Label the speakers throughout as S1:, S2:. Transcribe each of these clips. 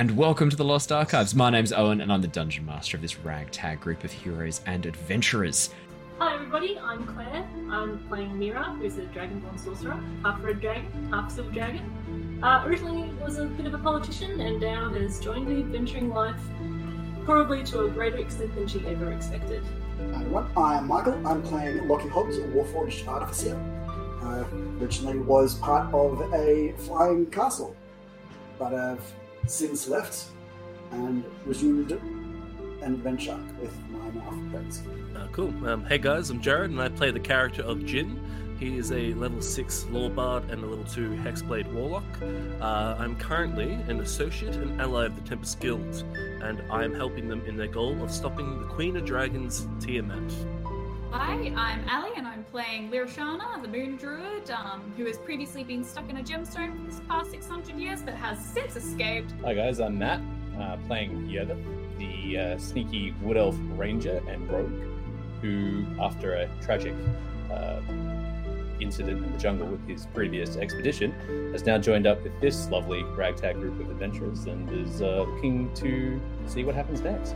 S1: hello, and welcome to the Lost Archives. My name's Owen, and I'm the Dungeon Master of this ragtag group of heroes and adventurers.
S2: Hi everybody, I'm Claire. I'm playing Mira, who's a Dragonborn sorcerer, half red dragon, half silver dragon. Uh, originally was a bit of a politician, and now has joined the adventuring life, probably to a greater extent than she ever expected.
S3: Hi everyone, I'm Michael. I'm playing Lockie Hobbs, a Warforged Artificer. Uh, originally was part of a flying castle, but have since left and resumed an adventure with my mouth friends.
S4: Uh, cool. Um, hey guys, I'm Jared, and I play the character of Jin. He is a level 6 Lore Bard and a level 2 Hexblade Warlock. Uh, I'm currently an associate and ally of the Tempest Guild, and I am helping them in their goal of stopping the Queen of Dragons, Tiamat.
S5: Hi, I'm Ally, and I'm playing Lirashana, the Moon Druid, um, who has previously been stuck in a gemstone for the past 600 years, but has since escaped.
S6: Hi guys, I'm Matt, uh, playing Yoda, the uh, sneaky Wood Elf Ranger and Rogue, who, after a tragic uh, incident in the jungle with his previous expedition, has now joined up with this lovely ragtag group of adventurers and is uh, looking to see what happens next.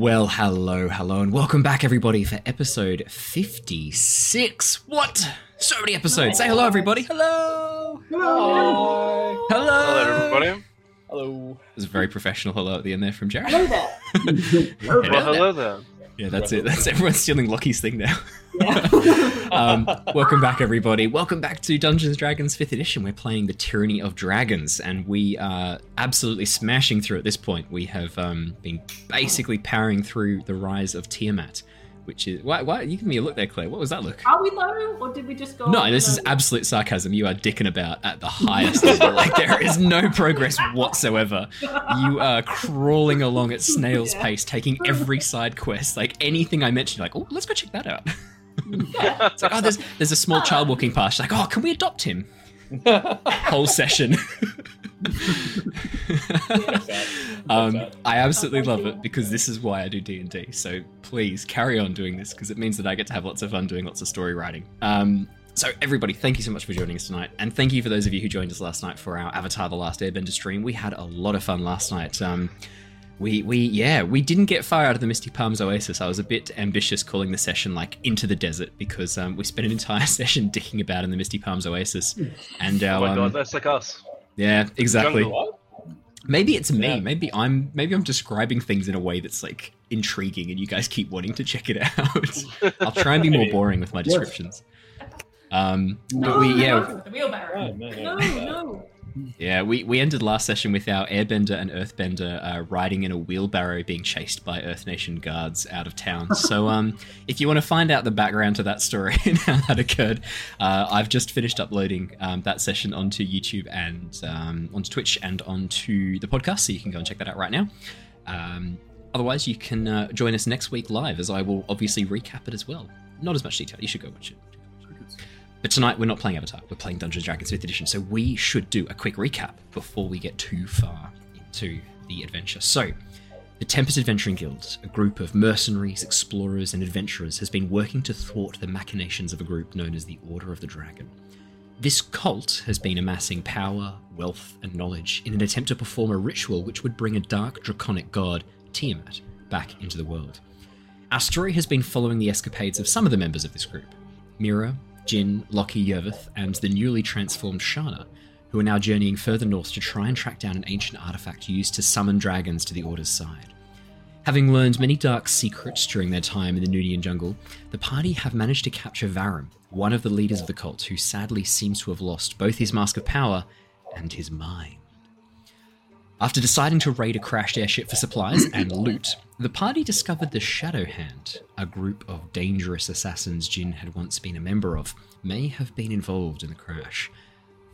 S1: Well, hello, hello, and welcome back, everybody, for episode 56. What? So many episodes. Say hello, everybody. Hello.
S6: Hello.
S1: Hello.
S7: Hello, everybody.
S6: Hello.
S1: There's a very professional hello at the end there from Jared.
S2: Hello there.
S1: Hello
S7: hello there.
S1: Yeah, that's it. That's everyone's stealing Lockie's thing now.
S2: Yeah.
S1: um, welcome back, everybody. Welcome back to Dungeons and Dragons 5th edition. We're playing the Tyranny of Dragons, and we are absolutely smashing through at this point. We have um, been basically powering through the rise of Tiamat, which is. Why, why? You give me a look there, Claire. What was that look?
S2: Are we low, or did we just go?
S1: No, this is
S2: low?
S1: absolute sarcasm. You are dicking about at the highest level. Like there is no progress whatsoever. You are crawling along at snail's
S2: Yeah.
S1: pace, taking every side quest. Like anything I mentioned, like, oh, let's go check that out. It's like, oh, there's there's a small child walking past. She's like, oh, can we adopt him? Whole session. um, I absolutely love it because this is why I do D and D. So please carry on doing this because it means that I get to have lots of fun doing lots of story writing. Um, so everybody, thank you so much for joining us tonight, and thank you for those of you who joined us last night for our Avatar: The Last Airbender stream. We had a lot of fun last night. Um, we we yeah we didn't get far out of the Misty Palms Oasis. I was a bit ambitious calling the session like into the desert because um, we spent an entire session dicking about in the Misty Palms Oasis, and our,
S7: Oh
S1: our
S7: my
S1: um,
S7: god, that's like us.
S1: yeah exactly.
S7: Jungle.
S1: Maybe it's me.
S6: Yeah.
S1: Maybe I'm maybe I'm describing things in a way that's like intriguing, and you guys keep wanting to check it out. I'll try and be more boring with my descriptions. Um, but we yeah
S5: The wheelbarrow.
S6: Oh, no,
S2: No,
S6: no,
S2: no.
S1: Yeah we we ended last session with our Airbender and Earthbender uh, riding in a wheelbarrow, being chased by Earth Nation guards out of town. So um, if you want to find out the background to that story and how that occurred, uh, I've just finished uploading um, that session onto YouTube and um, onto Twitch and onto the podcast, so you can go and check that out right now. Um, otherwise, you can uh, join us next week live, as I will obviously recap it as well. Not as much detail. You should go watch it. But tonight we're not playing Avatar. We're playing Dungeons Dragons 5th edition. So we should do a quick recap before we get too far into the adventure. So, the Tempest Adventuring Guild, a group of mercenaries, explorers, and adventurers, has been working to thwart the machinations of a group known as the Order of the Dragon. This cult has been amassing power, wealth, and knowledge in an attempt to perform a ritual which would bring a dark, draconic god, Tiamat, back into the world. Our story has been following the escapades of some of the members of this group Mira, Jin, Lockie Yervith, and the newly transformed Shana, who are now journeying further north to try and track down an ancient artifact used to summon dragons to the Order's side. Having learned many dark secrets during their time in the Nudian jungle, the party have managed to capture Varum, one of the leaders of the cult who sadly seems to have lost both his mask of power and his mind. After deciding to raid a crashed airship for supplies and loot, the party discovered the Shadow Hand, a group of dangerous assassins Jin had once been a member of, may have been involved in the crash.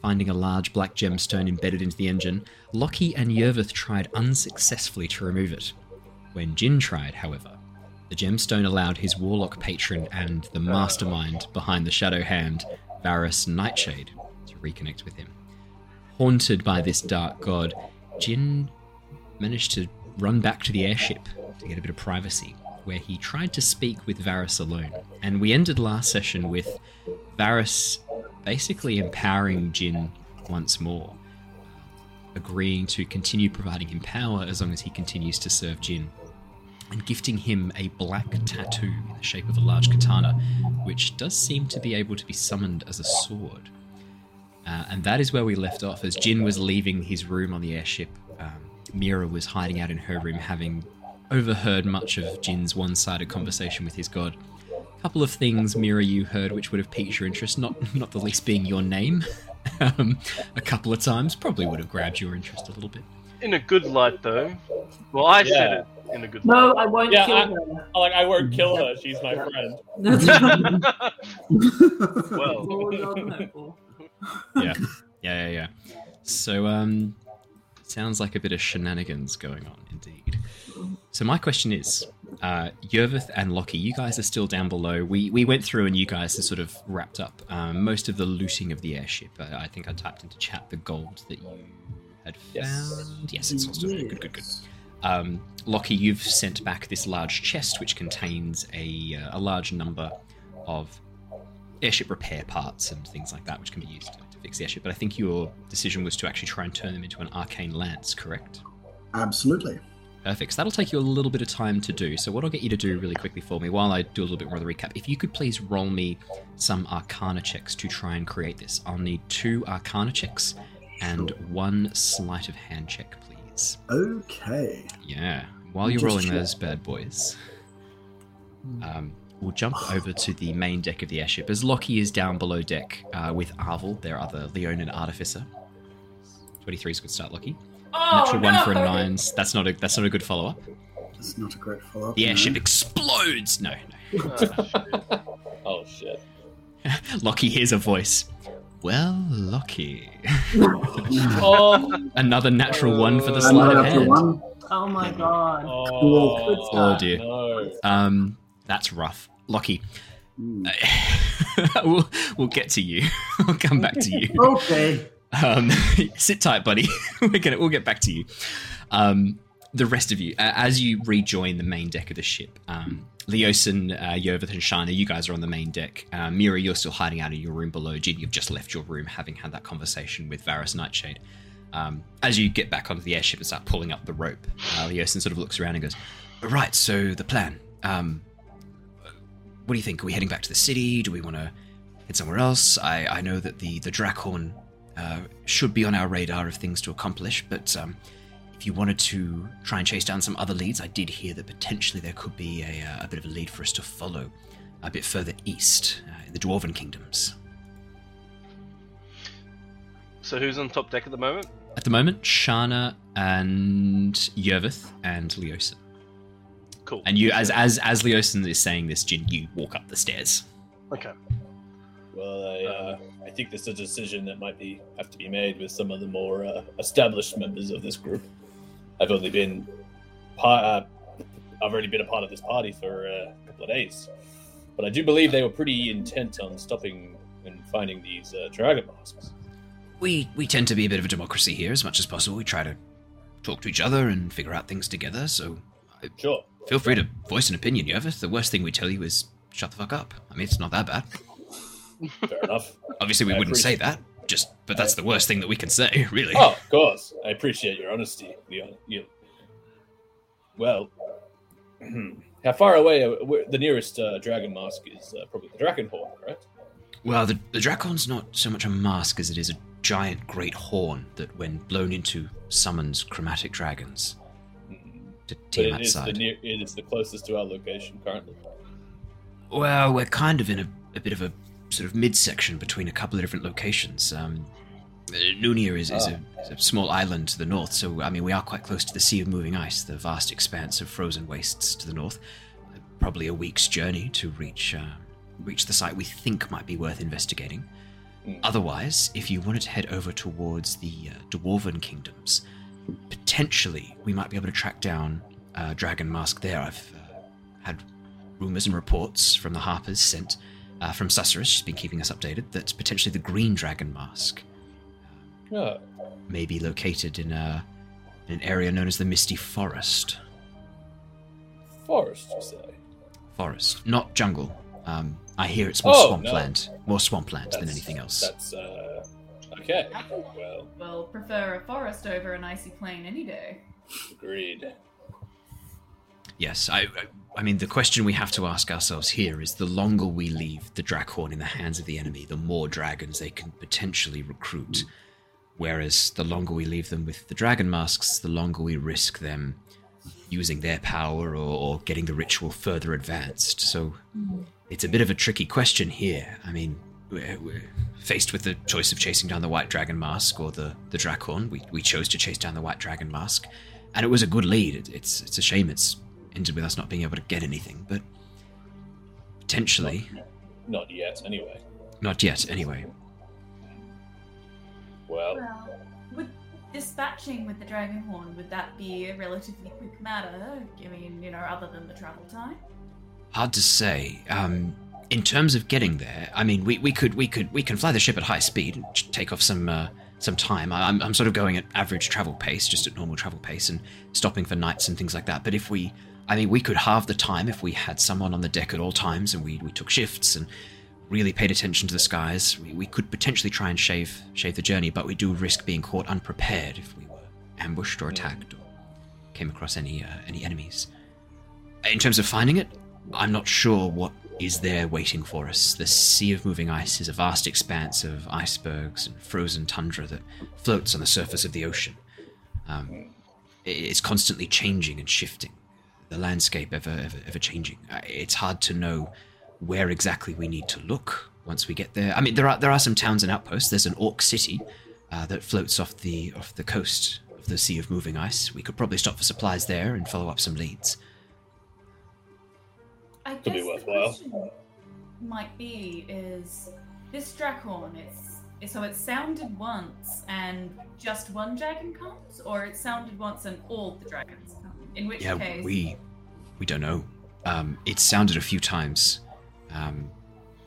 S1: Finding a large black gemstone embedded into the engine, Lockie and Yervith tried unsuccessfully to remove it. When Jin tried, however, the gemstone allowed his warlock patron and the mastermind behind the Shadow Hand, Varus Nightshade, to reconnect with him. Haunted by this dark god, Jin managed to run back to the airship to get a bit of privacy, where he tried to speak with Varus alone. And we ended last session with Varus basically empowering Jin once more, agreeing to continue providing him power as long as he continues to serve Jin, and gifting him a black tattoo in the shape of a large katana, which does seem to be able to be summoned as a sword. Uh, and that is where we left off. As Jin was leaving his room on the airship, um, Mira was hiding out in her room, having overheard much of Jin's one sided conversation with his god. A couple of things, Mira, you heard which would have piqued your interest, not, not the least being your name. um, a couple of times probably would have grabbed your interest a little bit.
S7: In a good light, though. Well, I said
S6: Yeah.
S7: it in a good
S2: No,
S7: light.
S2: I won't
S6: Yeah,
S2: kill
S6: I-
S2: her.
S6: Like I won't kill her. She's my friend.
S7: well,
S2: All you're noble.
S1: Yeah, yeah, yeah, yeah. So, um, sounds like a bit of shenanigans going on, indeed. So, my question is, uh, Yervith and Lockie, you guys are still down below. We we went through, and you guys have sort of wrapped up um, most of the looting of the airship. Uh, I think I typed into chat the gold that you had found. Yes, it's all still there. Good, good, good. Um, Lockie, you've sent back this large chest which contains a, uh, a large number of airship repair parts and things like that, which can be used to, to fix the airship. But I think your decision was to actually try and turn them into an arcane lance, correct?
S3: Absolutely.
S1: Perfect. So that'll take you a little bit of time to do. So what I'll get you to do really quickly for me, while I do a little bit more of the recap, if you could please roll me some Arcana checks to try and create this. I'll need two Arcana checks and one sleight of hand check, please.
S3: Okay.
S1: Yeah. While you're
S3: Just
S1: rolling
S3: check.
S1: those bad boys, um, we'll jump over to the main deck of the airship. As Lockie is down below deck uh, with Arvel, their other Leonin artificer. 23 is a good start, Lockie.
S2: Oh,
S1: Natural one for a
S2: no!
S1: nine. That's not a that's not a good follow up.
S3: That's not a great follow up.
S1: The airship explodes. No, no.
S6: Oh shit.
S1: Lockie hears a voice. Well, Lockie.
S6: Oh,
S1: Another natural one for the
S3: And
S1: sleight of
S3: after
S1: hand.
S3: one,
S2: Oh my god.
S6: oh,
S2: Good
S1: Oh dear.
S6: No.
S1: Um, that's rough. Lockie,
S3: hmm.
S1: we'll, we'll get to you. I'll come back to you.
S3: Okay.
S1: Um, sit tight, buddy. We're gonna we'll get back to you. Um, the rest of you, uh, as you rejoin the main deck of the ship, um, Leosin, uh, and Shana, you guys are on the main deck. Uh, Mira, you're still hiding out in your room below. Jin, you've just left your room, having had that conversation with Varus Nightshade. Um, as you get back onto the airship and start pulling up the rope, uh, Leosin sort of looks around and goes, "Right, so the plan. Um, what do you think? Are we heading back to the city? Do we want to head somewhere else? I, I know that the the Drakhorn uh, should be on our radar of things to accomplish, but um, if you wanted to try and chase down some other leads, I did hear that potentially there could be a, uh, a bit of a lead for us to follow a bit further east uh, in the Dwarven kingdoms.
S7: so who's on top deck at the moment?
S1: At the moment, Shana and Yervith and Leosin.
S7: Cool.
S1: And you, as as as Leosin is saying this, Jin, you walk up the stairs.
S7: Okay.
S6: Well, I, uh, I think this is a decision that might be have to be made with some of the more uh, established members of this group. I've only been, part, uh, I've already been a part of this party for uh, a couple of days, but I do believe they were pretty intent on stopping and finding these uh, dragon masks.
S1: We we tend to be a bit of a democracy here, as much as possible. We try to talk to each other and figure out things together. So
S6: Sure.
S1: Feel free to voice an opinion, Yervith. The worst thing we tell you is shut the fuck up. I mean, it's not that bad.
S6: Fair enough.
S1: Obviously, we
S6: I
S1: wouldn't say that. Just, but that's the worst thing that we can say, really.
S6: Oh, of course. I appreciate your honesty, Leon. You... Well, how far away? uh, The nearest uh, dragon mask is uh, probably the dragon horn, right?
S1: Well, the, the Drakhorn's not so much a mask as it is a giant great horn that, when blown into, summons chromatic dragons to
S6: But Tiamat
S1: that
S6: is, the near, it is the closest to our location currently.
S1: Well, we're kind of in a, a bit of a sort of midsection between a couple of different locations. Um, Nunia is, is, a, is a small island to the north, so I mean we are quite close to the Sea of Moving Ice, the vast expanse of frozen wastes to the north. Probably a week's journey to reach uh, reach the site we think might be worth investigating.
S6: Mm.
S1: Otherwise, if you wanted to head over towards the uh, Dwarven kingdoms, potentially we might be able to track down uh, Dragon Mask there. I've uh, had rumors and reports from the Harpers sent uh, from Susurrus, she's been keeping us updated, that potentially the Green Dragon Mask
S6: Ah,
S1: may be located in, a, in an area known as the Misty Forest.
S6: forest, you say?
S1: forest, not jungle. Um, I hear it's more
S6: Oh,
S1: swampland, more swampland than anything else.
S6: That's uh, okay. Well,
S5: Well, prefer a forest over an icy plain any day.
S6: agreed.
S1: Yes, I, I, I mean, the question we have to ask ourselves here is: the longer we leave the Drakhorn in the hands of the enemy, the more dragons they can potentially recruit. Whereas the longer we leave them with the dragon masks, the longer we risk them using their power or, or getting the ritual further advanced. So hmm. it's a bit of a tricky question here. I mean, we're, we're faced with the choice of chasing down the white dragon mask or the the Drakhorn. We we chose to chase down the white dragon mask, and it was a good lead. It, it's it's a shame it's ended with us not being able to get anything, but potentially
S6: Not yet, anyway.
S1: not yet. Anyway,
S6: Well,
S5: Well, would dispatching with the dragon horn would that be a relatively quick matter? I mean, you know, other than the travel time.
S1: hard to say. Um, in terms of getting there, I mean, we, we could we could we can fly the ship at high speed and take off some uh, some time. I- I'm I'm sort of going at average travel pace, just at normal travel pace, and stopping for nights and things like that. But if we, I mean, we could halve the time if we had someone on the deck at all times, and we we took shifts and really paid attention to the skies. We, we could potentially try and shave shave the journey, but we do risk being caught unprepared if we were ambushed or attacked or came across any uh, any enemies. In terms of finding it, I'm not sure what is there waiting for us. The Sea of Moving Ice is a vast expanse of icebergs and frozen tundra that floats on the surface of the ocean. Um, it's constantly changing and shifting. The landscape ever, ever, ever changing. Uh, It's hard to know where exactly we need to look once we get there. I mean, there are there are some towns and outposts. There's an Orc city uh, that floats off the off the coast of the Sea of Moving Ice. We could probably stop for supplies there and follow up some leads.
S5: I
S6: Could be
S5: guess the
S6: worthwhile.
S5: question might be is this Drakhorn, it's, it's so it sounded once and just one dragon comes, or it sounded once and all the dragons come? In which
S1: Yeah,
S5: case,
S1: we we don't know. Um, it sounded a few times. Um,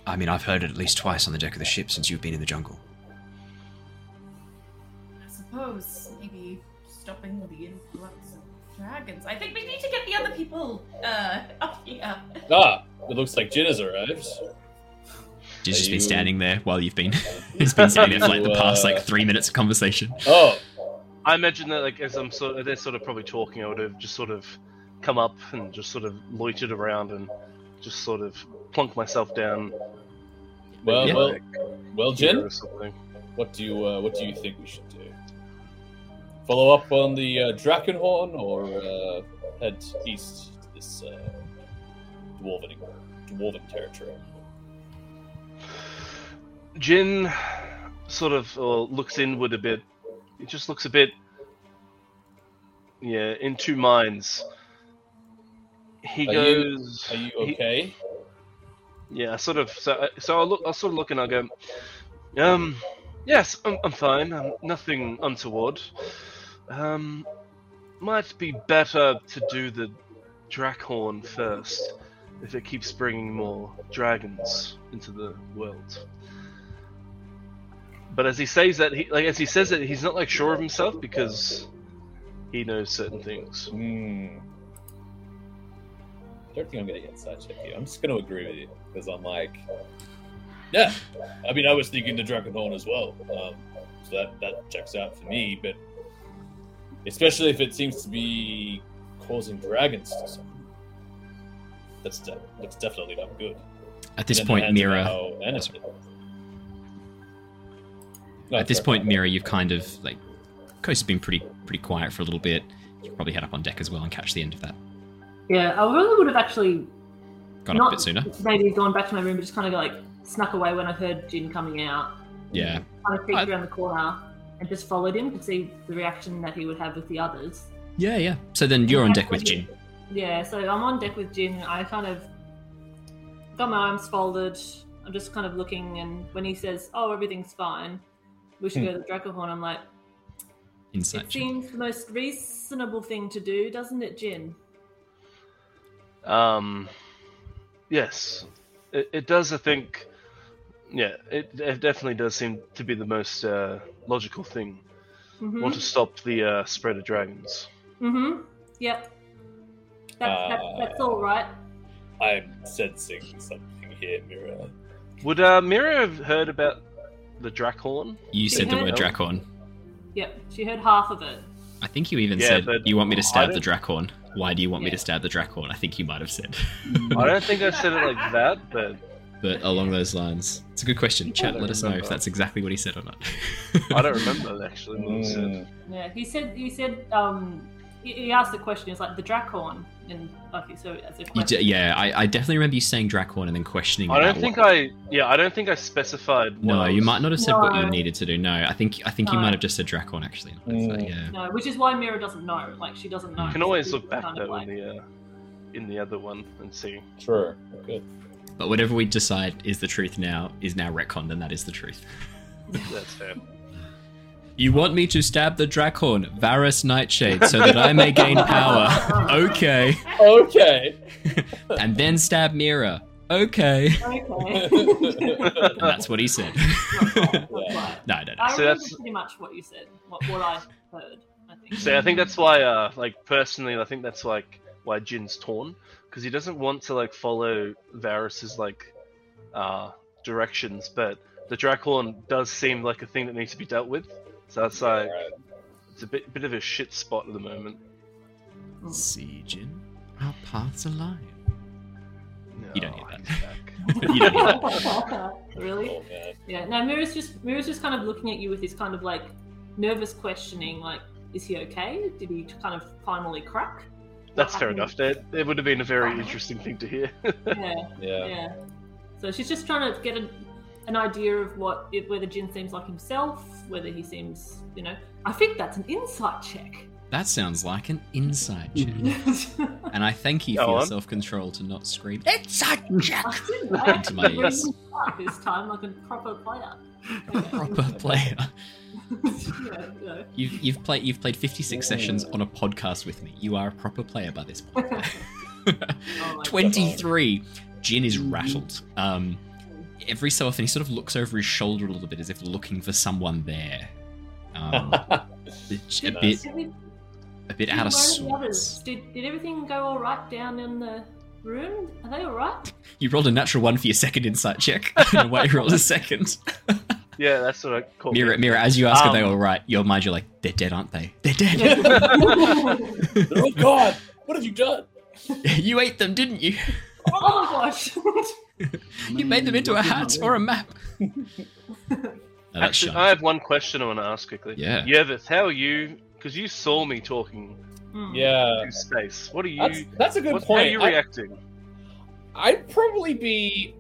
S1: I mean, I've heard it at least twice on the deck of the ship since you've been in the jungle.
S5: I suppose maybe stopping the influx of dragons. I think we need to get the other people uh, up here.
S6: ah, it looks like Jin has arrived.
S1: He's just
S6: you-
S1: been standing there while you've been. he's been standing there for like the past
S6: uh,
S1: like three minutes of conversation.
S6: Oh,
S7: I imagine that like as I'm sort of they're sort of probably talking, I would have just sort of come up and just sort of loitered around and just sort of plunk myself down.
S6: well,
S1: Yeah.
S6: well, well, Jin. What do you uh, what do you think we should do? Follow up on the uh, Drakenhorn or uh, head east to this uh, dwarven dwarven territory?
S7: Jin sort of uh, looks inward a bit. He just looks a bit, yeah, in two minds. He
S6: Are you-
S7: goes.
S6: Are you
S7: he-
S6: okay?
S7: Yeah, sort of. So, so I'll look. I'll sort of look and I'll go. Um, yes, I'm, I'm fine. Um nothing untoward. Um, might be better to do the Drakhorn first, if it keeps bringing more dragons into the world. But as he says that, he like as he says it, he's not like sure of himself because he knows certain things.
S6: Hmm. I don't think I'm going to get check here. I'm just going to agree with you because I'm like, yeah. I mean, I was thinking the Drakenhorn as well, um, so that that checks out for me. But especially if it seems to be causing dragons to summon, that's de- that's definitely not good.
S1: At this point, Mira.
S6: No,
S1: At this point, Mira, you've kind of like coast's been pretty pretty quiet for a little bit. You probably head up on deck as well and catch the end of that.
S2: Yeah, I really would have actually
S1: Got up a bit sooner.
S2: maybe gone back to my room, but just kind of like snuck away when I heard Jin coming out.
S1: Yeah.
S2: Kind of peeked
S1: I-
S2: around the corner and just followed him to see the reaction that he would have with the others.
S1: Yeah, yeah. So then you're on deck with Jin.
S2: Yeah, so I'm on deck with Jin. I kind of got my arms folded. I'm just kind of looking, and when he says, "Oh, everything's fine," we should
S6: Hmm.
S2: go to the Dracohorn. I'm like,
S1: Insight.
S2: it seems the most reasonable thing to do, doesn't it, Jin?
S7: Um, yes, it, it does. I think. Yeah, it, it definitely does seem to be the most uh, logical thing.
S2: Mm-hmm.
S7: Want to stop the uh, spread of dragons?
S2: Mm-hmm. Yep. That's, that's,
S6: Uh,
S2: that's all right.
S6: I'm sensing something here, Mira.
S7: Would uh, Mira have heard about the Drakhorn?
S1: You said the
S2: Yeah.
S1: word Drakhorn.
S2: Yep, she heard half of it.
S1: I think you even
S7: Yeah,
S1: said
S7: but
S1: you want me to stab the
S7: don't-
S1: Drakhorn. Why do you want me to stab the Drakhorn? I think you might have said.
S7: I don't think I said it like that, but
S1: but along those lines. It's a good question. Chat, let us know if that's exactly what he said or not.
S7: I don't remember actually what he said.
S6: Mm,
S2: Yeah, he said he said um he, he asked the question. It's like the Drakhorn, and okay, so as a question.
S1: d- yeah, I, I definitely remember you saying Drakhorn and then questioning.
S7: I don't think
S1: what-
S7: I. Yeah, I don't think I specified.
S1: No,
S7: I
S1: you
S7: was-
S1: might not have said what you needed to do. No, I think I think you might have just said Drakhorn actually.
S6: Mm.
S1: Yeah.
S2: No, which is why Mira doesn't know. Like she doesn't know.
S7: You can always look back though
S2: like-
S7: in the uh, in the other one and see.
S6: True. Good.
S1: But whatever we decide is the truth now is now retconned, and that is the truth.
S7: That's fair.
S1: You want me to stab the Drakhorn, Varus Nightshade, so that I may gain power. Okay.
S6: Okay.
S1: And then stab Mira. Okay.
S2: Okay.
S1: And that's what he said.
S2: That's
S1: no,
S2: right.
S1: no, no.
S2: I
S7: So that's-
S2: pretty much what you said. What, what I heard. I think.
S7: So I think that's why, uh, like personally, I think that's like why Jin's torn because he doesn't want to like follow Varus's like uh, directions, but the Drakhorn does seem like a thing that needs to be dealt with. So that's like
S6: Alright.
S7: it's a bit bit of a shit spot at the moment.
S1: See, Jin, our paths align.
S7: No,
S1: You don't hear that.
S7: he's back.
S1: you don't hear that.
S2: really?
S6: Oh man.
S2: Yeah. No, Mira's just Mira's just kind of looking at you with this kind of like nervous questioning. Like, is he okay? Did he kind of finally crack?
S7: That's fair enough. That it would have been a very interesting thing to hear.
S2: Yeah.
S6: Yeah.
S2: Yeah. So she's just trying to get an, an idea of what if, whether Jin seems like himself, whether he seems, you know. I think that's an insight check.
S1: That sounds like an inside check. And I thank you
S7: Go
S1: for your
S7: on.
S1: self control to not scream, Inside check!
S2: I
S1: Into my ears.
S2: this time like a proper player. Okay.
S1: Proper player.
S2: Yeah, yeah.
S1: You've, you've played you've played 56 sessions on a podcast with me. You are a proper player by this point.
S2: Oh my
S1: 23. Jin is rattled. Um, every so often, he sort of looks over his shoulder a little bit as if looking for someone there. Um, it's a bit, a bit
S2: did
S1: out of
S2: one the others-
S1: sorts.
S2: Did, did everything go all right down in the room? Are they all right?
S1: You rolled a natural one for your second insight check. I don't know why you rolled a second.
S7: Yeah, that's what I call
S1: Mira, Mira, as you ask
S7: Um,
S1: are they all right, your mind, you're like, they're dead, aren't they? They're dead.
S6: oh God! What have you done?
S1: you ate them, didn't you?
S2: oh my gosh!
S1: You made them into a hat or a map. No,
S7: Actually,
S1: Sean.
S7: I have one question I want to ask quickly.
S1: Yeah.
S7: Yervith, how are you? Because you saw me talking
S2: Hmm.
S6: Yeah.
S7: to space. What are you?
S6: That's that's a good
S7: what, How are you
S6: I-
S7: reacting?
S6: I'd probably be.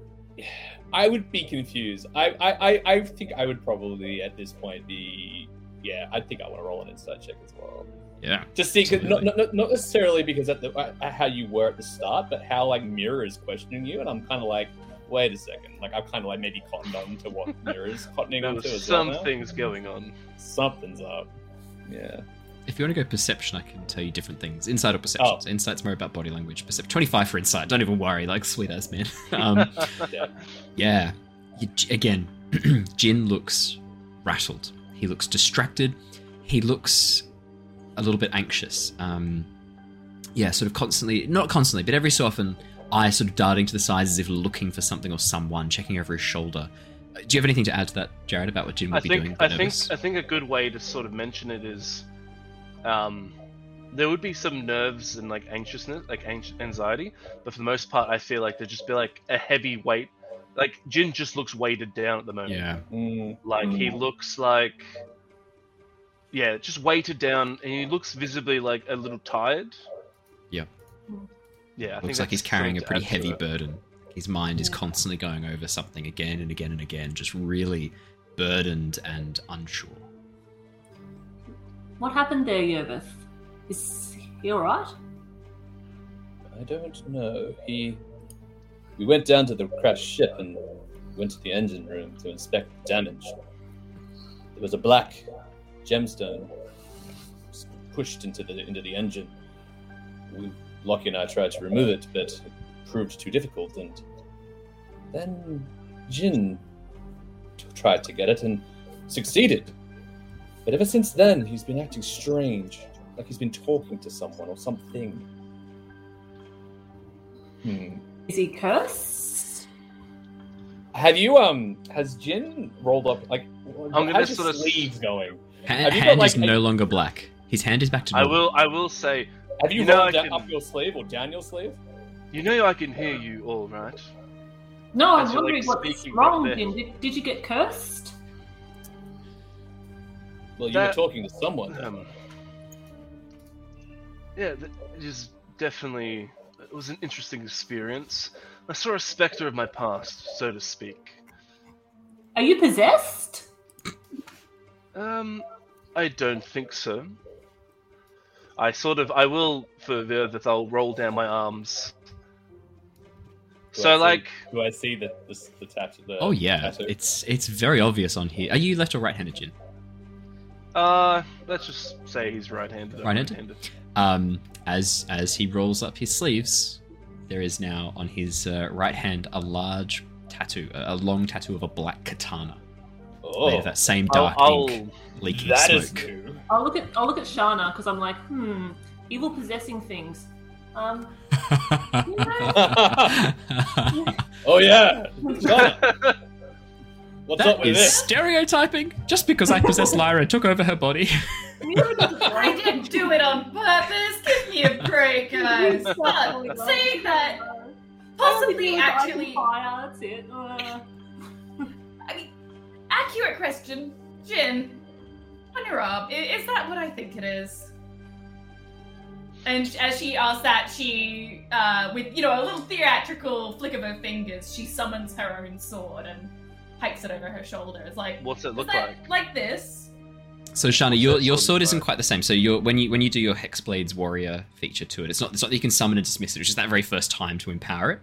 S6: I would be confused. I, I, I, I think I would probably at this point be. Yeah, I think I want to roll an insight check as well.
S1: Yeah.
S6: Just see, 'cause not, not, not necessarily because at the at how you were at the start, but how like Mira is questioning you, and I'm kind of like, wait a second, like I've kind of like maybe cottoned on to what Mira is cottoning on to
S7: There's
S6: well.
S7: some things going on.
S6: Something's up. Yeah.
S1: If you want to go perception, I can tell you different things. Insight or perception.
S6: Oh.
S1: So Insight's more about body language. Perception. 25 for insight. Don't even worry. Like, sweet ass man. um,
S6: Yeah.
S1: yeah. You, again, Jin looks rattled. He looks distracted. He looks a little bit anxious. Um, yeah, sort of constantly, not constantly, but every so often, eyes sort of darting to the sides as if looking for something or someone, checking over his shoulder. Do you have anything to add to that, Jared, about what Jin would
S7: I
S1: be
S7: think
S1: doing?
S7: I think? I think a good way to sort of mention it is, um, there would be some nerves and like anxiousness, like anx- anxiety, but for the most part, I feel like there'd just be like a heavy weight. Like Jin just looks weighted down at the moment.
S1: Yeah.
S6: Mm,
S7: Like he looks like, yeah, just weighted down, and he looks visibly like a little tired.
S1: Yeah.
S7: Yeah, I think
S1: Looks like he's carrying a pretty heavy burden. His mind is constantly going over something again and again and again, just really burdened and unsure.
S2: What happened there, Yervith? Is he all right?
S6: I don't know. He. We went down to the crashed ship and went to the engine room to inspect the damage. There was a black gemstone pushed into the into the engine. We, Lockie and I tried to remove it, but it proved too difficult. And then Jin tried to get it and succeeded. But ever since then, he's been acting strange, like he's been talking to someone or something. Hmm.
S2: Is he cursed?
S6: Have you um? Has Jin rolled up? Like,
S7: I'm gonna
S6: how's your
S7: sort of-
S6: sleeves going?
S1: Hand,
S6: Have you got, like,
S1: is
S6: a-
S1: no longer black. His hand is back to Normal.
S7: I will. I will say.
S6: Have you,
S7: You
S6: rolled
S7: I
S6: down,
S7: can-
S6: up your sleeve or down your sleeve?
S7: You know I can hear you all right.
S2: No, I'm
S7: As you're, like,
S2: wondering what's wrong. Jin. Did, did you get cursed?
S6: Well, you
S7: That-
S6: were talking to someone.
S7: Um, yeah, th- it is definitely. It was an interesting experience. I saw a specter of my past, so to speak.
S2: Are you possessed?
S7: Um, I don't think so. I sort of. I will for the that I'll roll down my arms.
S6: Do I
S7: So
S6: see-
S7: like,
S6: do I see the the, the tattoo? The
S1: oh yeah,
S6: tattoo?
S1: it's it's very obvious on here. Are you left or right-handed, Jin?
S7: Uh, let's just say he's right-handed.
S1: Right-handed?
S7: right-handed.
S1: Um, as as he rolls up his sleeves, there is now on his uh, right hand a large tattoo, a, a long tattoo of a black katana, made
S6: oh,
S1: of that same
S7: I'll,
S1: dark
S7: I'll
S1: ink leaking
S6: that is
S1: smoke.
S6: new.
S2: I'll look at I'll look at Shana because I'm like, hmm, evil possessing things. Um,
S6: oh yeah, Shana, what's up with
S1: is
S6: this?
S1: stereotyping. Just because I possessed Lyra and took over her body.
S5: I didn't do it on purpose. Give me a break, guys. But saying that, possibly actually,
S2: fire. That's it. Uh,
S5: I mean, accurate question, Jin. On your arm, is that what I think it is? And as she asks that, she, uh, with you know a little theatrical flick of her fingers, she summons her own sword and hikes it over her shoulders. Like,
S7: What's it
S5: is
S7: look
S5: that
S7: like?
S5: like this?
S1: So Shana, your your
S7: sword
S1: sword isn't
S7: like?
S1: quite the same. So your when you when you do your Hexblades warrior feature to it, it's not it's not that you can summon and dismiss it. It's just that very first time to empower it.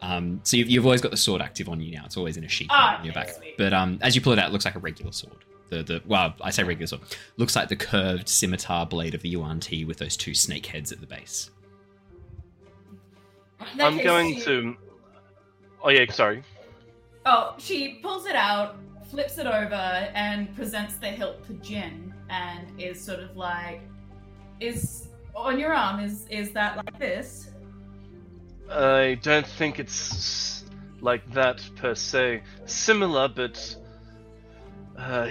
S1: Um, so you've, you've always got the sword active on you now. It's always in a sheath
S5: Ah,
S1: on your
S5: okay,
S1: back.
S5: sweet.
S1: But um, as you pull it out, it looks like a regular sword. The the well, I say regular sword. Looks like the curved scimitar blade of the Yuan Ti with those two snake heads at the base.
S7: I'm going
S5: she-
S7: to. Oh yeah, sorry.
S5: Oh, she pulls it out, flips it over, and presents the hilt to Jin, and is sort of like, "Is on your arm? Is is that like this?"
S7: I don't think it's like that per se. Similar, but. Uh,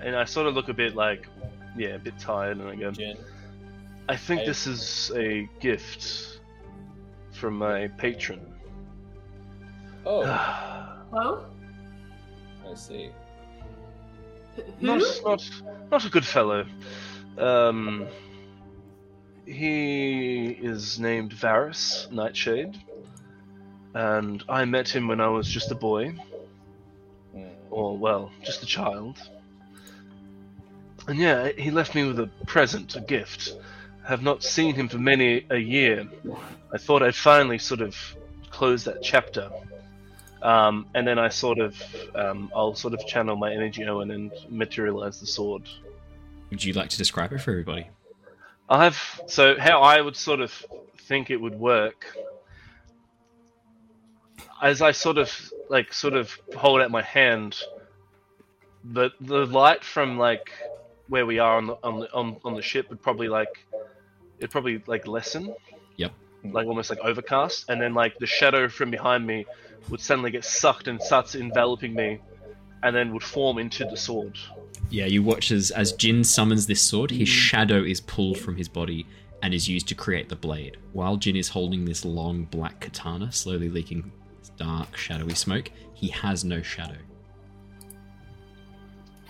S7: and I sort of look a bit like, yeah, a bit tired, and I go,
S6: Jin.
S7: I think
S6: I-
S7: this is a gift from my patron.
S6: Oh,
S2: well,
S6: I see.
S2: who?
S7: not, not, not a good fellow. Um, he is named Varus Nightshade, and I met him when I was just a boy,
S6: Hmm.
S7: or well, just a child. And yeah, he left me with a present, a gift. I have not seen him for many a year. I thought I'd finally sort of close that chapter. Um, and then I sort of, um, I'll sort of channel my energy Owen and materialize the sword.
S1: Would you like to describe it for everybody?
S7: I've so how I would sort of think it would work as I sort of like sort of hold out my hand. The the light from like where we are on the on the on, on the ship would probably like it'd probably like lessen.
S1: Yep.
S7: Like almost like overcast, and then like the shadow from behind me would suddenly get sucked and starts enveloping me, and then would form into the sword.
S1: Yeah, you watch as as Jin summons this sword, his shadow is pulled from his body and is used to create the blade. While Jin is holding this long black katana, slowly leaking dark, shadowy smoke, he has no shadow.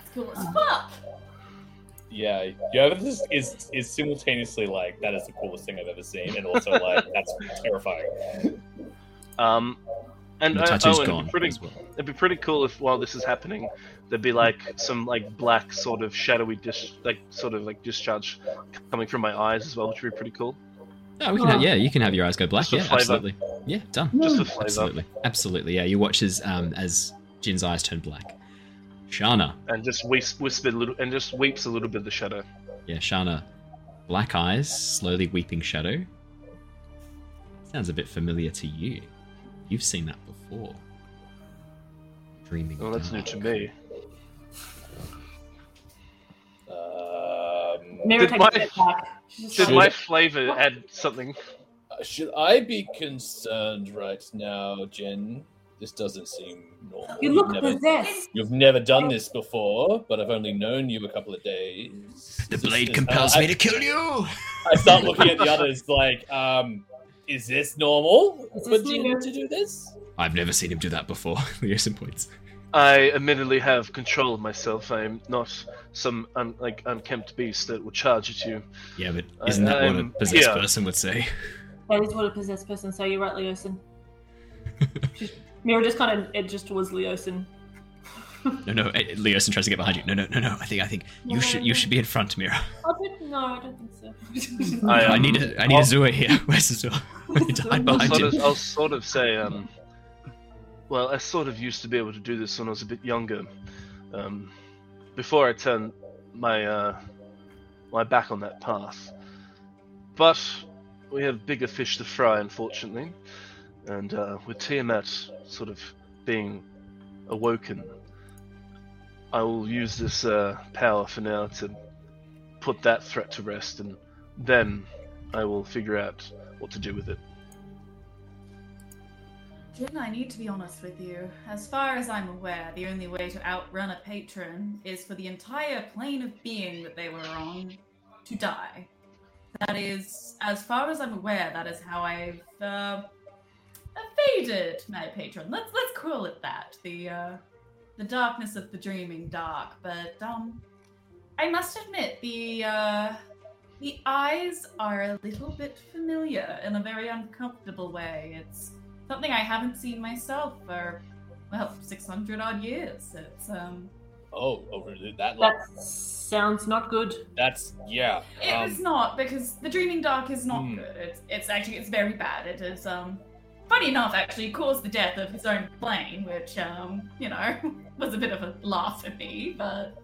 S5: It's cool as fuck.
S6: Yeah, yeah. This is is simultaneously like that is the coolest thing I've ever seen, and also like that's terrifying.
S7: Um, and
S1: And the
S7: uh,
S1: tattoo's
S7: oh, and it'd
S1: gone
S7: be pretty,
S1: as well.
S7: it'd be pretty cool if while this is happening, there'd be like some like black sort of shadowy dis like sort of like discharge coming from my eyes as well, which would be pretty cool.
S1: Oh, we can have, yeah, you can have your eyes go black. Yeah,
S7: flavour.
S1: absolutely. Yeah, done.
S7: Just for flavor.
S1: Absolutely, absolutely. Yeah, you watch as um as Jin's eyes turn black. Shana,
S7: And just whis- whispered a little, and just weeps a little bit of the shadow.
S1: yeah, Shana, black eyes, slowly weeping shadow. Sounds a bit familiar to you. You've seen that before. Dreaming.
S7: Well, that's new to me.
S6: Um,
S7: Did my-
S2: a step back. She's
S7: Did my flavor add something?
S6: should I be concerned right now, Jin? This doesn't seem normal.
S2: You
S6: You've
S2: look
S6: never,
S2: possessed.
S6: you've never done this before, but I've only known you a couple of days.
S1: The
S6: Is this-
S1: blade
S6: is-
S1: compels
S6: I,
S1: me to kill you.
S6: I start looking at the others like, um, is this normal
S2: Is
S6: for
S2: this
S6: Jin
S2: new?
S6: to do this?
S1: I've never seen him do that before. Leosin points.
S7: I admittedly have control of myself. I am not some un- like unkempt beast that will charge at you.
S1: Yeah, but isn't that what a
S7: I'm
S1: possessed
S7: here.
S1: person would say?
S2: That is what a possessed person say. You're right, Leosin. Just- Mira just kind of edges towards Leosin.
S1: No, no, eh, Leosin tries to get behind you. No, no, no, no. I think, I think you
S2: No,
S1: should,
S2: no.
S1: you should be in front, Mira.
S2: I don't, no, I don't think so.
S7: I,
S1: I
S7: um,
S1: need a, I need a Zua here. Where's the Zua? I need to hide
S7: I'll
S1: behind
S7: sort, of, I'll sort of say, um, well, I sort of used to be able to do this when I was a bit younger. Um, before I turned my uh, my back on that path. But we have bigger fish to fry, unfortunately. And uh, with Tiamat sort of being awoken, I will use this uh, power for now to put that threat to rest, and then I will figure out what to do with it.
S5: Jin, I need to be honest with you. As far as I'm aware, the only way to outrun a patron is for the entire plane of being that they were on to die. That is, as far as I'm aware, that is how I've uh, evaded my patron. Let's let's call it that. The uh, the darkness of the dreaming dark. But um, I must admit the uh, the eyes are a little bit familiar in a very uncomfortable way. It's something I haven't seen myself for well, six hundred odd years. It's um,
S6: Oh, over that long.
S2: that sounds not good.
S6: That's yeah.
S5: it's
S6: Um,
S5: not because the dreaming dark is not
S6: Hmm.
S5: good. It's it's actually it's very bad. It is um. Funny enough, actually caused the death of his own plane, which, um, you know, was a bit of a laugh at me, but,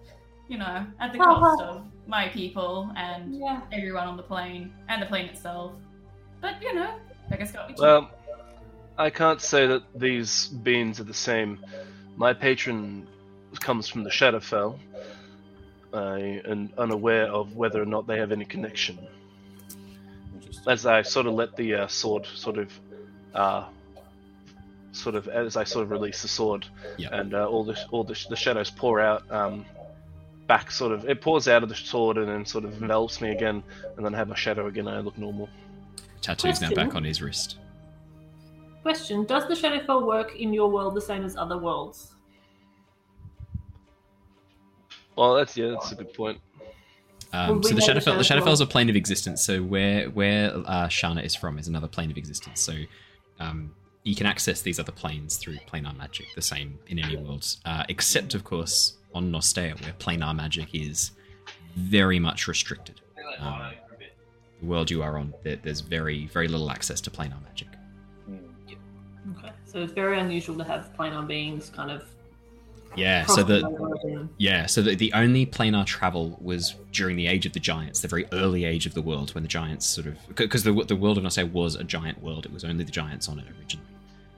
S5: you know, at the cost of my people and
S2: Yeah.
S5: everyone on the plane and the plane itself. But, you know, beggars got me cheap.
S7: Well, I can't say that these beings are the same. My patron comes from the Shadowfell. I am unaware of whether or not they have any connection. As I sort of let the uh, sword sort of, uh, sort of as I sort of release the sword,
S1: Yeah.
S7: and uh, all the all the, the shadows pour out. Um, back sort of it pours out of the sword and then sort of envelops me again and then I have my shadow again and I look normal.
S1: Tattoo's now back on his wrist.
S2: Question: Does the Shadowfell work in your world the same as other worlds?
S7: Well that's yeah, that's a good point.
S1: Um,
S2: Well,
S1: so the
S2: know the
S1: Shadowfell, the
S2: Shadowfell-
S1: Shadowfell's a plane of existence. So where where uh, Shana is from is another plane of existence. So um, you can access these other planes through planar magic, the same in any worlds, uh, except of course on Nostea, where planar magic is very much restricted. Um, the world you are on, there, there's very very little access to planar magic.
S6: Hmm.
S2: Okay, so it's very unusual to have planar beings kind of.
S1: Yeah. So the
S2: crossing over and-
S1: Yeah, so the, the only planar travel was during the Age of the Giants, the very early age of the world, when the Giants sort of because the the world of Nostea was a giant world. It was only the Giants on it originally,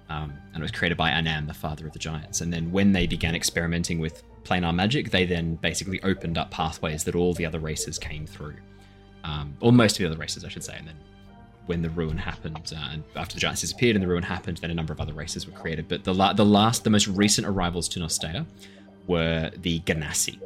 S1: um, and it was created by Annam, the father of the Giants. And then when they began experimenting with planar magic, they then basically opened up pathways that all the other races came through, um, or most of the other races, I should say. And then when the ruin happened, uh, and after the giants disappeared and the ruin happened, then a number of other races were created. But the la- the last, the most recent arrivals to Nostea were the Genasi,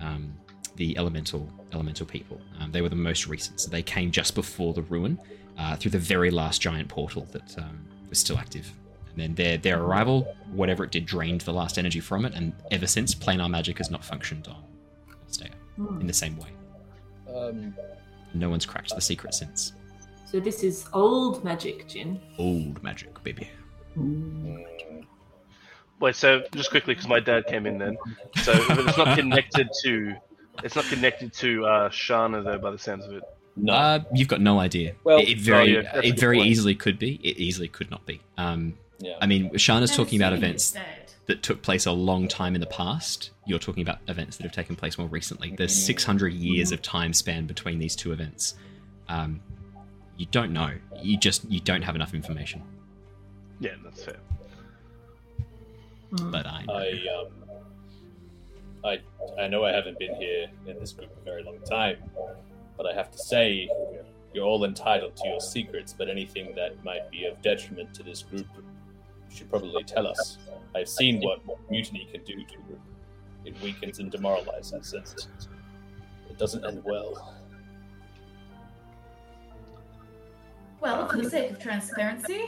S1: um, the elemental elemental people. Um, they were the most recent, so they came just before the ruin, uh, through the very last giant portal that um, was still active. And then their their arrival, whatever it did, drained the last energy from it, and ever since, planar magic has not functioned on Nostea
S2: Hmm.
S1: in the same way.
S6: Um,
S1: No one's cracked the secret since.
S2: So this is old magic, Jin.
S1: Old magic, baby.
S7: Wait, so just quickly because my dad came in then. So it's not connected to, it's not connected to uh, Shana though, by the sounds of it.
S6: no.
S1: Uh, you've got no idea.
S6: Well-
S1: it, it very,
S7: Oh, yeah,
S1: it very
S7: point.
S1: easily could be. It easily could not be. Um,
S6: yeah.
S1: I mean, Shana's talking about events that took place a long time in the past. You're talking about events that have taken place more recently. There's 600 years of time span between these two events. Um, you don't know. You just you don't have enough information.
S7: Yeah, that's fair.
S1: But I, know.
S6: I um, I I know I haven't been here in this group a very long time, but I have to say, you're all entitled to your secrets, but anything that might be of detriment to this group you should probably tell us. I've seen what mutiny can do to a group. It weakens and demoralizes, and it doesn't end well.
S5: Well, for the sake of transparency,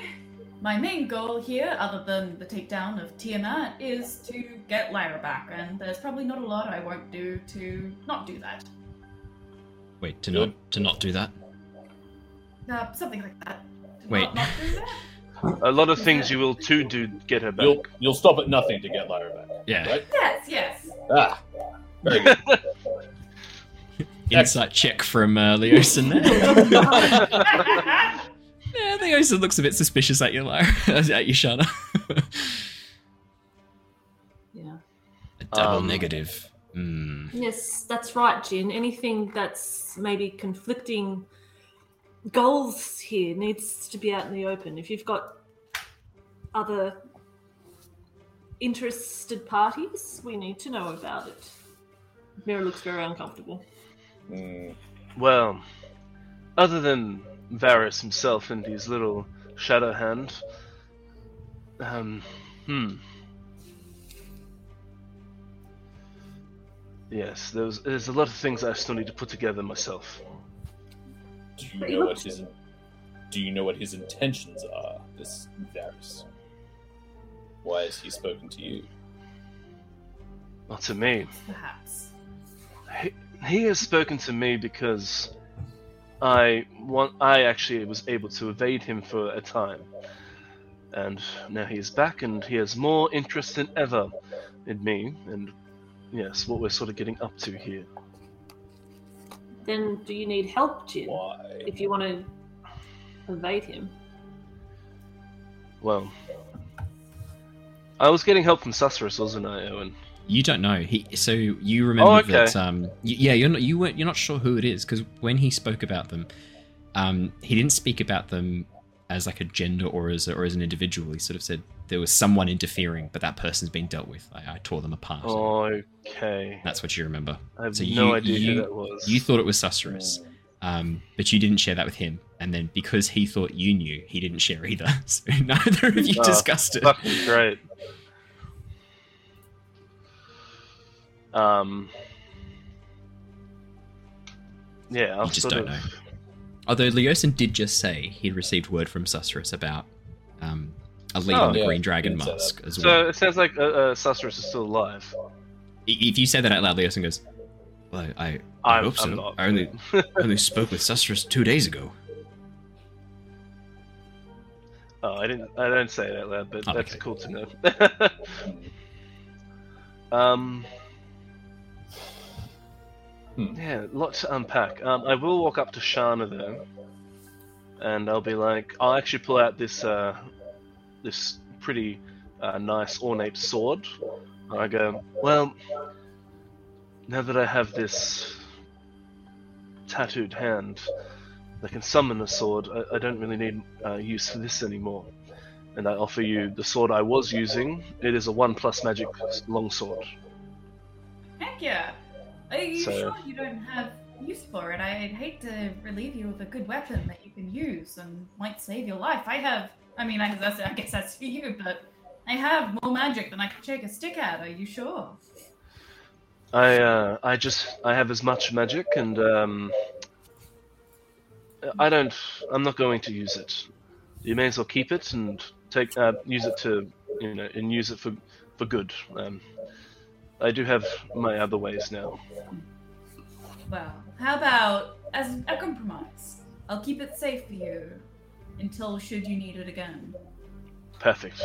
S5: my main goal here, other than the takedown of Tiamat, is to get Lyra back, and there's probably not a lot I won't do to not do that.
S1: Wait, to not to not do that.
S5: Uh, something like that. To
S1: Wait.
S5: Not, not do that?
S7: A lot of things you will too do to get her back.
S6: You'll you'll stop at nothing to get Lyra back,
S1: Yeah.
S6: right?
S5: Yes, yes.
S6: Ah, very good.
S1: Insight check from uh, Leosin there. yeah, Leosin looks a bit suspicious at you, Lyra. at you, Shana.
S2: Yeah.
S1: a double
S7: Um,
S1: negative. Hmm.
S2: Yes, that's right, Jin. Anything that's maybe conflicting goals here needs to be out in the open. If you've got other interested parties, we need to know about it. Mira looks very uncomfortable.
S6: Hmm.
S7: Well, other than Varus himself and his little shadow hand, um, hmm. Yes, there's there's a lot of things I still need to put together myself.
S6: Do you know what his Do you know what his intentions are, this Varus? Why has he spoken to you?
S7: Not to me.
S5: Perhaps.
S7: He, he has spoken to me because I want. I actually was able to evade him for a time, and now he is back, and he has more interest than ever in me. And yes, what we're sort of getting up to here.
S2: Then, do you need help, Jin?
S6: Why?
S2: If you want to evade him.
S7: Well, I was getting help from Susurrus, wasn't I, Owen?
S1: You don't know. He so you remember
S7: Oh, okay.
S1: that um yeah, you're not you weren't you're not sure who it is because when he spoke about them, um he didn't speak about them as like a gender or as a, or as an individual. He sort of said there was someone interfering, but that person's been dealt with. I, I tore them apart.
S7: Okay.
S1: That's what you remember.
S7: I have
S1: So
S7: no
S1: you-
S7: idea
S1: you-
S7: who that was.
S1: You thought it was Susurrus, um, but you didn't share that with him. And then because he thought you knew, he didn't share either. So neither of you
S7: Oh,
S1: discussed it.
S7: Fucking great. Um. Yeah, I'll
S1: You just don't
S7: of,
S1: know. Although Leosin did just say he'd received word from Susurrus about um, a lead
S7: Oh,
S1: on the
S6: yeah,
S1: Green Dragon
S6: he
S1: Mask as well.
S7: So it sounds like uh, uh, Susurrus is still alive.
S1: If you say that out loud, Leosin goes, "Well, I, I, I
S7: I'm,
S1: hope so.
S7: Not.
S1: I only, only spoke with Susurrus two days ago."
S7: oh, I didn't. I don't say it out loud, but
S1: Oh,
S7: that's
S1: okay.
S7: cool to know. um.
S6: Hmm.
S7: Yeah, lots to unpack. Um, I will walk up to Shana though, and I'll be like, I'll actually pull out this uh, this pretty uh, nice ornate sword. And I go, well, now that I have this tattooed hand that can summon a sword, I, I don't really need uh, use for this anymore. And I offer you the sword I was using. It is a one plus magic longsword.
S5: Heck yeah. Are you
S7: So-
S5: sure you don't have use for it? I'd hate to relieve you of a good weapon that you can use and might save your life. I have. I mean, I, that's, I guess that's for you, but I have more magic than I can shake a stick at. Are you sure?
S7: I uh, I just I have as much magic and um, I don't I'm not going to use it. You may as well keep it and take uh, use it to you know and use it for for good. Um, I do have my other ways now.
S5: Well, how about as a compromise? I'll keep it safe for you until should you need it again.
S7: Perfect.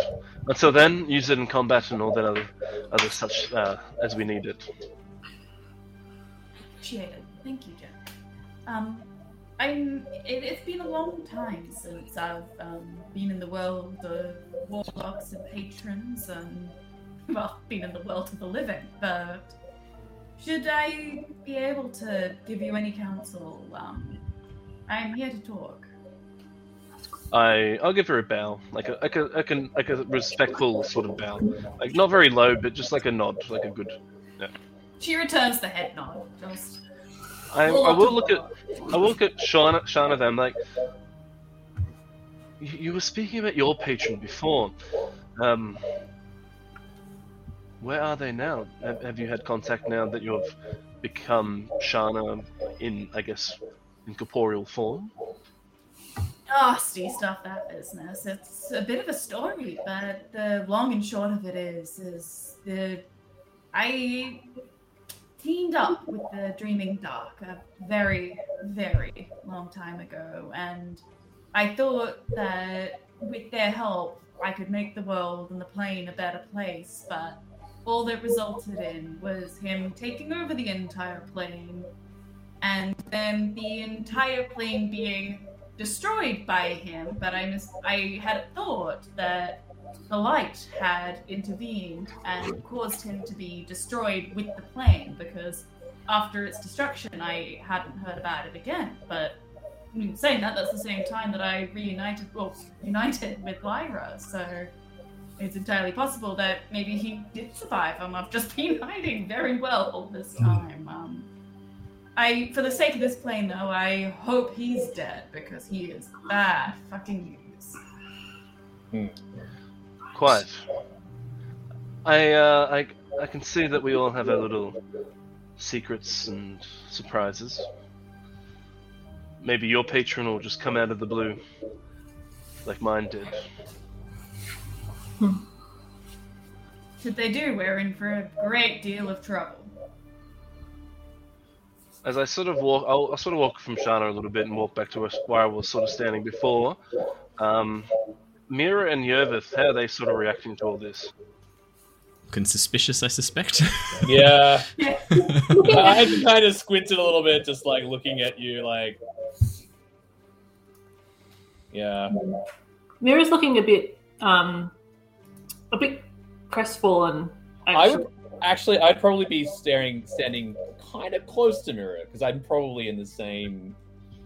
S7: Until then, use it in combat and all that other other such uh, as we need it.
S5: Appreciate it. Thank you, Jin. Um, I'm. It, it's been a long time since I've um, been in the world of warlocks and patrons, and well, been in the world of the living. But should I be able to give you any counsel, um, I'm here to talk.
S7: I I'll give her a bow, like a like a like a, like a respectful sort of bow, like not very low, but just like a nod, like a good.
S5: She returns the head nod. Just
S7: I, I will look at I will look at Shana Shana them like you, you were speaking about your patron before. Um, where are they now? Have, have you had contact now that you've become Shana in, I guess, incorporeal form?
S5: nasty stuff that business. It's a bit of a story, but the long and short of it is is the I teamed up with the Dreaming Dark a very, very long time ago, and I thought that with their help I could make the world and the plane a better place, but all that resulted in was him taking over the entire plane and then the entire plane being destroyed by him, but I mis- I had thought that the light had intervened and caused him to be destroyed with the plane because after its destruction, I hadn't heard about it again. But I mean, saying that, that's the same time that I reunited, well, united with Lyra. So it's entirely possible that maybe he did survive, and I've just been hiding very well all this time. Um, I, for the sake of this plane, though, I hope he's dead because he is bad fucking news.
S7: Quite. I, uh, I, I can see that we all have our little secrets and surprises. Maybe your patron will just come out of the blue, like mine did.
S5: If they do, we're in for a great deal of trouble.
S7: As I sort of walk, I'll, I'll sort of walk from Shana a little bit and walk back to where I was sort of standing before. Um, Mira and Yervith, how are they sort of reacting to all this?
S1: Looking suspicious, I suspect.
S6: Yeah. I kind of squinted a little bit, just like looking at you, like. Yeah.
S2: Mira's looking a bit, um, a bit crestfallen.
S6: I would actually, I'd probably be staring, standing kind of close to Mira because I'm probably in the same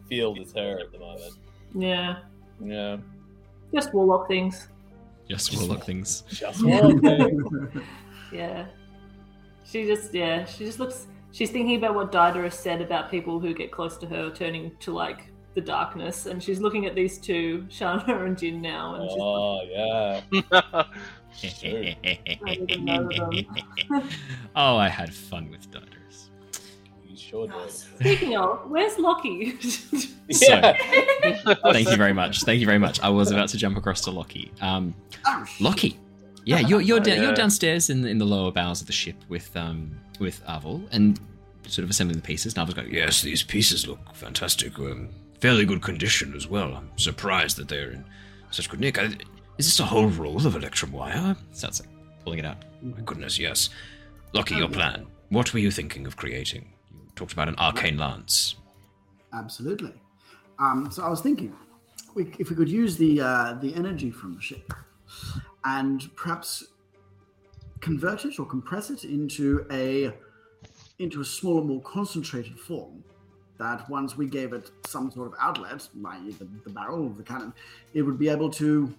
S6: field as her at the moment.
S2: Yeah,
S6: Yeah.
S2: just warlock things.
S1: Just warlock things.
S6: Just one thing.
S2: Yeah, she just yeah she just looks. She's thinking about what Diderus said about people who get close to her turning to like the darkness, and she's looking at these two, Shana and Jin now, and she's
S6: Oh yeah.
S1: oh, I had fun with Diders.
S6: You sure did.
S2: Speaking of, where's Lockie?
S6: Yeah.
S1: Thank you very much. Thank you very much. I was about to jump across to Lockie. Um,
S3: Oh.
S1: Lockie. Yeah, you're you're,
S7: Oh,
S1: da- you're downstairs in the, in the lower bowels of the ship with um with Arvel and sort of assembling the pieces. And Arvel's going, yes, these pieces look fantastic. Um, fairly good condition as well. I'm surprised that they're in such good nick. I, is this a whole roll of electrum wire? Sounds like pulling it out. My goodness, yes. Lockie, your plan. What were you thinking of creating? You talked about an arcane lance.
S3: Absolutely. Um, so I was thinking, we, if we could use the uh, the energy from the ship, and perhaps convert it or compress it into a into a smaller, more concentrated form. That once we gave it some sort of outlet, like the, the barrel of the cannon, it would be able to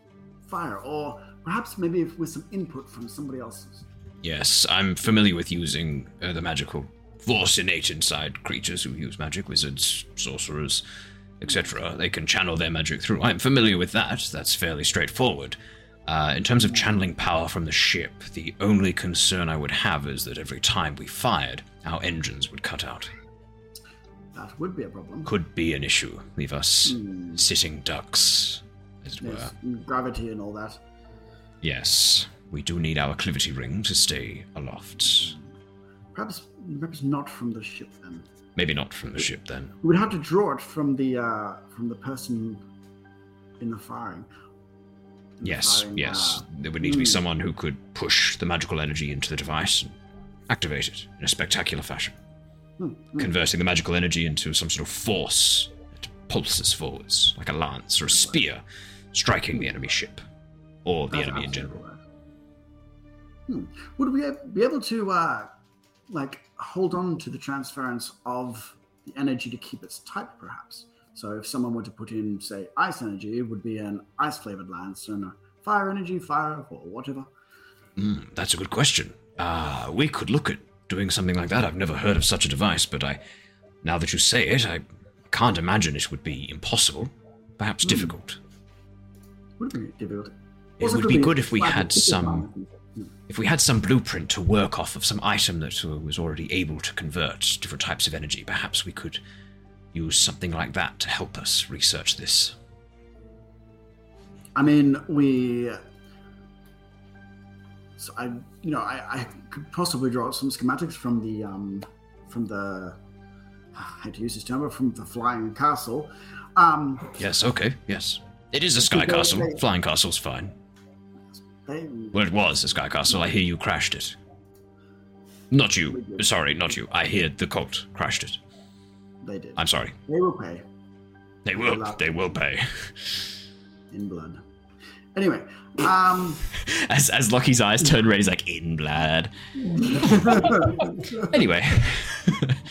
S3: fire, or perhaps maybe if with some input from somebody else's.
S1: Yes, I'm familiar with using uh, the magical force innate inside creatures who use magic, wizards, sorcerers, etc. They can channel their magic through. I'm familiar with that. That's fairly straightforward. Uh, in terms of channeling power from the ship, the only concern I would have is that every time we fired, our engines would cut out.
S3: That would be a problem.
S1: Could be an issue. Leave us
S3: Hmm.
S1: sitting ducks, as it were.
S3: Yes, gravity and all that.
S1: Yes, we do need our acclivity ring to stay aloft.
S3: Perhaps, perhaps not from the ship then.
S1: Maybe not from the ship then.
S3: We would have to draw it from the uh, from the person in the firing. In the
S1: Yes,
S3: firing,
S1: yes.
S3: uh,
S1: There would need to be
S3: hmm.
S1: someone who could push the magical energy into the device and activate it in a spectacular fashion,
S3: hmm, hmm.
S1: converting the magical energy into some sort of force that pulses forwards, like a lance or a spear, striking the enemy ship or the
S3: That's
S1: enemy in general.
S3: Hmm. Would we be able to, uh, like, hold on to the transference of the energy to keep its type, perhaps? So if someone were to put in, say, ice energy, it would be an ice flavored lance, and a fire energy, fire, or whatever.
S1: Mm, that's a good question. Uh, we could look at doing something like that. I've never heard of such a device, but I, Now that you say it, I can't imagine it would be impossible. Perhaps difficult.
S3: Would difficult.
S1: It would be good if we had some if we had some blueprint to work off of some item that was already able to convert different types of energy. Perhaps we could use something like that to help us research this.
S3: I mean, we. So I, you know, I, I could possibly draw some schematics from the, um, from the. I hate to use this term, but from the flying castle. Um,
S1: Yes, okay, yes. It is a sky castle.
S3: they-
S1: Flying castle's fine.
S3: they,
S1: Well, it was a sky castle. I hear you crashed it. Not you. Sorry, not you. I hear the cult crashed it.
S3: they did.
S1: I'm sorry.
S3: They will pay
S1: They will. They will pay.
S3: in blood. Anyway, um,
S1: As as Lockie's eyes turn red, he's like in blood. Anyway.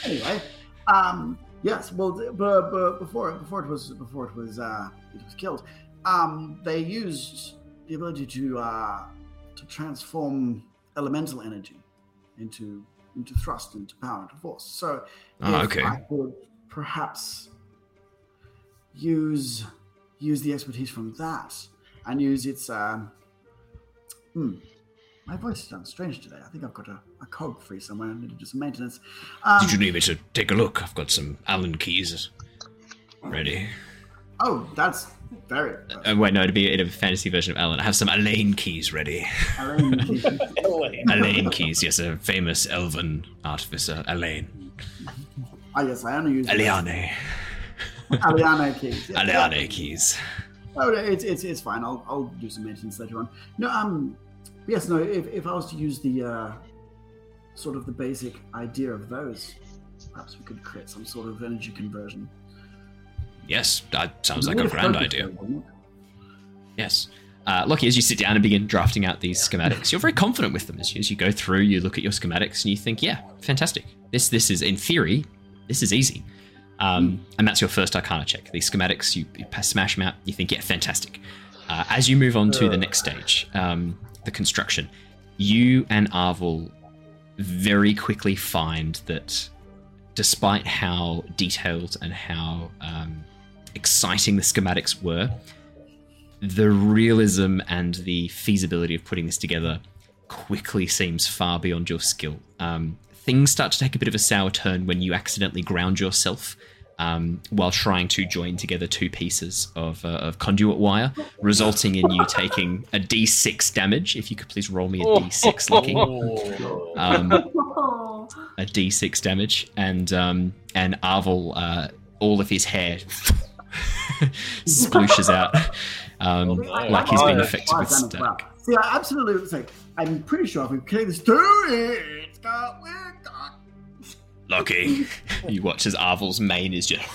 S3: anyway, um, yes. Well, but, but before before it was before it was uh, it was killed, um, they used the ability to uh, to transform elemental energy into into thrust, into power, into force. So,
S1: Ah, okay.
S3: I could perhaps use use the expertise from that and use its. Um, hmm. My voice sounds strange today. I think I've got a, a cog free somewhere. I need to do some maintenance. Um,
S1: Did you need me to take a look? I've got some Allen keys ready.
S3: Oh, that's very.
S1: Uh, wait, no, it'd be in a fantasy version of Alan. I have some Elaine keys ready.
S3: Elaine.
S1: Elaine keys, yes, a famous elven artificer. Elaine.
S3: Ah, yes, I only use
S1: Eliane.
S3: Aliana keys. Yeah.
S1: Eliane keys.
S3: Oh, it's, it's it's fine. I'll I'll do some maintenance later on. No, um, yes, no. If, if I was to use the uh, sort of the basic idea of those, perhaps we could create some sort of energy conversion.
S1: Yes, that sounds like a grand idea.
S3: on it, wouldn't it?
S1: Yes. Uh, Lockie, as you sit down and begin drafting out these schematics, you're very confident with them. As you, as you go through, you look at your schematics and you think, yeah, fantastic. This this is, in theory, this is easy. Um, and that's your first Arcana check. These schematics, you, you pass- smash them out, you think, yeah, fantastic. Uh, as you move on to the next stage, um, the construction, you and Arvel very quickly find that despite how detailed and how um, exciting the schematics were, the realism and the feasibility of putting this together quickly seems far beyond your skill. Um, things start to take a bit of a sour turn when you accidentally ground yourself um, while trying to join together two pieces of, uh, of conduit wire, resulting in you taking a d6 damage. If you could please roll me a d6, Lockie. Um,
S2: Oh,
S1: a d6 damage, and um, and Arvel, uh, all of his hair splooshes out, um, like he's been
S3: Oh,
S1: affected with
S3: Five damage,
S1: static.
S3: See, I absolutely say, I'm pretty sure if we connect this to it, it's got, we're got.
S1: Lockie. you watch as Arvel's mane is just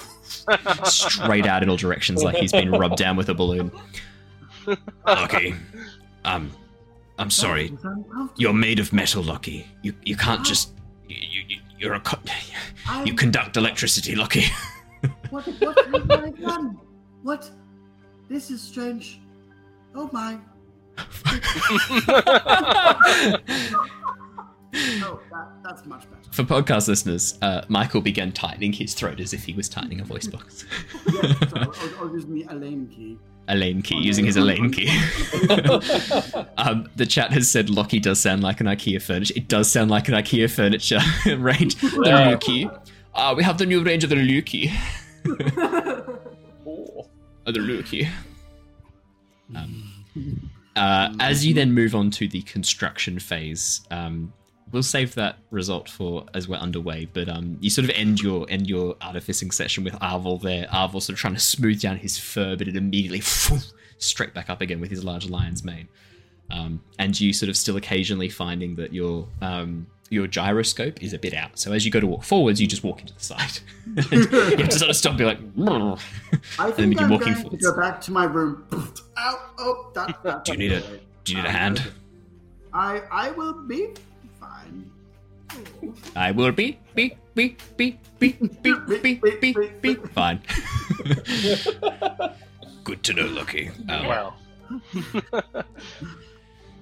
S1: straight out in all directions, like he's been rubbed down with a balloon. Lockie, um, I'm sorry. You're made of metal, Lockie. You you can't just you, you you're a co- you conduct electricity, Lockie.
S3: What, what have I done? What? This is strange. Oh my. Oh, that, that's much better.
S1: For podcast listeners, uh, Michael began tightening his throat as if he was tightening a voice box.
S3: Yes, I'll use the Elaine key.
S1: Elaine key, using his Elaine key. um, the chat has said Lockie does sound like an IKEA furniture. It does sound like an IKEA furniture range. The new key. Uh, we have the new range of the Luki.
S6: Oh.
S1: The Luki. Um, uh, as you then move on to the construction phase, um, we'll save that result for as we're underway. But um, you sort of end your end your artificing session with Arvel there. Arvel sort of trying to smooth down his fur, but it immediately straight back up again with his large lion's mane. Um, and you sort of still occasionally finding that your um, your gyroscope is a bit out. So as you go to walk forwards, you just walk into the side. you have to sort of stop, and be like,
S3: I
S1: then
S3: think
S1: begin
S3: I'm
S1: walking
S3: going
S1: forwards.
S3: to go back to my room. Ow! Oh, that, that,
S1: Do you need a Do you need a hand?
S3: I I will be fine.
S1: I will be be be be be be be be be fine. Good to know, Lockie. Um,
S7: Wow.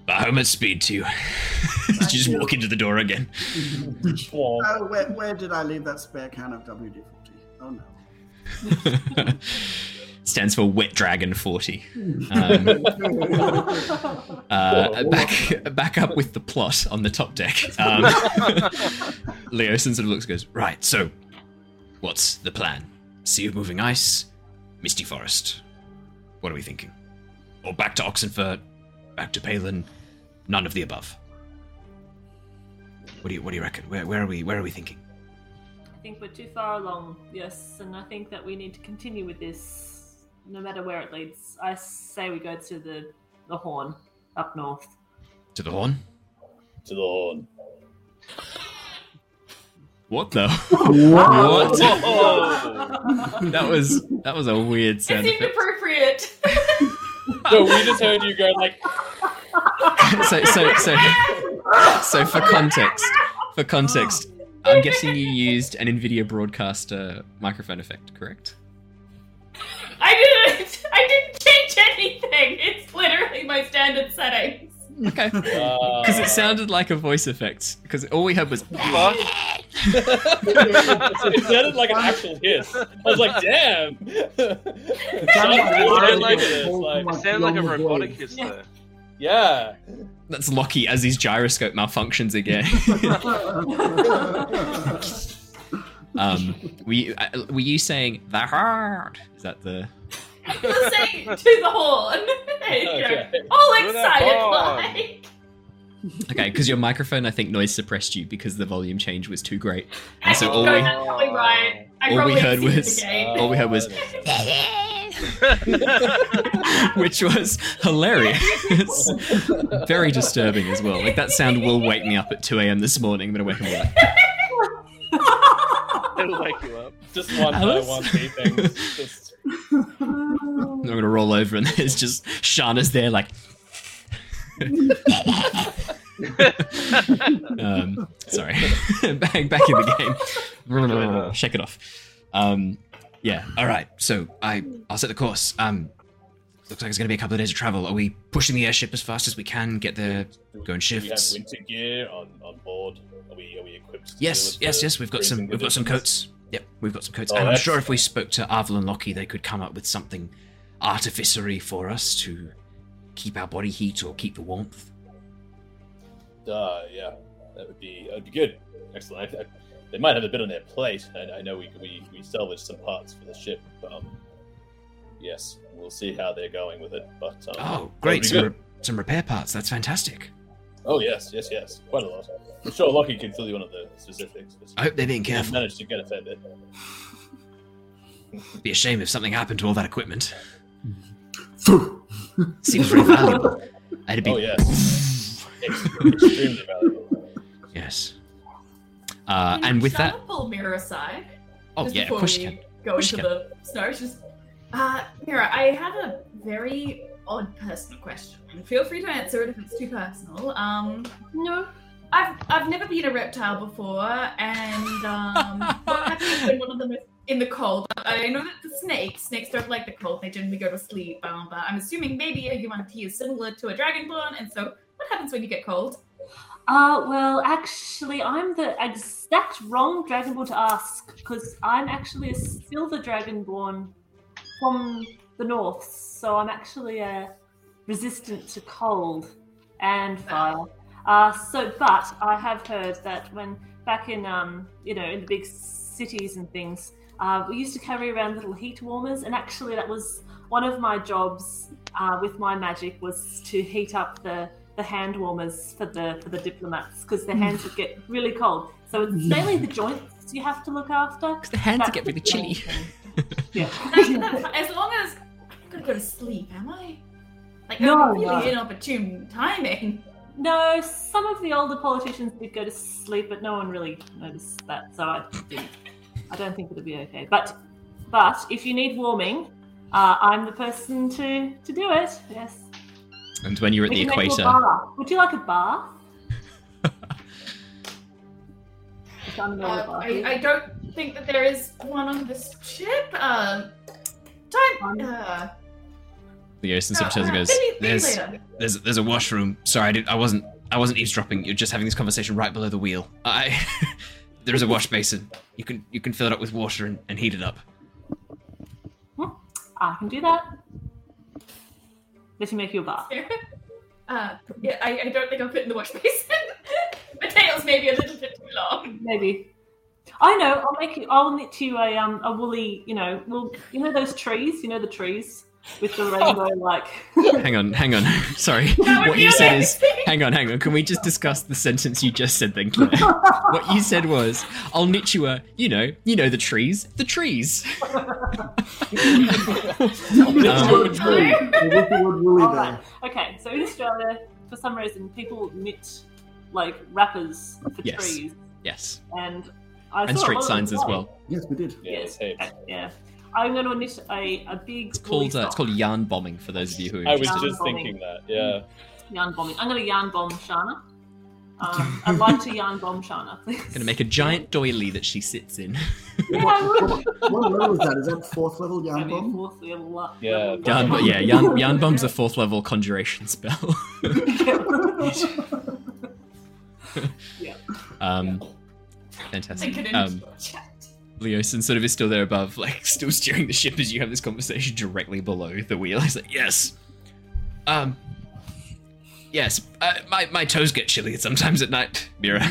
S1: home at speed two. you just walk into the door again.
S6: Well,
S3: Oh, where, where did I leave that spare can of WD 40? Oh no.
S1: Stands for Wet Dragon 40. Um, uh, back, back up with the plot on the top deck. Um, Leosin sort of looks goes, Right, so what's the plan? Sea of moving ice? Misty Forest? What are we thinking? Or back to Oxenfurt? Back to Palin? None of the above. What do you What do you reckon? Where, where are we Where are we thinking?
S2: I think we're too far along, yes, and I think that we need to continue with this, no matter where it leads. I say we go to the the Horn up north.
S1: To the Horn?
S6: to the horn.
S1: What the?
S7: Whoa!
S1: that was that was a weird
S5: It
S1: sound
S5: seemed
S1: effect.
S5: appropriate.
S6: No, we just heard you go like,
S1: so so so so for context, for context, I'm guessing you used an Nvidia broadcaster microphone effect, correct?
S5: I didn't. I didn't change anything. It's literally my standard settings.
S1: Okay.
S6: uh,
S1: Because it sounded like a voice effect. Because all we heard was.
S6: It sounded like an actual hiss. I was like, damn.
S3: It
S6: Sounds
S3: sounded
S6: really
S7: sounded like
S6: ridiculous,
S3: a-
S6: like-
S7: It like a robotic
S3: voice.
S7: hiss
S5: Yeah.
S6: yeah.
S1: That's Lockie as his gyroscope malfunctions again. um, were you, uh, were you saying the heart? Is that the?
S5: I was saying to the horn. There.
S6: Okay.
S5: All excited like.
S1: Okay, because your microphone, I think, noise suppressed you because the volume change was too great, and so all
S5: no,
S1: we
S5: that's probably right. I
S1: all we heard was- all we heard was- which was hilarious. Very disturbing as well. Like that sound will wake me up at 2 a.m. this morning. I'm gonna wake up and be like,
S7: It'll wake you up.
S6: Just one by
S1: Alice?
S6: one key things. Just
S1: I'm gonna roll over and there's just Shana's there like. um, sorry, back back in the game. Shake it off. Um, yeah. All right. So I I'll set the course. Um, looks like it's gonna be a couple of days of travel. Are we pushing the airship as fast as we can? Get there. Go in
S6: Do we have
S1: shifts.
S6: winter gear on, on board? Are we are we equipped?
S1: Yes, yes, yes. We've got some. We've got some coats. Yep, we've got some coats.
S6: Oh,
S1: and I'm sure if we spoke to Arvel and Lockie, they could come up with something artificery for us to keep our body heat or keep the warmth.
S6: Uh, yeah, that would be that would be good. Excellent. I, I, they might have a bit on their plate. I, I know we, we we salvaged some parts for the ship. Um, yes, we'll see how they're going with it. But um,
S1: Oh, great! Some, re- some repair parts. That's fantastic.
S6: Oh yes, yes, yes, quite a lot. I'm sure Lockie can fill you one of the specifics.
S1: I hope they're being
S6: he's
S1: careful.
S6: managed to get a fair bit.
S1: Be a shame if something happened to all that equipment. Seems very valuable. It'd be
S6: Oh yes, extremely valuable.
S1: yes. Uh, and with that,
S5: pull Mira aside.
S1: oh
S5: just
S1: yeah, of course
S5: we
S1: you can.
S5: Go
S1: course
S5: into
S1: you
S5: the snow. Just, uh, Mira, I have a very odd personal question. Feel free to answer it if it's too personal. Um,
S2: No,
S5: I've I've never been a reptile before, and um, what happens when one of them is in the cold? I know that the snakes snakes don't like the cold; they generally go to sleep. Um, but I'm assuming maybe a humanity is similar to a dragonborn, and so what happens when you get cold?
S2: Uh, well, actually, I'm the exact wrong Dragonborn to ask because I'm actually a silver Dragonborn from the north, so I'm actually uh, resistant to cold and fire. Uh, so, but I have heard that when back in, um, you know, in the big cities and things, uh, we used to carry around little heat warmers, and actually, that was one of my jobs uh, with my magic was to heat up the the hand warmers for the for the diplomats because their hands would get really cold. So it's mainly the joints you have to look after.
S1: Because the hands get really chilly.
S2: Thing. Yeah.
S5: That- that- as long as I'm gonna go to sleep, am I? Like,
S2: No,
S5: no, really
S2: no.
S5: inopportune timing.
S2: No, some of the older politicians did go to sleep, but no one really noticed that. So I didn't. I don't think it'll be okay. But but if you need warming, uh, I'm the person to to do it. Yes.
S1: And when you're at
S2: We
S1: the
S2: can make you
S1: equator.
S2: Would you like a bath? If I'm gonna
S5: Uh. I, I don't think that there is one on this ship. Uh, time. Uh,
S1: Leosin sort of turns and goes,
S5: Maybe- maybe
S1: "There's,
S5: later.
S1: there's, there's a washroom. Sorry, I, did, I wasn't, I wasn't eavesdropping. You're just having this conversation right below the wheel. I, there is a wash basin. You can, you can fill it up with water and, and heat it up.
S2: I can do that. Let me make you a bath.
S5: Uh, yeah, I, I don't think I'll fit in the wash basin. My tail's maybe a little bit too long.
S2: Maybe. I know. I'll make you. I'll knit you a um a woolly. You know, well, you know those trees. You know the trees with the rainbow like.
S1: Hang on, hang on. Sorry. What you said is, hang on, hang on. Can we just discuss the sentence you just said then, Claire? what you said was, I'll knit you a, you know, you know the trees, the trees.
S3: With the word woolly
S2: All
S3: there.
S2: right. Okay. So in Australia, for some reason, people knit like wrappers for
S1: Yes.
S2: trees,
S1: Yes,
S2: and I
S1: and street signs as well.
S3: Yes, we did.
S6: Yeah,
S2: Yes.
S6: there's.
S2: Yeah. I'm going to knit a, a big.
S1: It's called, uh, it's called yarn bombing for those of you who. Are
S6: I was just
S2: bombing.
S6: thinking that. Yeah.
S2: yarn bombing. I'm going to yarn bomb Shana. Um, I'd like to yarn bomb Shana, please.
S1: Gonna make a giant doily that she sits in.
S2: Yeah, I.
S3: What, what level is that? Is that fourth level yarn bomb?
S2: fourth level up.
S6: Yeah,
S2: level
S1: Yarn,
S2: up.
S1: yeah, yarn, yarn bomb's a fourth level conjuration spell. Yeah. Um, fantastic. Um. Leosin sort of is still there above, like still steering the ship as you have this conversation directly below the wheel. He's like, "Yes, um, yes, uh, my my toes get chilly sometimes at night, Mira.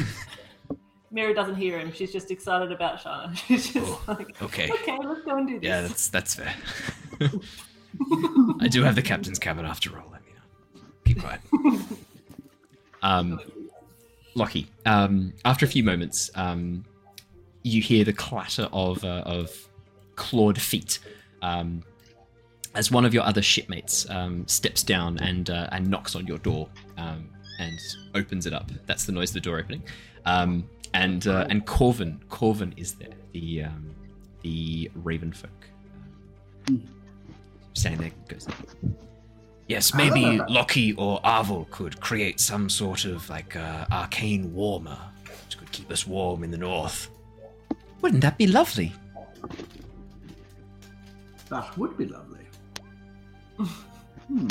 S2: Mira doesn't hear him. She's just excited about Shana. She's just
S1: Oh,
S2: like,
S1: okay,
S2: okay, let's go and do this.
S1: yeah, that's that's fair. I do have the captain's cabin after all. Let me know. Keep quiet. Um, Lockie. Um, after a few moments, um, you hear the clatter of uh, of clawed feet. Um, as one of your other shipmates um, steps down and uh, and knocks on your door um, and opens it up. That's the noise of the door opening. Um, and uh, and Corvin, Corvin is there. The um, the Raven folk. Standing there goes. Yes, maybe
S3: Ah.
S1: Loki or Arvel could create some sort of like uh, arcane warmer which could keep us warm in the north. Wouldn't that be lovely?
S3: That would be lovely. hmm.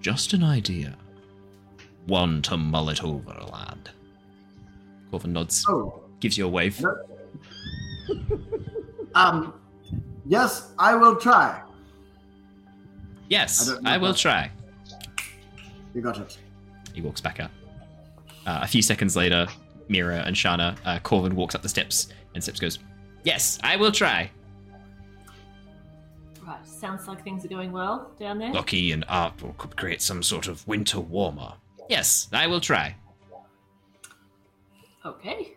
S1: Just an idea. One to mull it over, lad. Corvin nods,
S3: Oh,
S1: gives you a wave.
S3: no. um, yes, I will try.
S1: Yes,
S3: I
S1: I will
S3: that.
S1: try.
S3: You got it.
S1: He walks back up. Uh, a few seconds later, Mira and Shana, uh, Corvin walks up the steps, and Steps goes, Yes, I will try.
S2: Right, sounds like things are going well down there.
S1: Loki and Arvel could create some sort of winter warmer. Yes, I will try.
S2: Okay.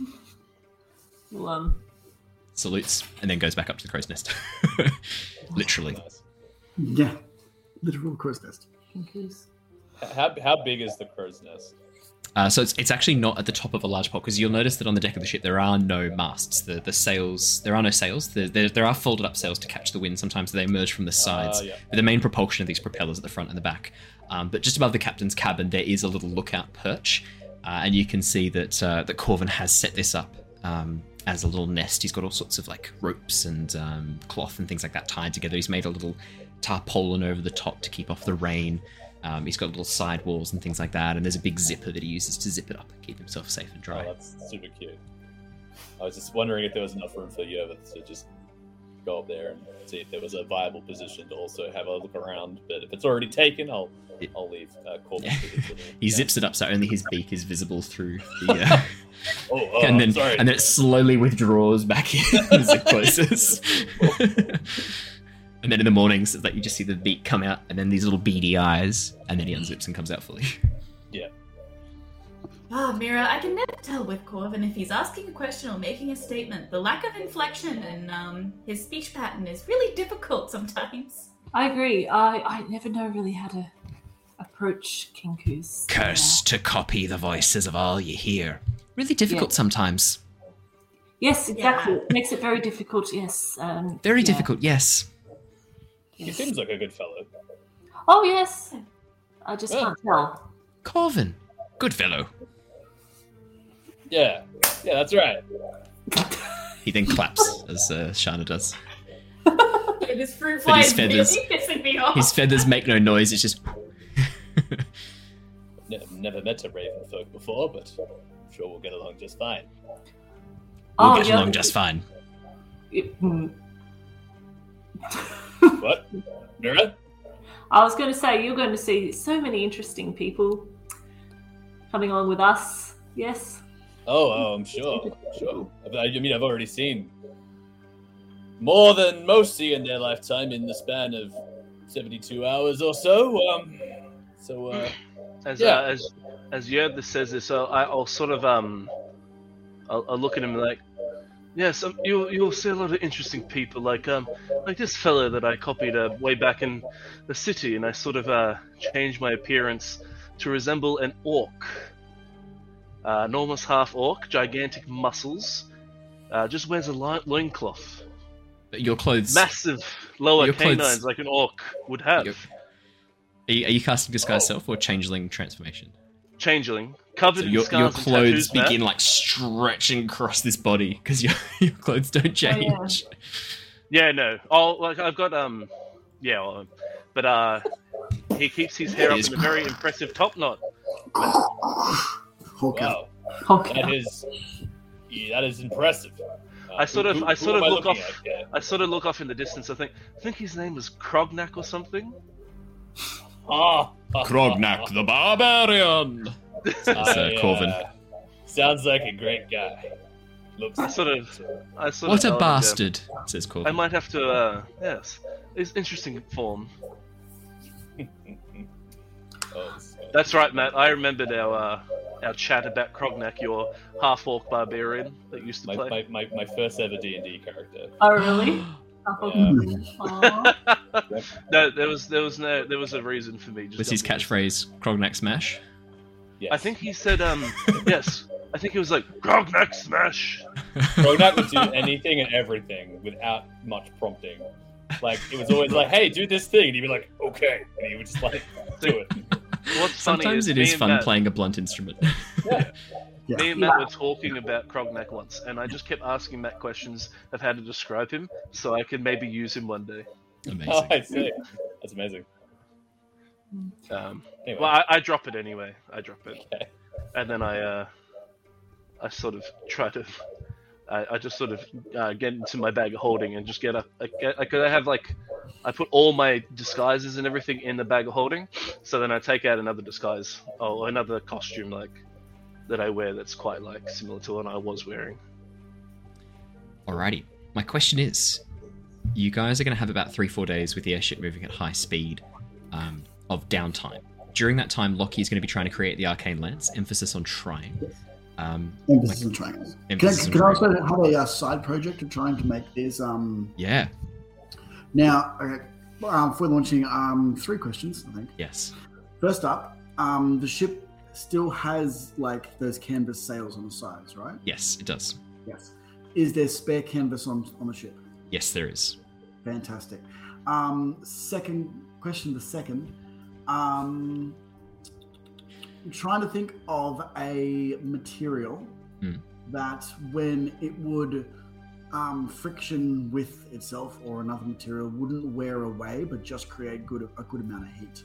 S2: well, um,
S1: Salutes, and then goes back up to the crow's nest. Literally.
S6: Nice.
S3: Yeah. Literal crow's nest.
S6: How, how big is the crow's nest?
S1: Uh, so it's, it's actually not at the top of a large pot because you'll notice that on the deck of the ship there are no masts. The the sails there are no sails. There, there, there are folded up sails to catch the wind. Sometimes they emerge from the sides.
S6: Ah, yeah.
S1: But the main propulsion of these propellers at the front and the back. Um, but just above the captain's cabin there is a little lookout perch, uh, and you can see that uh, that Corvin has set this up um, as a little nest. He's got all sorts of like ropes and um, cloth and things like that tied together. He's made a little tarpaulin over the top to keep off the rain. Um, he's got little side walls and things like that, and there's a big zipper that he uses to zip it up and keep himself safe and
S6: Oh,
S1: dry.
S6: that's super cute. I was just wondering if there was enough room for Yervith to just go up there and see if there was a viable position to also have a look around. But if it's already taken, I'll I'll leave uh, Corvin.
S1: Yeah.
S6: to his
S1: He zips it up so only his beak is visible through the, uh,
S6: Oh, oh
S1: and then
S6: sorry.
S1: and then it slowly withdraws back in as it closes. and then in the mornings, it's like you just see the beak come out, and then these little beady eyes, and then he unzips and comes out fully.
S5: Ah, Mira, I can never tell with Corvin if he's asking a question or making a statement. The lack of inflection in um, his speech pattern is really difficult sometimes.
S2: I agree. I I never know really how to approach Kenku's.
S1: Curse to copy the voices of all you hear. Really difficult
S2: Yeah.
S1: sometimes.
S2: Yes, exactly.
S5: Yeah.
S2: It makes it very difficult. Yes. Um,
S1: Very
S2: yeah.
S1: difficult, yes.
S6: he
S2: Yes.
S6: seems like a good fellow.
S2: Oh yes. I just
S6: Yeah.
S2: can't tell.
S1: Corvin, good fellow.
S6: Yeah, yeah, that's right.
S1: He then claps as uh, Shana does.
S5: This fruit
S1: But
S5: fly
S1: his
S5: is really
S1: feathers-
S5: pissing me off.
S1: His feathers make no noise. It's just.
S6: Ne- never met a raven folk before, but I'm sure we'll get along just fine.
S1: We'll
S2: Oh,
S1: get
S2: yeah.
S1: along just fine.
S2: Hmm.
S6: What? Mira?
S2: I was going to say you're going to see so many interesting people coming along with us. Yes.
S6: Oh, oh, I'm sure. Sure. I I mean, I've already seen more than most see in their lifetime in the span of 72 hours or so. Um, so, uh,
S7: As
S6: Yeah.
S7: uh, as as Yerda says this, I'll, I'll sort of um, I'll, I'll look at him like, yes, um, you'll you'll see a lot of interesting people, like um, like this fellow that I copied uh, way back in the city, and I sort of uh changed my appearance to resemble an orc, uh, enormous half orc, gigantic muscles, uh, just wears a lo- loincloth,
S1: But your clothes.
S7: massive lower
S1: Your clothes-
S7: like an orc would have.
S1: Your- Are you, are you casting disguise self or changeling transformation?
S7: Changeling, covered
S1: So
S7: in
S1: your,
S7: scars
S1: your
S7: and
S1: clothes
S7: tattoos,
S1: begin like stretching across this body because your, your clothes don't change.
S7: Yeah, no. Oh, like I've got um, yeah, well, but uh, he keeps his hair up
S1: It is-
S7: in a very impressive top knot.
S3: Hawk
S6: wow,
S3: out.
S2: Okay.
S6: that is yeah, that is impressive. Uh,
S7: I sort
S6: who-
S7: of-
S6: who-
S7: I sort of
S6: I
S7: look off-
S6: at? Yeah.
S7: I sort of look off in the distance. I think, I think his name was Krognak or something.
S6: Ah,
S1: Krognak the Barbarian! It's uh, Corvin.
S6: uh, Sounds like a great guy. Looks
S7: I sort of, I sort
S1: What
S7: of.
S1: a
S7: nod and go,
S1: bastard, says
S7: I might have to. uh Yes, it's interesting form.
S6: Oh,
S7: That's right, Matt. I remembered our uh, our chat about Krognak, your half orc barbarian that used to
S6: my,
S7: play.
S6: my, my, my first ever D and D character.
S2: Oh, really?
S6: Yeah.
S2: Aw.
S7: no, there was there was no there was a reason for me. Just
S1: Was his catchphrase Krognak Smash?
S6: Yes.
S7: I think he said um yes. I think it was like Krognak smash.
S6: Rognak would do anything and everything without much prompting. Like it was always like, "Hey, do this thing," and he'd be like, "Okay," and he would just like do it.
S7: What's funny
S1: Sometimes
S7: is
S1: it
S7: me
S1: is
S7: and
S1: fun
S7: Matt,
S1: playing a blunt instrument.
S6: Yeah.
S3: Yeah.
S7: Me and Matt were talking about Krognak once, and I just kept asking Matt questions of how to describe him, so I could maybe use him one day.
S1: Amazing.
S6: Oh, I see. That's amazing.
S7: Um,
S6: Anyway,
S7: well, I, I drop it anyway. I drop it,
S6: okay.
S7: and then I, uh, I sort of try to, I, I just sort of uh, get into my bag of holding and just get up. I, get, I, I have like, I put all my disguises and everything in the bag of holding, so then I take out another disguise, or another costume like that I wear that's quite like similar to one I was wearing.
S1: Alrighty. My question is you guys are going to have about three, four days with the airship moving at high speed um, of downtime. During that time, Lockie is going to be trying to create the arcane lance, emphasis on trying. Um,
S3: Emphasis on triangles. Can I,
S1: Emphasis
S3: can I also have a uh, side project of trying to make this? Um,
S1: yeah,
S3: now, okay, um, for launching, um, three questions, I think.
S1: yes.
S3: First up, um, the ship still has like those canvas sails on the sides, right?
S1: Yes, it does.
S3: Yes. Is there spare canvas on on the ship?
S1: Yes, there is.
S3: Fantastic. Um, second question. The second, um, trying to think of a material
S1: Hmm.
S3: that, when it would um, friction with itself or another material, wouldn't wear away, but just create good a good amount of heat.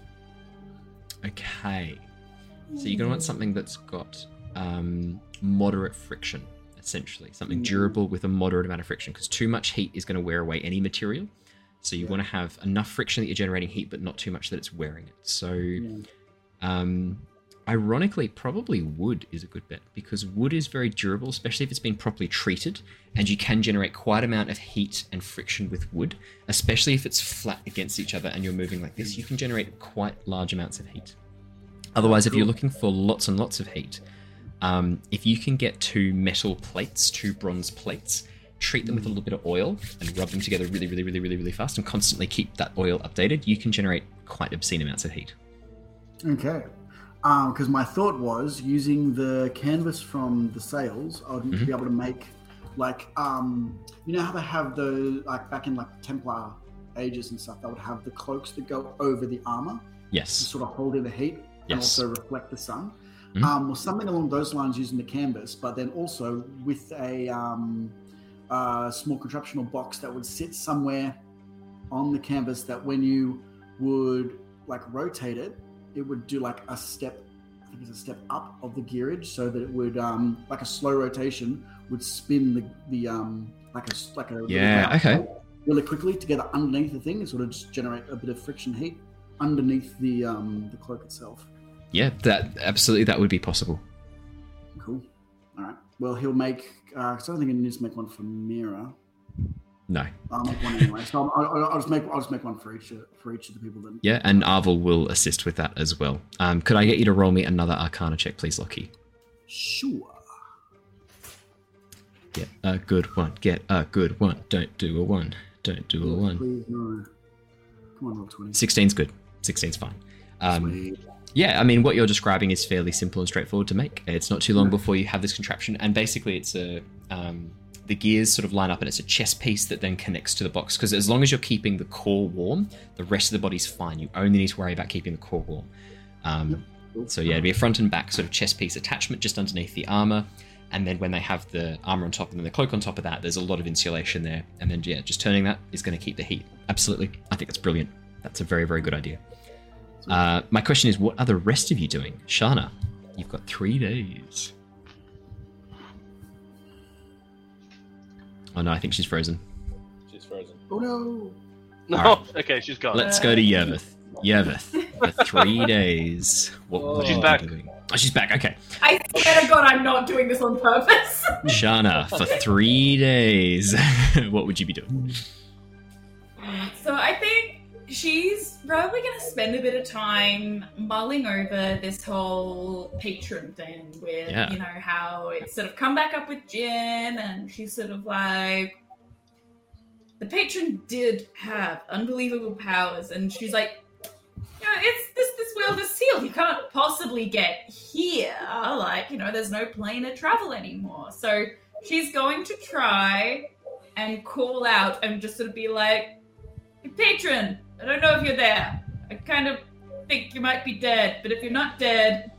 S1: Okay. So you're to want something that's got um, moderate friction, essentially. Something
S3: Mm.
S1: durable with a moderate amount of friction, because too much heat is going to wear away any material. So you
S3: Yeah.
S1: want to have enough friction that you're generating heat, but not too much that it's wearing it. So,
S3: Yeah.
S1: um, ironically, probably wood is a good bet because wood is very durable, especially if it's been properly treated, and you can generate quite amount of heat and friction with wood, especially if it's flat against each other and you're moving like this. You can generate quite large amounts of heat. Otherwise, if you're looking for lots and lots of heat, um, if you can get two metal plates, two bronze plates, treat them with a little bit of oil and rub them together really, really, really, really, really fast, and constantly keep that oil updated, you can generate quite obscene amounts of heat.
S3: Okay. Because my thought was using the canvas from the sails, I would
S1: Mhm.
S3: be able to make like um, you know how they have the like back in like Templar ages and stuff. They would have the cloaks that go over the armor to
S1: Yes.
S3: sort of hold in the heat and also reflect the sun.
S1: Mhm.
S3: Um, or something along those lines using the canvas, but then also with a um, uh, small contraptional box that would sit somewhere on the canvas that when you would like rotate it, it would do like a step. I think it's a step up of the gearage, so that it would um, like a slow rotation would spin the the um like a like a
S1: Yeah, okay.
S3: really quickly to get underneath the thing and sort of just generate a bit of friction heat underneath the um the cloak itself.
S1: Yeah, that absolutely that would be possible.
S3: Cool. All right. Well, he'll make. Uh, so I don't think he needs to make one for Mira.
S1: No.
S3: I'll make one anyway. So I'll, I'll, just make. I'll just make one for each of- for each of the people. Then.
S1: Yeah, and Arvel will assist with that as well. Um, could I get you to roll me another Arcana check, please, Lockie?
S3: Sure.
S1: Get a good one. Get a good one. Don't do a one. Don't do a one.
S3: Please no. Come on, roll twenty.
S1: 16's good. 16's fine. Um, yeah, I mean, what you're describing is fairly simple and straightforward to make. It's not too long before you have this contraption, and basically, it's a um, the gears sort of line up, and it's a chest piece that then connects to the box. Because as long as you're keeping the core warm, the rest of the body's fine. You only need to worry about keeping the core warm. Um, So yeah, it'd be a front and back sort of chest piece attachment just underneath the armor, and then when they have the armor on top and then the cloak on top of that, there's a lot of insulation there. And then yeah, just turning that is going to keep the heat. Absolutely, I think that's brilliant. That's a very very good idea. Uh, my question is, what are the rest of you doing, Shana? You've got three days. Oh no, I think she's frozen.
S6: She's frozen.
S3: Oh no.
S7: No,
S1: Alright.
S7: okay, she's gone.
S1: Let's go to Yervith. Yervith, for three days. What oh. would
S7: She's back.
S1: doing? Oh, she's back. Okay.
S5: I swear to God, I'm not doing this on purpose.
S1: Shana, for three days, what would you be doing?
S5: So I think she's probably going to spend a bit of time mulling over this whole patron thing with,
S1: Yeah.
S5: you know, how it's sort of come back up with Jin, and she's sort of like, the patron did have unbelievable powers, and she's like, you know, it's this this world is sealed. You can't possibly get here. Like, you know, there's no plane of travel anymore. So she's going to try and call out and just sort of be like, patron, I don't know if you're there. I kind of think you might be dead, but if you're not dead,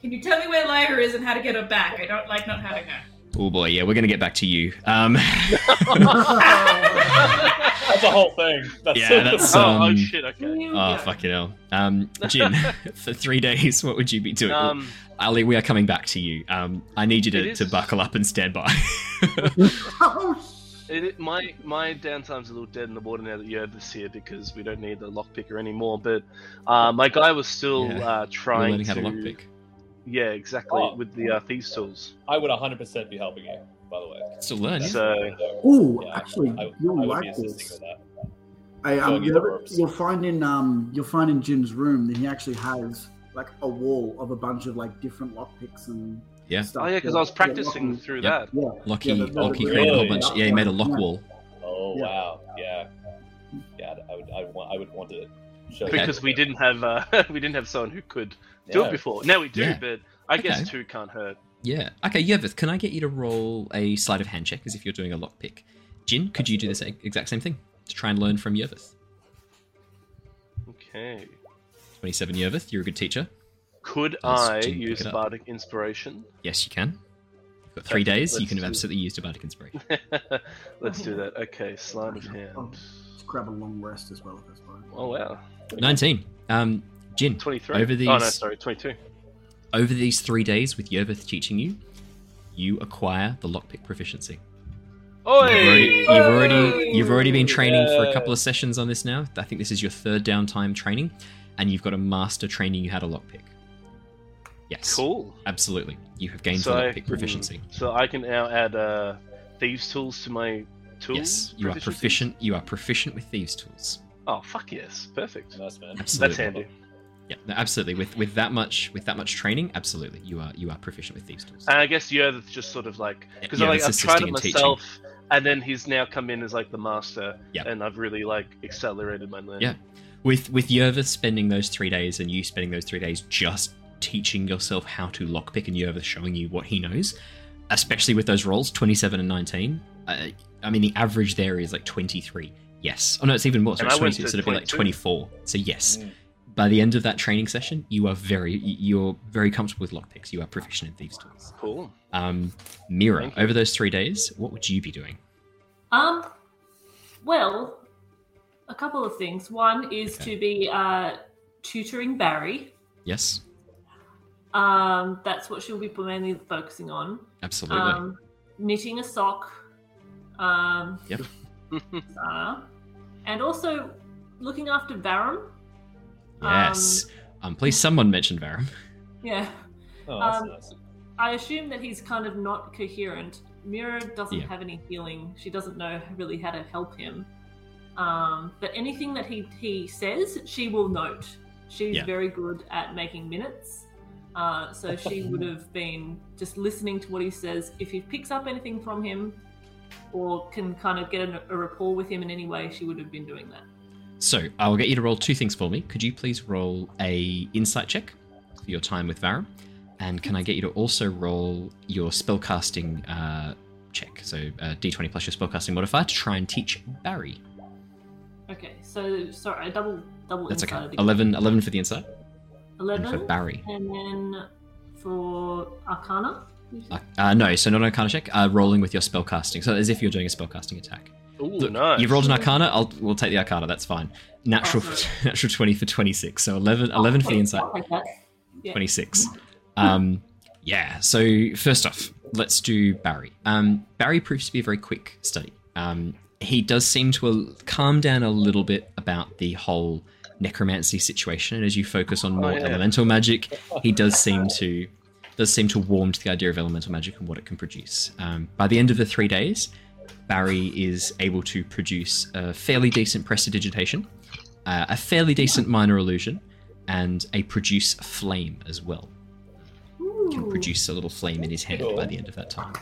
S5: can you tell me where Lyra is and how to get her back? I don't like not having her.
S1: Oh boy, yeah, we're gonna get back to you. Um,
S6: That's a whole thing. That's
S1: Yeah, that's-
S7: oh,
S1: um,
S7: oh shit, okay.
S1: oh fucking hell. Um, Jin, for three days, what would you be doing?
S7: Um,
S1: Ally, we are coming back to you. Um, I need you to,
S7: is-
S1: to buckle up and stand by.
S3: Oh,
S7: it, it- my my downtime's a little dead in the water now that you're this here because we don't need the lockpicker anymore. But uh, my guy was still
S1: Yeah,
S7: uh,
S1: We're
S7: trying
S1: to. how
S7: to.
S1: to lockpick.
S7: Yeah, exactly.
S6: Oh.
S7: With the uh, thieves tools.
S6: I would 100% be helping you, by the way.
S1: Still learn. yeah?
S7: So
S3: Ooh,
S6: Yeah,
S3: actually,
S6: I,
S3: you'll
S6: I would
S3: like this. I, um, you'll, you'll find in um, you'll find in Jin's room that he actually has like a wall of a bunch of like different lockpicks and
S1: Yeah.
S3: stuff.
S7: oh yeah, because I was practicing
S3: locking-
S7: through
S1: Yep.
S7: that.
S3: Yeah,
S1: Lockie,
S3: Yeah, the- the-
S1: Lockie
S3: the-
S1: created a whole bunch. Yeah, he made a lock
S3: Yeah.
S1: wall.
S6: Oh,
S3: Yeah.
S6: wow. Yeah. Yeah, I would, I would, want, I would want to show
S1: Okay.
S7: Because we didn't have uh, we didn't have someone who could do it before. Now we do,
S1: Yeah.
S7: but I guess two can't hurt.
S1: Yeah. Okay, Yervith, can I get you to roll a sleight of hand check as if you're doing a lockpick? Jin, could you do the exact same thing to try and learn from Yervith?
S7: Okay.
S1: 27 Yervith, you're a good teacher.
S7: Could
S1: Let's
S7: I use
S1: it
S7: bardic inspiration?
S1: Yes, you can. You've got three days. You can have absolutely used a bardic inspiration.
S7: Let's do that. Okay, sleight of hand.
S3: Just grab a long rest as well if that's fine.
S7: Oh wow,
S1: 19. Um, Jin,
S7: twenty-three.
S1: Over these.
S7: Oh no,
S1: these-
S7: sorry, twenty-two.
S1: over these three days with Yervith teaching you, you acquire the lockpick proficiency.
S7: Oh,
S1: You've already, you've already, you've already been training for a couple of sessions on this now. I think this is your third downtime training, and you've got a master training you how to lockpick. Yes,
S7: cool.
S1: absolutely. You have gained
S7: So
S1: the lockpick proficiency.
S7: So I can now add uh, thieves tools to my tools.
S1: Yes, you are proficient. You are proficient with thieves' tools.
S7: Oh fuck yes, perfect.
S6: Nice, man.
S1: Absolutely.
S7: That's handy.
S1: Yeah, no, absolutely. With with that much with that much training, absolutely, you are you are proficient with thieves' tools.
S7: And I guess yeah, that's just sort of like because
S1: Yeah,
S7: like I've tried it
S1: and teaching.
S7: myself, and then he's now come in as like the master,
S1: Yeah.
S7: and I've really like accelerated my learning.
S1: Yeah. With with Yervith spending those three days and you spending those three days just teaching yourself how to lockpick and Yervith showing you what he knows, especially with those rolls, 27 and 19. Uh, I mean, the average there is like 23. Yes. Oh, no, it's even more. So
S7: And
S1: it's
S7: I
S1: 22,
S7: to
S1: so it'd be like 24. So, yes.
S6: Mm.
S1: By the end of that training session, you are very you're very comfortable with lockpicks. You are proficient in thieves' tools.
S7: Cool.
S1: Um, Mira, over those three days, what would you be doing?
S2: Um, well, a couple of things. One is
S1: Okay.
S2: to be uh, tutoring Barry.
S1: Yes,
S2: Um, that's what she'll be mainly focusing on.
S1: absolutely.
S2: Um, knitting a sock. Um,
S1: Yep.
S2: uh, and also looking after Varram.
S1: yes. Um, please, someone mention Varram.
S2: Yeah.
S6: Oh, that's
S2: Um,
S6: nice.
S2: I assume that he's kind of not coherent. Mira doesn't
S1: Yeah.
S2: have any healing. She doesn't know really how to help him. Um, but anything that he, he says, she will note. She's
S1: Yeah.
S2: very good at making minutes. Uh, so she would have been just listening to what he says. If he picks up anything from him or can kind of get a, a rapport with him in any way, she would have been doing that.
S1: So I'll get you to roll two things for me. Could you please roll a insight check for your time with Varram? And can I get you to also roll your spellcasting uh, check? So uh, D20 plus your spellcasting modifier to try and teach Barry.
S2: Okay, so sorry, I double double
S1: That's okay. 11, 11 for the insight. And for Barry.
S2: and then for Arcana. you?
S1: Uh, uh, no, so not an Arcana check. Uh, rolling with your spellcasting. So as if you're doing a spellcasting attack.
S7: Ooh,
S1: Look,
S7: nice.
S1: You've rolled an Arcana. I'll we'll take the Arcana. That's fine. Natural
S2: Awesome.
S1: natural twenty for twenty six. So 11, 11 for the insight.
S2: I'll take that. Yeah.
S1: 26. Um, yeah, so first off, let's do Barry. Um, Barry proves to be a very quick study. Um, he does seem to calm down a little bit about the whole necromancy situation, and as you focus on more
S7: yeah.
S1: elemental magic, he does seem to does seem to warm to the idea of elemental magic and what it can produce. Um, by the end of the three days, Barry is able to produce a fairly decent prestidigitation, uh, a fairly decent minor illusion, and a produce flame as well. Can
S2: Ooh.
S1: produce a little flame in his hand
S6: Cool.
S1: by the end of that time.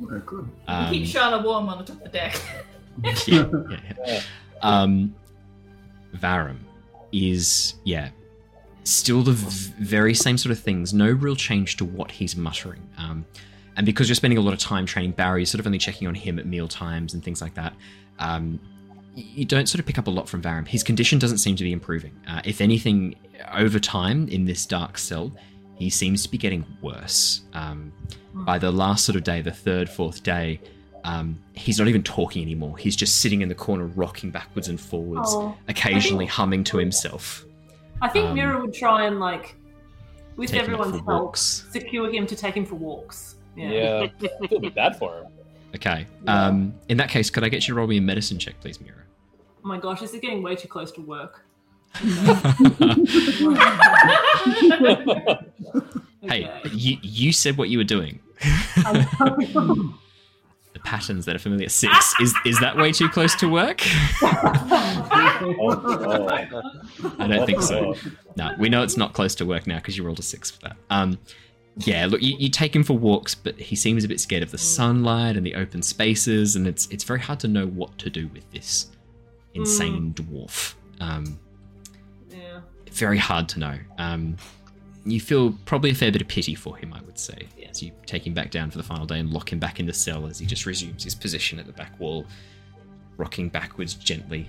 S3: Very good.
S1: Um,
S5: Keep Shana warm on the top of the deck.
S1: yeah, yeah, yeah.
S6: Yeah.
S1: Um, Varram is yeah, still the v- very same sort of things. No real change to what he's muttering. Um, and because you're spending a lot of time training Barry, you're sort of only checking on him at meal times and things like that. Um, you don't sort of pick up a lot from Varram. His condition doesn't seem to be improving. Uh, if anything, over time in this dark cell, he seems to be getting worse. Um, by the last sort of day, the third, fourth day, um, he's not even talking anymore. He's just sitting in the corner, rocking backwards and forwards,
S2: Oh,
S1: occasionally
S2: think-
S1: humming to himself.
S2: I think
S1: Um,
S2: Mira would try and like, with
S1: Take
S2: everyone's help,
S1: walks.
S2: secure him to take him for walks. Yeah.
S6: Yeah, I feel bad for him.
S1: Okay. Um, in that case, could I get you to roll me a medicine check, please, Mira?
S2: Oh my gosh, this is getting way too close to work.
S1: Hey,
S2: Okay.
S1: you, you said what you were doing. Patterns that are familiar. Six. Is is that way too close to work? I don't think so. No, we know it's not close to work now because you rolled a six for that. Um, yeah, look, you, you take him for walks, but he seems a bit scared of the sunlight and the open spaces, and it's it's very hard to know what to do with this insane dwarf. Um,
S2: yeah.
S1: very hard to know. Um, you feel probably a fair bit of pity for him, I would say,
S2: Yeah.
S1: as you take him back down for the final day and lock him back in the cell as he just resumes his position at the back wall, rocking backwards gently,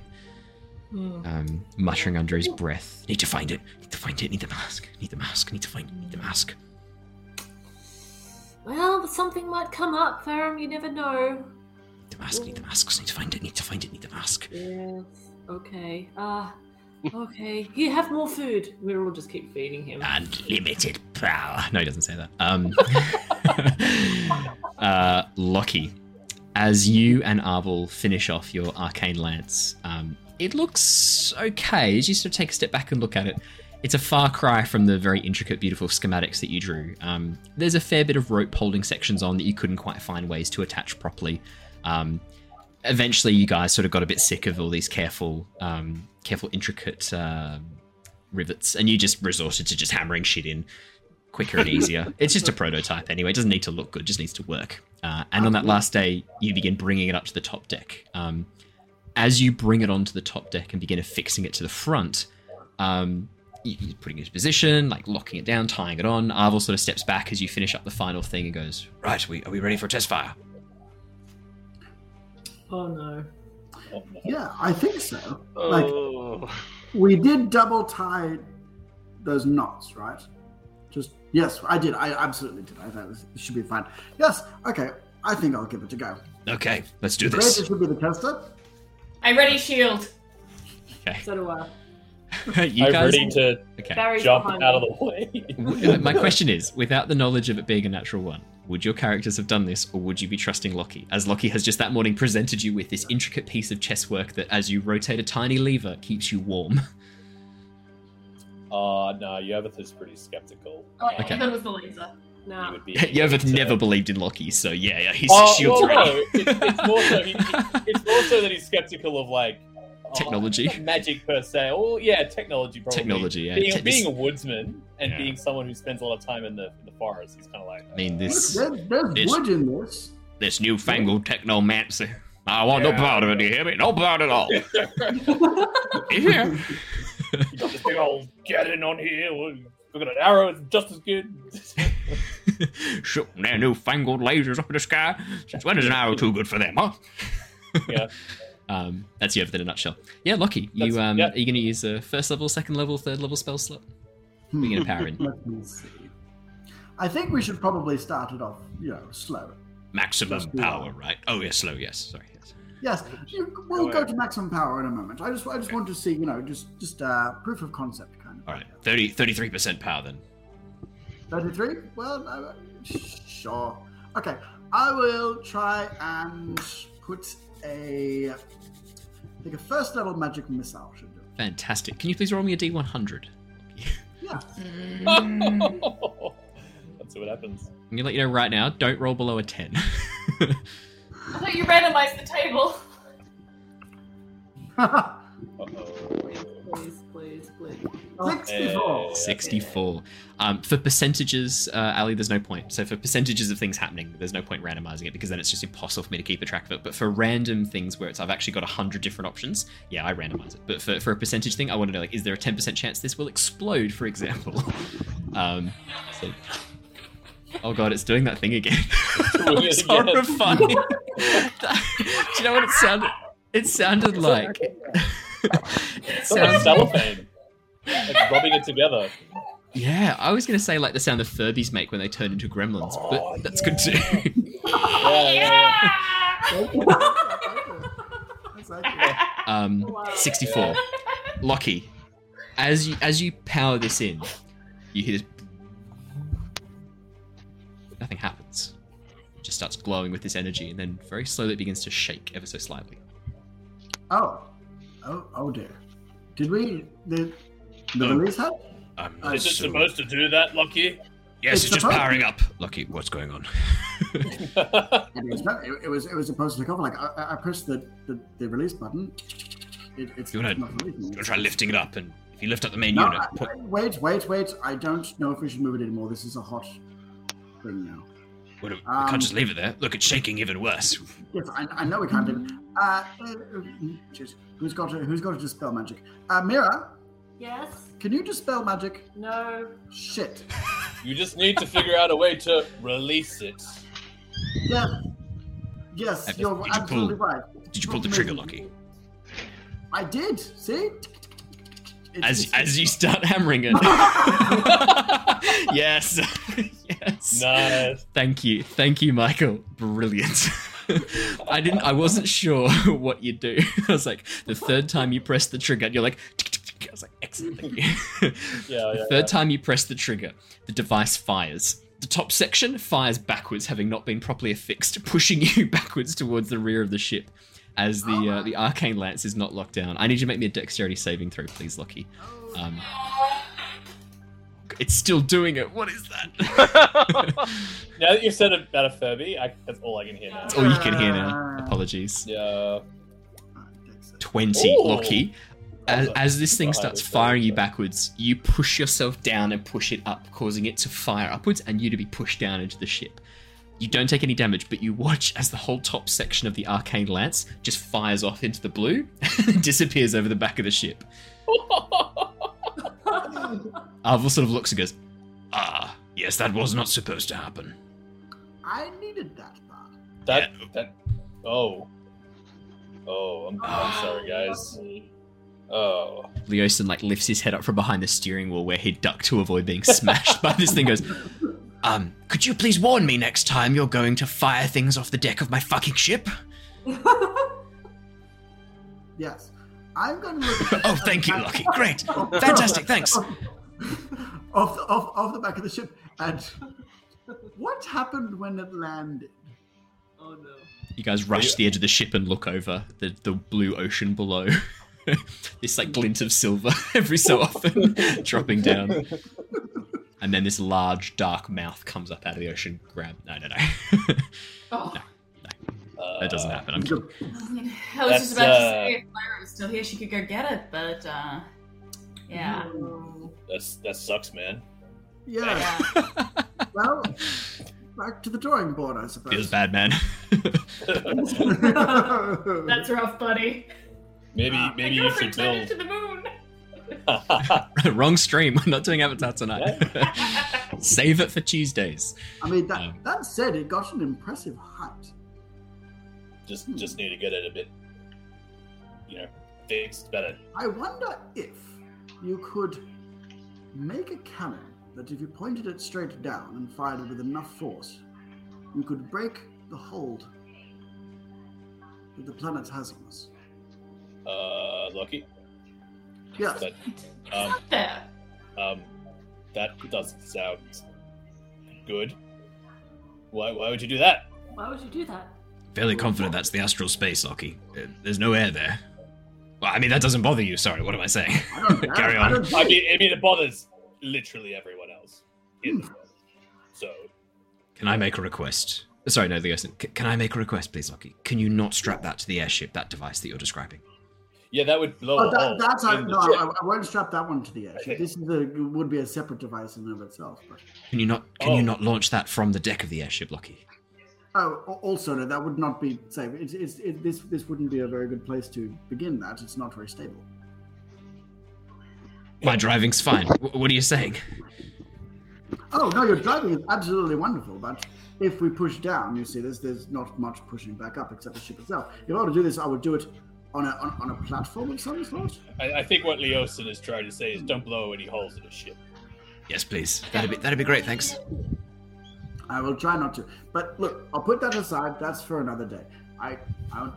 S2: Hmm.
S1: um, muttering under his breath. Need to find it. Need to find it. Need the mask. Need the mask. Need to find it. Need the mask.
S2: Well, something might come up, Varram. You never know.
S1: Need the mask. Need the mask. Need to find it. Need to find it. Need the mask.
S2: Yes. Okay. Ah. Okay. Here, have more food. We'll all just keep feeding him.
S1: Unlimited power. No, he doesn't say that. Um, uh, Lockie, as you and Arvel finish off your arcane lance, um, it looks okay. As you sort of take a step back and look at it, it's a far cry from the very intricate, beautiful schematics that you drew. Um, there's a fair bit of rope holding sections on that you couldn't quite find ways to attach properly. Um, eventually, you guys sort of got a bit sick of all these careful, um, careful, intricate um rivets, and you just resorted to just hammering shit in quicker and easier. it's just a prototype anyway. It doesn't need to look good; it just needs to work. Uh, and on that last day, you begin bringing it up to the top deck. Um, as you bring it onto the top deck and begin affixing it to the front, um, you- you're putting it into position, like locking it down, tying it on. Arvel sort of steps back as you finish up the final thing and goes, "Right, we, are we ready for a test fire?"
S2: Oh no.
S6: No.
S3: Yeah, I think so. Like
S7: Oh,
S3: we did double tie those knots, right? Just yes, I did. I absolutely did. I thought it should be fine. Yes. Okay. I think I'll give it a go.
S1: Okay, let's do this.
S3: this will be the tester.
S5: I ready shield.
S1: Okay,
S2: So do I.
S1: you
S6: I'm
S1: guys.
S6: ready to
S1: Okay.
S6: Jump
S2: behind
S6: out of the way.
S1: Uh, My question is, without the knowledge of it being a natural one, would your characters have done this, or would you be trusting Lockie? As Lockie has just that morning presented you with this intricate piece of chess work that, as you rotate a tiny lever, keeps you warm.
S6: Uh, no, Yervith is pretty skeptical.
S5: Oh, yeah,
S1: Okay.
S5: I thought it was the laser.
S6: He
S2: No.
S6: would be
S1: Yervith
S6: to-
S1: never believed in Lockie, so yeah, yeah his
S6: Oh,
S1: shield's
S6: well,
S1: ready.
S6: no, it's, it's more so he, it's more so that he's skeptical of like uh, Oh,
S1: technology.
S6: not magic per se. Oh yeah, technology probably.
S1: Technology, yeah.
S6: Being,
S1: Te-
S6: being
S1: this-
S6: a woodsman and
S1: Yeah.
S6: being someone who spends a lot of time in the, in the forest, he's kind of like.
S1: I mean,
S3: Look,
S1: this
S3: there's, there's
S1: It's-
S3: wood in this.
S1: this newfangled technomancy. I want no part of it, do you hear me? No part at all. yeah.
S6: you got this big old cannon on here. We've got an arrow. It's just as good.
S1: Shooting their newfangled lasers up in the sky. Since when is an arrow too good for them, huh?
S6: yeah.
S1: Um, that's Yervith in a nutshell. Yeah, Lockie, you um,
S6: yeah.
S1: are you going to use a first level, second level, third level spell slot? What are you going to power in?
S3: Let me see. I think we should probably start it off, you know, slow.
S1: Maximum
S3: Just
S1: power,
S3: that.
S1: right? Oh, yeah, slow, yes. Sorry, yes.
S3: Yes, you, we'll go to maximum power in a moment. I just, I just want to see, you know, just, just uh, proof of concept kind of.
S1: All right, 30, 33% power then.
S3: Thirty-three. Well, uh, sure. Okay, I will try and put a, I think a first level magic missile should do. it.
S1: Fantastic. Can you please roll me a D100?
S3: Yeah. Mm.
S6: Let's see what happens.
S1: I'm going to let you know right now, don't roll below a 10.
S5: I thought you randomized the table.
S6: Uh-oh.
S2: Please,
S6: 64.
S1: 64. Um, for percentages, uh, Ally, there's no point. So for percentages of things happening, there's no point randomizing it because then it's just impossible for me to keep a track of it. But for random things where it's I've actually got 100 different options, yeah, I randomize it. But for, for a percentage thing, I want to know, like, is there a 10% chance this will explode, for example? Um, so... Oh god, it's doing that thing again.
S6: was
S1: horrifying. Do you know what it sounded? It sounded like. it sounded,
S6: cellophane. Like rubbing it together.
S1: Yeah, I was gonna say like the sound the Furbies make when they turn into gremlins,
S6: Oh,
S1: but that's good too.
S6: Yeah, yeah,
S3: That's accurate.
S1: um,
S2: Wow.
S1: sixty-four. Lockie, as you as you power this in, you hear this. Nothing happens. It just starts glowing with this energy, and then very slowly it begins to shake ever so slightly.
S3: Oh, oh, oh dear. Did we the the
S1: No.
S3: release hat?
S1: Um,
S3: Uh,
S6: Is it supposed to do that, Lucky?
S1: Yes,
S3: It's
S1: it's just powering up. Lockie, what's going on?
S3: It was, it, it was it was supposed to take off. Like I, I- I pressed the, the, the release button. It, it's
S1: You wanna-
S3: not releasing.
S1: You wanna try lifting it up, and if you lift up the main
S3: No,
S1: unit,
S3: I-
S1: put,
S3: wait, wait, wait. I don't know if we should move it anymore. This is a hot thing now.
S1: we we
S3: um,
S1: can't just leave it there. Look, it's shaking even worse.
S3: Yes, I, I know we can't do it. Uh, uh, jeez. who's got to who's got to dispel magic? Uh, Mira,
S2: Yes?
S3: can you dispel magic?
S2: No?
S3: Shit.
S6: You just need to figure out a way to release it.
S3: Yeah. Yes,
S1: Did
S3: you're
S1: you
S3: absolutely
S1: pull-
S3: right.
S1: Did you pull the trigger, Lockie?
S3: I did. See? It's-
S1: As
S3: it's-
S1: as you start hammering it. yes, yes.
S6: Nice.
S1: Thank you, thank you, Michael. Brilliant. I didn't. I wasn't sure what you'd do. I was like, the third time you press the trigger, you're like. tick, tick, tick. I was like, excellent. Thank you.
S6: Yeah,
S1: the third
S6: yeah.
S1: time you press the trigger, the device fires. The top section fires backwards, having not been properly affixed, pushing you backwards towards the rear of the ship. As the uh, the arcane lance is not locked down, I need you to make me a dexterity saving throw, please, Lucky. Um, it's still doing it. What is that?
S6: Now that you've said it about a Furby, I, that's all I can hear now.
S1: That's all you can hear now. Apologies.
S6: Yeah.
S1: 20,
S6: Ooh.
S1: Lucky. As, as this thing starts firing you backwards, you push yourself down and push it up, causing it to fire upwards and you to be pushed down into the ship. You don't take any damage, but you watch as the whole top section of the arcane lance just fires off into the blue and disappears over the back of the ship. Arvel sort of looks and goes, Ah, yes, that was not supposed to happen.
S3: I needed that part.
S6: That
S1: Yeah.
S6: that. Oh. Oh, I'm, I'm sorry, guys. Oh.
S1: Leosin like lifts his head up from behind the steering wheel where he ducked to avoid being smashed by this thing. Goes, Um, could you please warn me next time you're going to fire things off the deck of my fucking ship?
S3: Yes. I'm going to look.
S1: Oh, thank you, Lucky. Great. Fantastic, thanks.
S3: off, the, off, off the back of the ship. And what happened when it landed?
S2: Oh no.
S1: You guys rush to the edge of the ship and look over the, the blue ocean below. this like glint of silver every so often dropping down. And then this large dark mouth comes up out of the ocean. Grab. No, no, no.
S5: Oh,
S1: that doesn't happen. I'm kidding.
S5: I was just about to
S6: uh,
S5: say if Lyra was still here, she could go get it, but uh, yeah.
S6: That's that sucks, man.
S3: Yeah.
S5: yeah.
S3: Well, back to the drawing board, I suppose.
S1: Feels bad, man.
S5: That's rough, buddy.
S6: Maybe
S3: Ah.
S6: maybe you should build.
S5: into the moon.
S1: Wrong stream. We're not doing Avatar tonight. Save it for Tuesdays.
S3: I mean, that,
S1: Um,
S3: that said, it got an impressive height.
S6: just just need to get it a bit, you know, fixed better.
S3: I wonder if you could make a cannon that, if you pointed it straight down and fired it with enough force, you could break the hold that the planet has on us.
S6: Uh, lucky.
S3: Yeah.
S6: But
S5: It's
S6: um,
S5: not there.
S6: um, that doesn't sound good. Why why would you do that?
S2: Why would you do that?
S1: Fairly confident that's the astral space, Lockie. Uh, There's no air there. Well, I mean, that doesn't bother you. Sorry, what am I saying?
S3: I.
S1: Carry on.
S3: don't
S6: I mean, I mean, it bothers literally everyone else. In the world. So
S1: Can I make a request? Sorry, no, the ghost. Can I make a request, please, Lockie? Can you not strap that to the airship, that device that you're describing?
S6: Yeah, that would blow
S3: Oh, that, that's I, no. I, I won't strap that one to the edge.
S6: Okay.
S3: This is a, would be a separate device in and of itself. But
S1: Can you not? Can
S6: Oh.
S1: you not launch that from the deck of the airship, Lockie?
S3: oh, also no, that would not be safe. It's, it's, it, this this wouldn't be a very good place to begin. That it's not very stable.
S1: My driving's fine. W- what are you saying?
S3: Oh no, your driving is absolutely wonderful, but if we push down, you see, there's there's not much pushing back up except the ship itself. If I were to do this, I would do it on a on, on a platform of some sort.
S6: I, I think what Leosin is trying to say is don't blow any holes in the ship.
S1: Yes, please. That'd be that'd be great. Thanks.
S3: I will try not to. But look, I'll put that aside. That's for another day. I I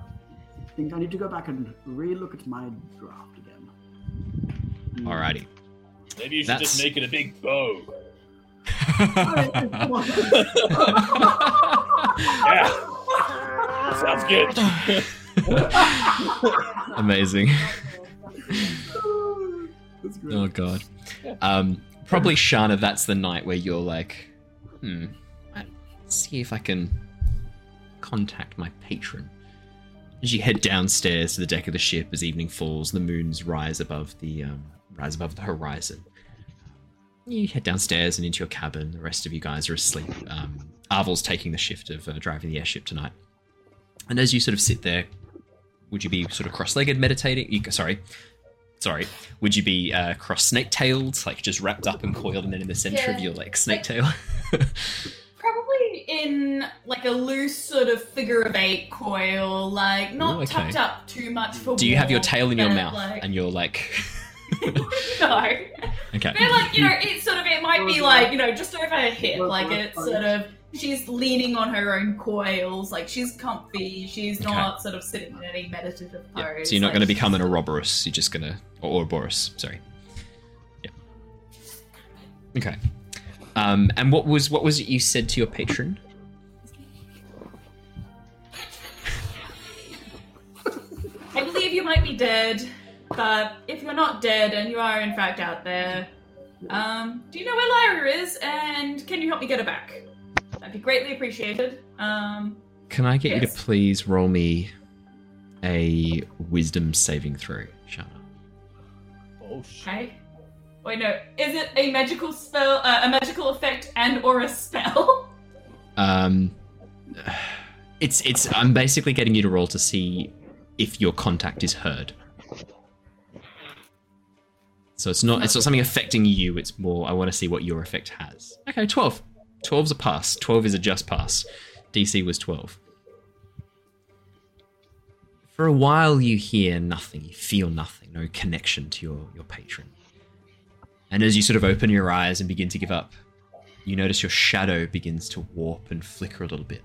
S3: think I need to go back and re-look at my draft again. Hmm.
S1: Alrighty.
S6: Maybe you should just make it a big bow. Yeah, sounds good.
S1: Amazing.
S3: That's great.
S1: Oh god. Um, probably Shana. That's the night where you're like, hmm. Let's see if I can contact my patron. As you head downstairs to the deck of the ship, as evening falls, the moons rise above the um, rise above the horizon. You head downstairs and into your cabin. The rest of you guys are asleep. Um, Arvel's taking the shift of uh, driving the airship tonight. And as you sort of sit there, would you be sort of cross-legged meditating? You, sorry, sorry. Would you be uh, cross snake-tailed, like just wrapped up and coiled, and then in the center of your like snake tail?
S5: Probably in like a loose sort of figure of eight coil, like not
S1: Ooh, okay.
S5: tucked up too much for.
S1: Do you have your tail in your mouth
S5: Like...
S1: and you're like,
S5: no.
S1: okay,
S5: But like you know, it's sort of it might be like you know just over her hip, like it's sort of she's leaning on her own coils, like she's comfy, she's
S1: Okay.
S5: not sort of sitting in any meditative pose.
S1: yeah. so you're not
S5: like
S1: going to become an Ouroboros. You're just gonna or Ouroboros. Sorry. Yeah. Okay. Um, and what was what was it you said to your patron?
S5: I believe you might be dead, but if you're not dead and you are in fact out there, um, do you know where Lyra is, and can you help me get her back? That'd be greatly appreciated. Um,
S1: Can I get you to please roll me a wisdom saving throw, Shana?
S6: Oh shit.
S5: okay. Wait, no. Is it a magical spell, uh, a magical effect, and or a spell?
S1: Um, it's it's. I'm basically getting you to roll to see if your contact is heard. So it's not it's not something affecting you. It's more I want to see what your effect has. Okay, twelve. 12's a pass. Twelve is a just pass. DC was twelve. For a while, you hear nothing. You feel nothing. No connection to your your patron. And as you sort of open your eyes and begin to give up you notice your shadow begins to warp and flicker a little bit.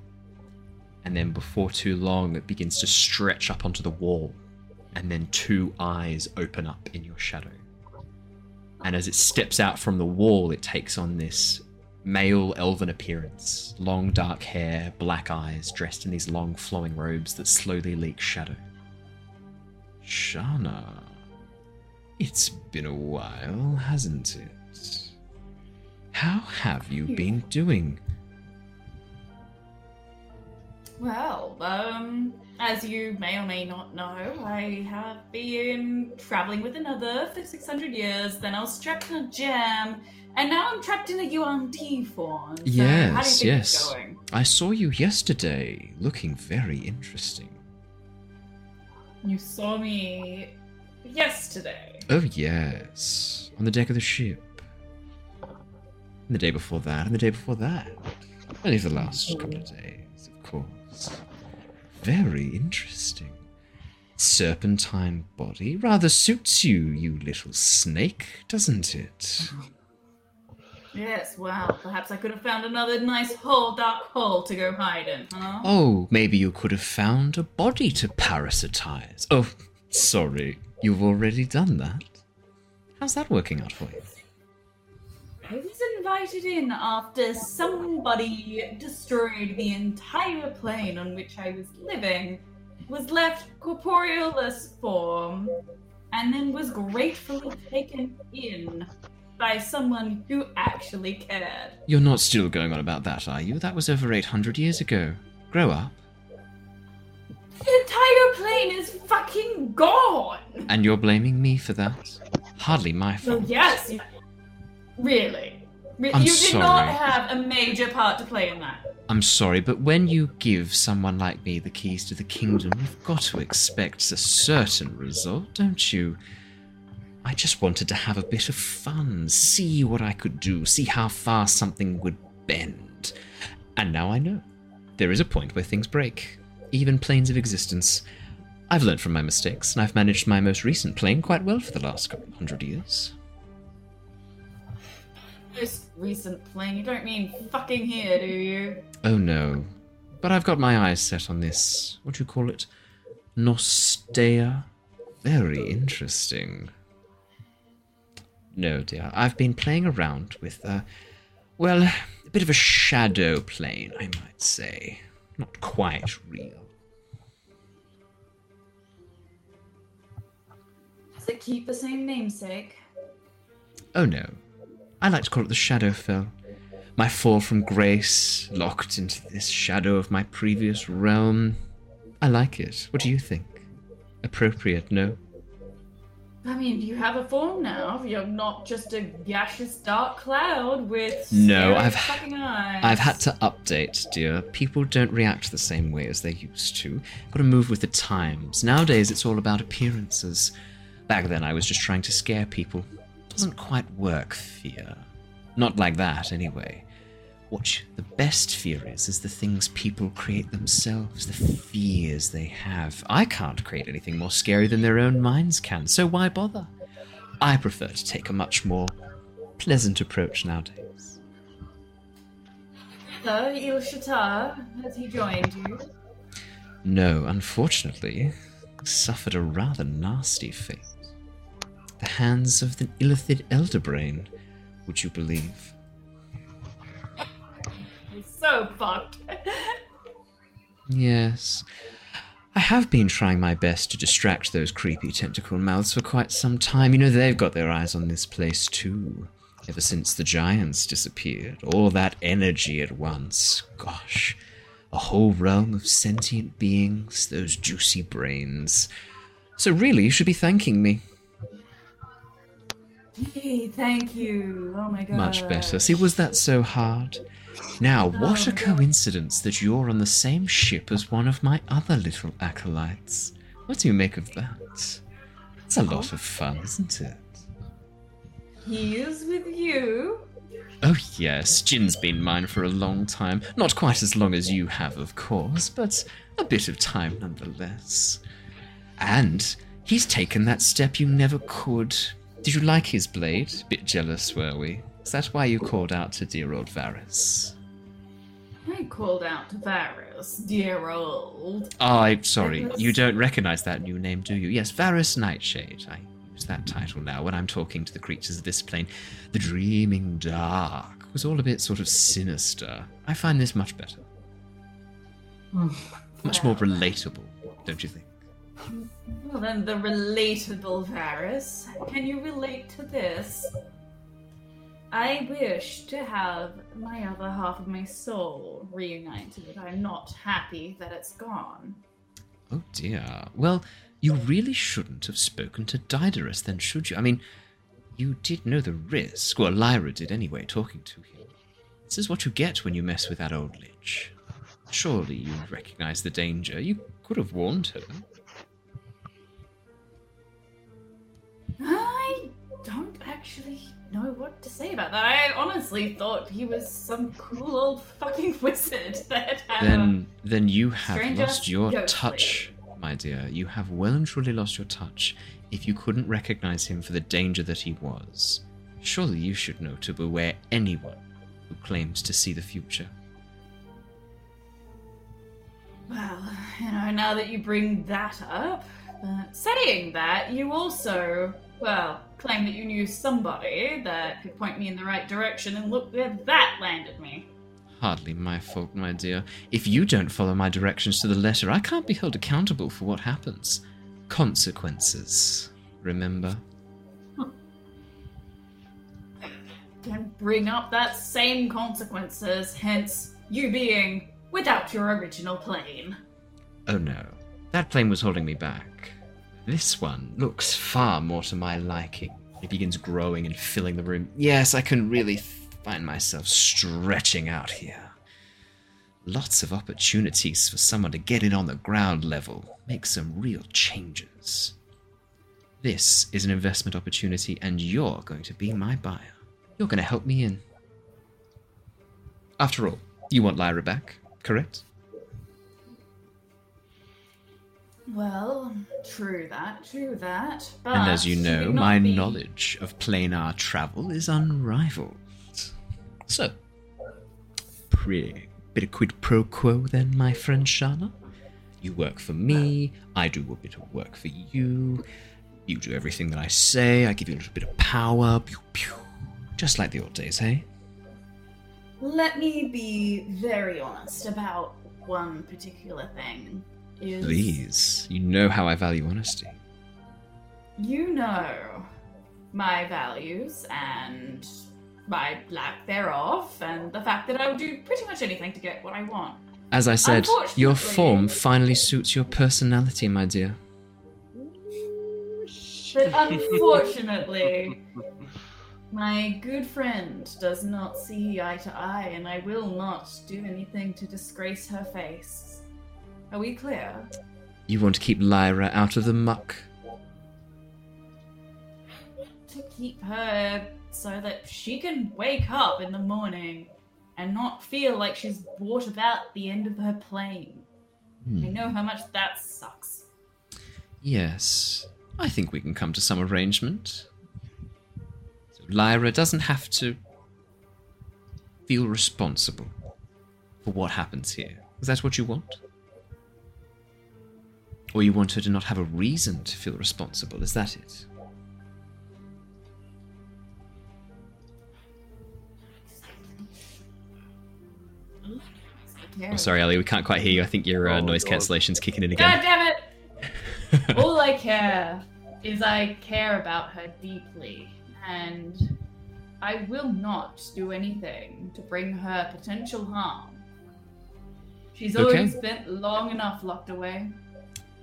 S1: And then before too long, it begins to stretch up onto the wall. And then two eyes open up in your shadow. And as it steps out from the wall, it takes on this male elven appearance long dark hair, black eyes, dressed in these long flowing robes that slowly leak shadow. Shana, it's been a while, hasn't it? How have you been doing?
S5: Well, um, as you may or may not know, I have been traveling with another for 600 years, then I was trapped in a jam, and now I'm trapped in a Yuan-ti form. So how do you
S1: Yes, yes. I saw you yesterday, looking very interesting.
S5: You saw me yesterday.
S1: Oh, yes. On the deck of the ship. And the day before that, and the day before that. Only for the last mm-hmm. couple of days, of course. Very interesting. Serpentine body rather suits you, you little snake, doesn't it? Mm-hmm.
S5: Yes, well, perhaps I could have found another nice hole, dark hole to go hide in, huh?
S1: Oh, maybe you could have found a body to parasitize. Oh, sorry, you've already done that. How's that working out for you?
S5: I was invited in after somebody destroyed the entire plane on which I was living, was left corporealless form, and then was gratefully taken in by someone who actually cared.
S1: You're not still going on about that, are you? That was over 800 years ago. Grow up.
S5: The entire plane is fucking gone!
S1: And you're blaming me for that? Hardly my
S5: Well,
S1: fault.
S5: yes, you- really. Re-
S1: I'm
S5: you did not have a major part to play in that.
S1: I'm sorry, but when you give someone like me the keys to the kingdom, you've got to expect a certain result, don't you? I just wanted to have a bit of fun, see what I could do, see how far something would bend. And now I know. There is a point where things break, even planes of existence. I've learned from my mistakes, and I've managed my most recent plane quite well for the last couple hundred years.
S5: Most recent plane, you don't mean fucking here, do you?
S1: Oh no. But I've got my eyes set on this. What do you call it? Nostea? Very interesting. No, dear. I've been playing around with, uh, well, a bit of a shadow plane, I might say. Not quite real.
S5: Does it keep the same namesake?
S1: Oh no. I like to call it the Shadowfell. My fall from grace, locked into this shadow of my previous realm. I like it. What do you think? Appropriate, no?
S5: I mean, you have a form now. You're not just a gaseous dark cloud with
S1: No, I've-
S5: fucking eyes.
S1: I've had to update, dear. People don't react the same way as they used to. Gotta move with the times. Nowadays, it's all about appearances. Back then, I was just trying to scare people. Doesn't quite work, fear. Not like that, anyway. What the best fear is, is the things people create themselves, the fears they have. I can't create anything more scary than their own minds can, so why bother? I prefer to take a much more pleasant approach nowadays.
S5: So, Il Shatar, has he joined you?
S1: No, unfortunately, suffered a rather nasty fate. The hands of the Illithid Elderbrain, would you believe?
S5: So fucked.
S1: Yes. I have been trying my best to distract those creepy tentacle mouths for quite some time. You know, they've got their eyes on this place too. Ever since the giants disappeared, all that energy at once. Gosh, a whole realm of sentient beings, those juicy brains. So, really, you should be thanking me.
S5: Hey, thank you. Oh my god.
S1: Much better. See, was that so hard? Now, what a coincidence that you're on the same ship as one of my other little acolytes. What do you make of that? It's a lot of fun, isn't it?
S5: He is with you.
S1: Oh, yes, Jin's been mine for a long time. Not quite as long as you have, of course, but a bit of time nonetheless. And he's taken that step you never could. Did you like his blade? Bit jealous, were we? Is that why you called out to dear old Varus?
S5: I called out to Varus, dear old.
S1: Oh, I'm sorry. You don't recognize that new name, do you? Yes, Varus Nightshade. I use that title now when I'm talking to the creatures of this plane. The Dreaming Dark was all a bit sort of sinister. I find this much better. Oh, much more relatable, don't you think?
S5: Well, then, the relatable Varus. Can you relate to this? I wish to have my other half of my soul reunited. But I'm not happy that it's gone.
S1: Oh dear. Well, you really shouldn't have spoken to Diderus then, should you? I mean, you did know the risk. Well, Lyra did anyway, talking to him. This is what you get when you mess with that old lich. Surely you recognize the danger. You could have warned her.
S5: Actually know what to say about that. I honestly thought he was some cool old fucking wizard that had
S1: Then, uh, then you have lost your touch, my dear. You have well and truly lost your touch. If you couldn't recognize him for the danger that he was, surely you should know to beware anyone who claims to see the future.
S5: Well, you know, now that you bring that up, but saying that, you also, well, claim that you knew somebody that could point me in the right direction, and look where that landed me.
S1: Hardly my fault, my dear. If you don't follow my directions to the letter, I can't be held accountable for what happens. Consequences. Remember?
S5: Don't bring up that same consequences, hence you being without your original plane.
S1: Oh no. That plane was holding me back. This one looks far more to my liking. It begins growing and filling the room. Yes, I can really find myself stretching out here. Lots of opportunities for someone to get in on the ground level, make some real changes. This is an investment opportunity, and you're going to be my buyer. You're going to help me in. After all, you want Lyra back, correct?
S5: Well, true that, true that. But
S1: And as you know, my
S5: be-
S1: knowledge of planar travel is unrivaled. So, pretty bit of quid pro quo then, my friend Shana. You work for me, I do a bit of work for you. You do everything that I say, I give you a little bit of power. Pew, pew. Just like the old days, hey?
S5: Let me be very honest about one particular thing. Is
S1: Please, you know how I value honesty.
S5: you know my values and my lack thereof, and the fact that I will do pretty much anything to get what I want.
S1: As I said, your form finally suits your personality, my dear.
S5: But unfortunately, my good friend does not see eye to eye, and I will not do anything to disgrace her face. Are we clear?
S1: You want to keep Lyra out of the muck.
S5: To keep her so that she can wake up in the morning and not feel like she's brought about the end of her plane. I hmm. know how much that sucks.
S1: Yes, I think we can come to some arrangement. So Lyra doesn't have to feel responsible for what happens here. Is that what you want? Or you want her to not have a reason to feel responsible? Is that it? Oh, sorry, Ellie, we can't quite hear you. I think your uh,
S4: Oh,
S1: noise cancellation's kicking in again.
S5: God damn it! All I care is I care about her deeply, and I will not do anything to bring her potential harm. She's
S1: Okay.
S5: already spent long enough locked away.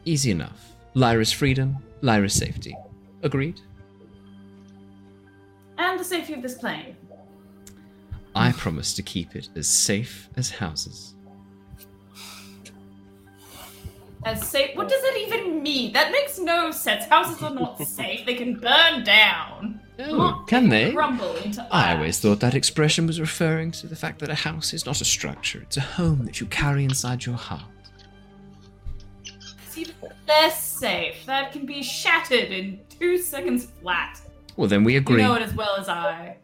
S1: Easy enough. Lyra's freedom, Lyra's safety. Agreed?
S5: And the safety of this plane.
S1: I promise to keep it as safe as houses.
S5: As safe. What does it even mean? That makes no sense. Houses are not safe. They can burn down.
S1: Oh, can they?
S5: Crumble into
S1: I always thought that expression was referring to the fact that a house is not a structure, it's a home that you carry inside your heart.
S5: They're safe. That can be shattered in two seconds flat.
S1: Well, then we agree.
S5: You know it as well as I.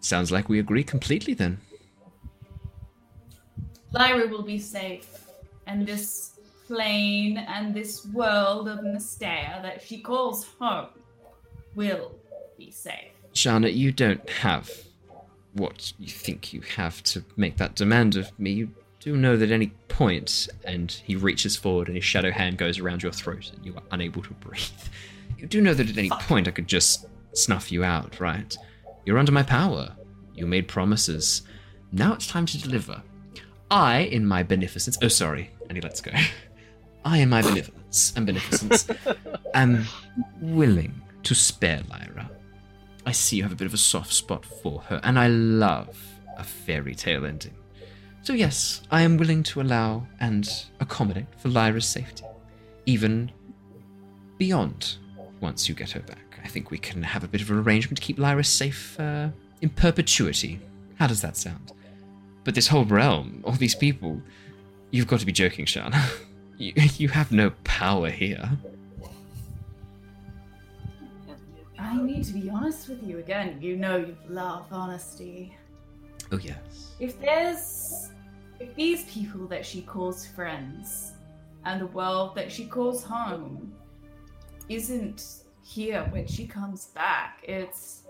S1: Sounds like we agree completely then.
S5: Lyra will be safe, and this plane and this world of Mystea that she calls home will be safe.
S1: Shana, you don't have what you think you have to make that demand of me. You do know that at any point, and he reaches forward and his shadow hand goes around your throat and you are unable to breathe. You do know that at any point I could just snuff you out, right? You're under my power. You made promises. Now it's time to deliver. I, in my beneficence, oh sorry, and he lets go. I, in my benevolence and beneficence, am willing to spare Lyra. I see you have a bit of a soft spot for her, and I love a fairy tale ending. So, yes, I am willing to allow and accommodate for Lyra's safety, even beyond once you get her back. I think we can have a bit of an arrangement to keep Lyra safe uh, in perpetuity. How does that sound? But this whole realm, all these people, you've got to be joking, Shana. You, you have no power here.
S5: I need to be honest with you again. You know you love honesty.
S1: Oh, yes.
S5: If there's. If these people that she calls friends and the world that she calls home isn't here when she comes back, it's.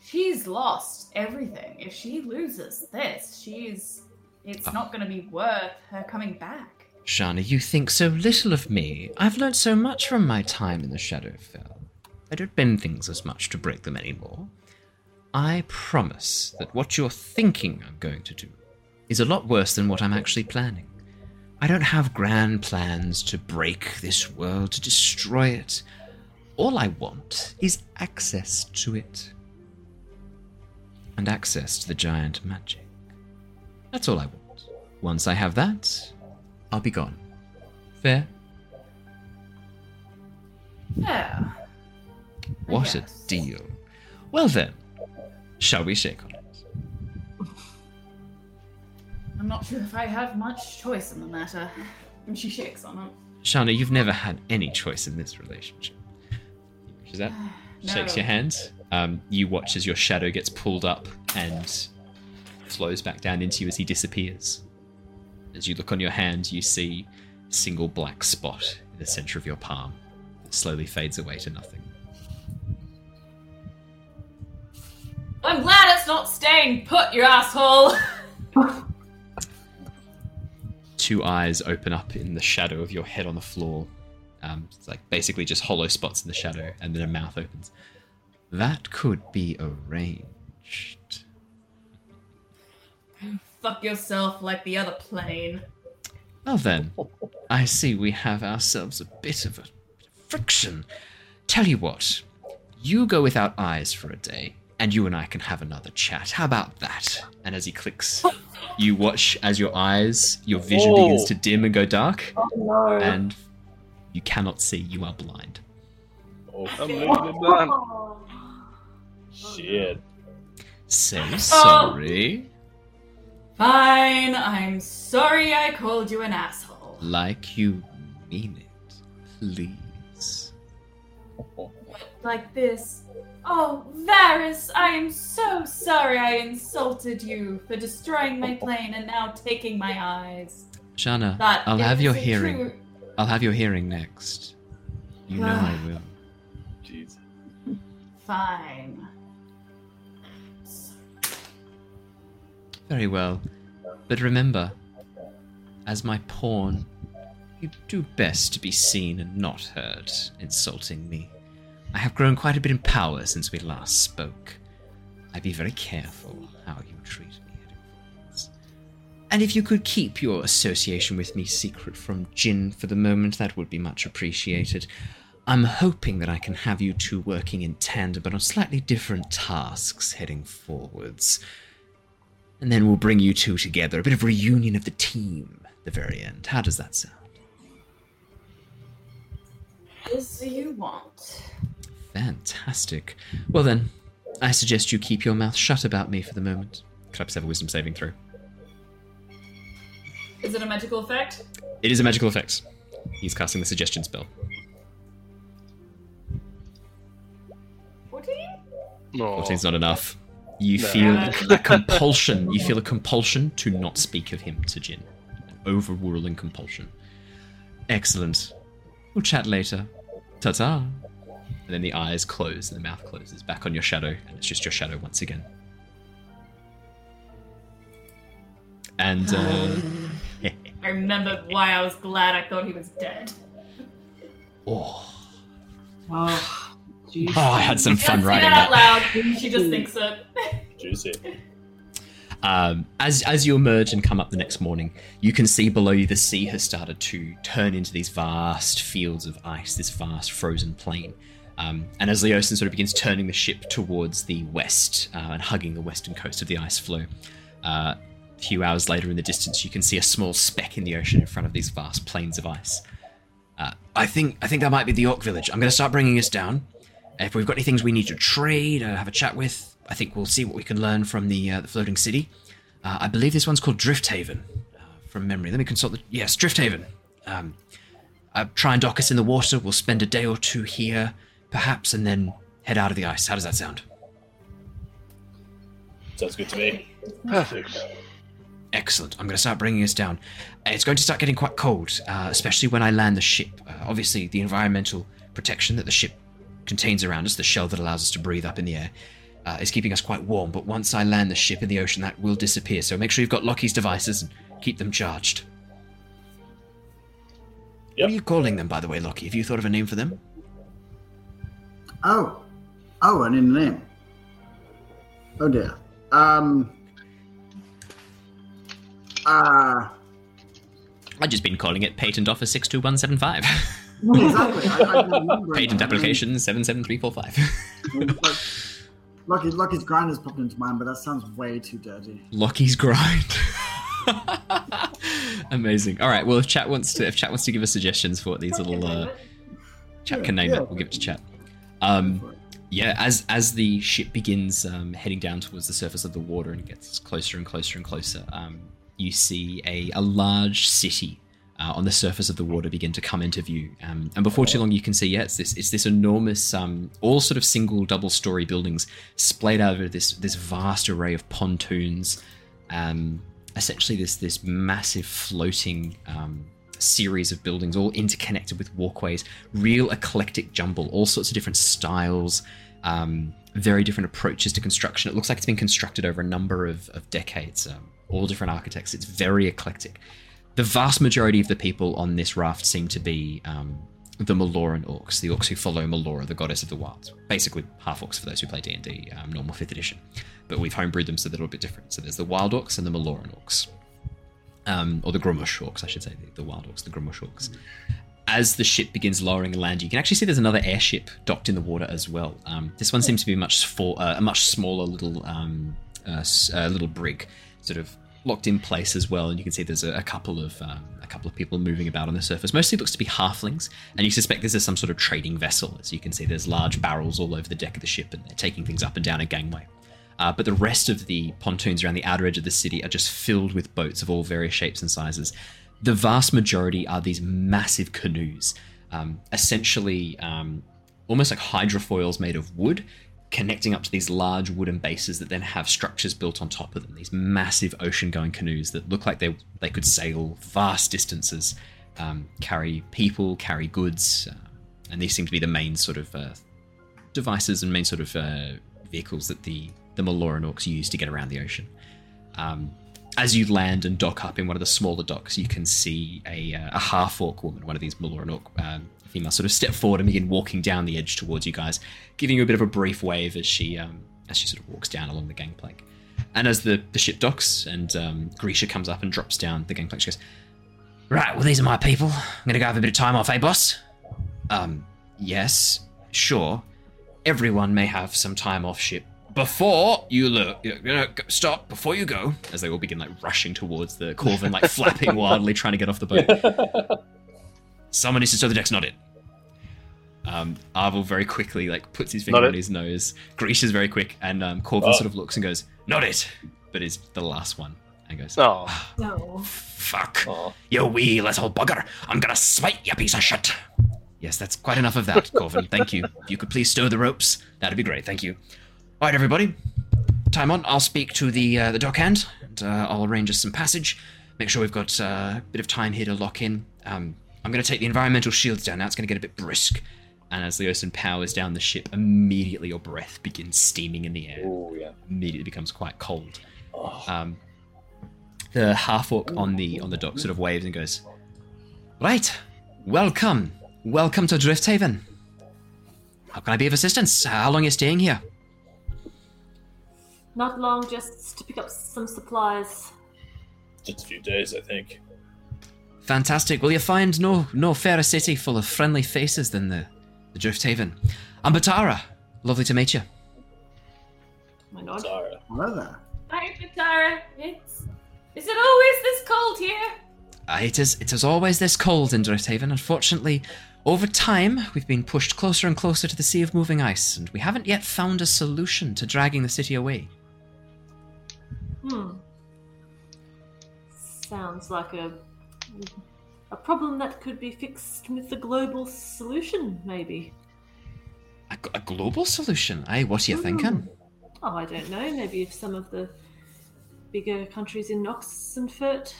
S5: She's lost everything. If she loses this, she's. It's not going to be worth her coming back.
S1: Shana, you think so little of me. I've learned so much from my time in the Shadowfell. I don't bend things as much to break them anymore. I promise that what you're thinking I'm going to do is a lot worse than what I'm actually planning. I don't have grand plans to break this world, to destroy it. All I want is access to it. And access to the giant magic. That's all I want. Once I have that, I'll be gone. Fair?
S5: Yeah.
S1: What a deal. Well then, shall we shake on
S5: I'm not sure if I have much choice in the matter. And she shakes on it.
S1: Shana, you've never had any choice in this relationship. Is that? Shakes your hand. Um, you watch as your shadow gets pulled up and flows back down into you as he disappears. As you look on your hand, you see a single black spot in the center of your palm that slowly fades away to nothing.
S5: I'm glad it's not staying put, you asshole!
S1: two eyes open up in the shadow of your head on the floor. Um, it's like basically just hollow spots in the shadow, and then a mouth opens. That could be arranged.
S5: Fuck yourself like the other plane.
S1: Well then, I see we have ourselves a bit of a friction. Tell you what, you go without eyes for a day, and you and I can have another chat. How about that? And as he clicks, you watch as your eyes, your vision
S6: Oh.
S1: begins to oh. dim and go dark,
S2: Oh no.
S1: and you cannot see. You are blind.
S6: Oh,
S7: I'm leaving it man.
S2: Oh.
S6: shit.
S1: So oh. sorry.
S5: Fine, I'm sorry I called you an asshole.
S1: Like you mean it, please.
S5: Like this. Oh, Varus, I am so sorry I insulted you for destroying my plane and now taking my eyes.
S1: Shana,
S5: But
S1: I'll have your hearing.
S5: true-
S1: I'll have your hearing next. You know I ah. will.
S6: Jeez.
S5: Fine.
S1: Very well. But remember, as my pawn, you do best to be seen and not heard insulting me. I have grown quite a bit in power since we last spoke. I'd be very careful how you treat me. And if you could keep your association with me secret from Jin for the moment, that would be much appreciated. I'm hoping that I can have you two working in tandem, but on slightly different tasks heading forwards. And then we'll bring you two together, a bit of reunion of the team at the very end. How does that sound?
S5: As you want.
S1: Fantastic. Well then, I suggest you keep your mouth shut about me for the moment. Could I please have a wisdom saving throw?
S5: Is it a magical effect?
S1: It is a magical effect. He's casting the suggestion spell.
S5: 14?
S7: No.
S1: 14's not enough. You
S4: No.
S1: feel a compulsion. You feel a compulsion to not speak of him to Jin. An overruling compulsion. Excellent. We'll chat later. Ta ta. And then the eyes close and the mouth closes back on your shadow, and it's just your shadow once again. And uh,
S5: I remembered why I was glad I thought he was dead.
S1: oh,
S8: Oh, jeez.
S1: oh, I had some fun writing
S5: that
S1: that.
S5: out loud. She just thinks it.
S6: Juicy.
S1: Um, as as you emerge and come up the next morning, you can see below you the sea has started to turn into these vast fields of ice, this vast frozen plain. Um, and as Leosin sort of begins turning the ship towards the west uh, and hugging the western coast of the ice floe, uh, a few hours later in the distance, you can see a small speck in the ocean in front of these vast plains of ice. Uh, I think I think that might be the Orc village. I'm going to start bringing us down. If we've got any things we need to trade or have a chat with, I think we'll see what we can learn from the uh, the floating city. Uh, I believe this one's called Drifthaven, uh, from memory. Let me consult the. Yes, Drifthaven. Um, uh, try and dock us in the water. We'll spend a day or two here, perhaps, and then head out of the ice. How does that sound?
S6: Sounds good to me.
S7: Perfect.
S1: Excellent. I'm going to start bringing us down. It's going to start getting quite cold, uh, especially when I land the ship. Uh, obviously, the environmental protection that the ship contains around us, the shell that allows us to breathe up in the air, uh, is keeping us quite warm. But once I land the ship in the ocean, that will disappear. So make sure you've got Lockie's devices and keep them charged. What are you calling them, by the way, Lockie? Have you thought of a name for them?
S9: Oh. Oh, I need a name. Oh dear. Um. Uh.
S1: I've just been calling it Patent Office 62175.
S9: Exactly. I, I
S1: Patent application 77345.
S9: Lucky, Lucky's grind has popped into mind, but that sounds way too dirty.
S1: Lucky's grind. Amazing. All right. Well, if chat wants to, if chat wants to give us suggestions for what these little uh, chat can name
S9: Yeah.
S1: it, we'll give it to chat. Um, yeah. As as the ship begins um, heading down towards the surface of the water and gets closer and closer and closer, um, you see a, a large city. Uh, on the surface of the water begin to come into view, um, and before too long, you can see yeah, it's this it's this enormous, um, all sort of single, double story buildings splayed out over this this vast array of pontoons, um, essentially this this massive floating um, series of buildings, all interconnected with walkways. Real eclectic jumble, all sorts of different styles, um, very different approaches to construction. It looks like it's been constructed over a number of, of decades. Um, all different architects. It's very eclectic. The vast majority of the people on this raft seem to be um, the Meloran orcs, the orcs who follow Melora, the goddess of the wilds. Basically, half orcs for those who play D and D, um, normal fifth edition. But we've homebrewed them so they're a little bit different. So there's the wild orcs and the Meloran orcs, um, or the Gruumsh orcs, I should say, the, the wild orcs, the Gruumsh orcs. As the ship begins lowering and landing, you can actually see there's another airship docked in the water as well. Um, this one seems to be much uh, a much smaller little um, uh, uh, little brig, sort of locked in place as well. And you can see there's a, a couple of um, a couple of people moving about on the surface. Mostly looks to be halflings, and you suspect this is some sort of trading vessel. As you can see, there's large barrels all over the deck of the ship, and they're taking things up and down a gangway. Uh, but the rest of the pontoons around the outer edge of the city are just filled with boats of all various shapes and sizes. The vast majority are these massive canoes, um, essentially um, almost like hydrofoils made of wood, connecting up to these large wooden bases that then have structures built on top of them. These massive ocean-going canoes that look like they they could sail vast distances, um, carry people, carry goods, uh, and these seem to be the main sort of uh, devices and main sort of uh, vehicles that the the Meloran orcs use to get around the ocean. Um, as you land and dock up in one of the smaller docks, you can see a, uh, a half orc woman, one of these Meloran orc um, females, sort of step forward and begin walking down the edge towards you guys, giving you a bit of a brief wave as she um, as she sort of walks down along the gangplank. And as the, the ship docks and um, Grisha comes up and drops down the gangplank, she goes, Right, well, these are my people. I'm going to go have a bit of time off, eh, boss? Um, yes, sure. Everyone may have some time off ship before you look. You know, go- stop before you go. As they all begin like rushing towards the Corvin, like flapping wildly, trying to get off the boat. Someone needs to stow the decks, not it. Um, Arvel very quickly like puts his finger
S7: Not
S1: on
S7: it.
S1: his nose. Grisha's very quick, and um, Corvin
S6: Oh.
S1: sort of looks and goes, "Not it," but is the last one, and goes,
S7: Oh,
S2: No.
S1: "Fuck."
S6: Aw.
S1: You wee little bugger! I'm gonna smite you, piece of shit! Yes, that's quite enough of that, Corvin. Thank you. If you could please stow the ropes, that'd be great. Thank you. All right, everybody. time on, I'll speak to the uh, the dockhand, and uh, I'll arrange us some passage. Make sure we've got uh, a bit of time here to lock in. Um, I'm going to take the environmental shields down now. It's going to get a bit brisk. And as Leosin powers down the ship, immediately your breath begins steaming in the air.
S6: Oh yeah.
S1: Immediately becomes quite cold.
S6: Oh,
S1: Um, the half orc on the on the dock sort of waves and goes, "Right, welcome, welcome to Drifthaven. How can I be of assistance? How long are you staying here?"
S2: Not long, just to pick up some supplies.
S6: just a few days, I think.
S1: Fantastic. Will you find no no fairer city full of friendly faces than the, the Drifthaven? I'm Batara. Lovely to meet you.
S2: My nod.
S6: Zara.
S9: Hello there.
S5: Hi, Katara. It's. Is it always this cold here?
S1: Uh, it is it is always this cold in Drifthaven. Unfortunately, over time we've been pushed closer and closer to the Sea of Moving Ice, and we haven't yet found a solution to dragging the city away.
S2: Hmm. Sounds like a a problem that could be fixed with a global solution, maybe.
S1: A global solution? Eh, Aye, what are you hmm. thinking?
S2: Oh, I don't know. Maybe if some of the bigger countries in Oxenfurt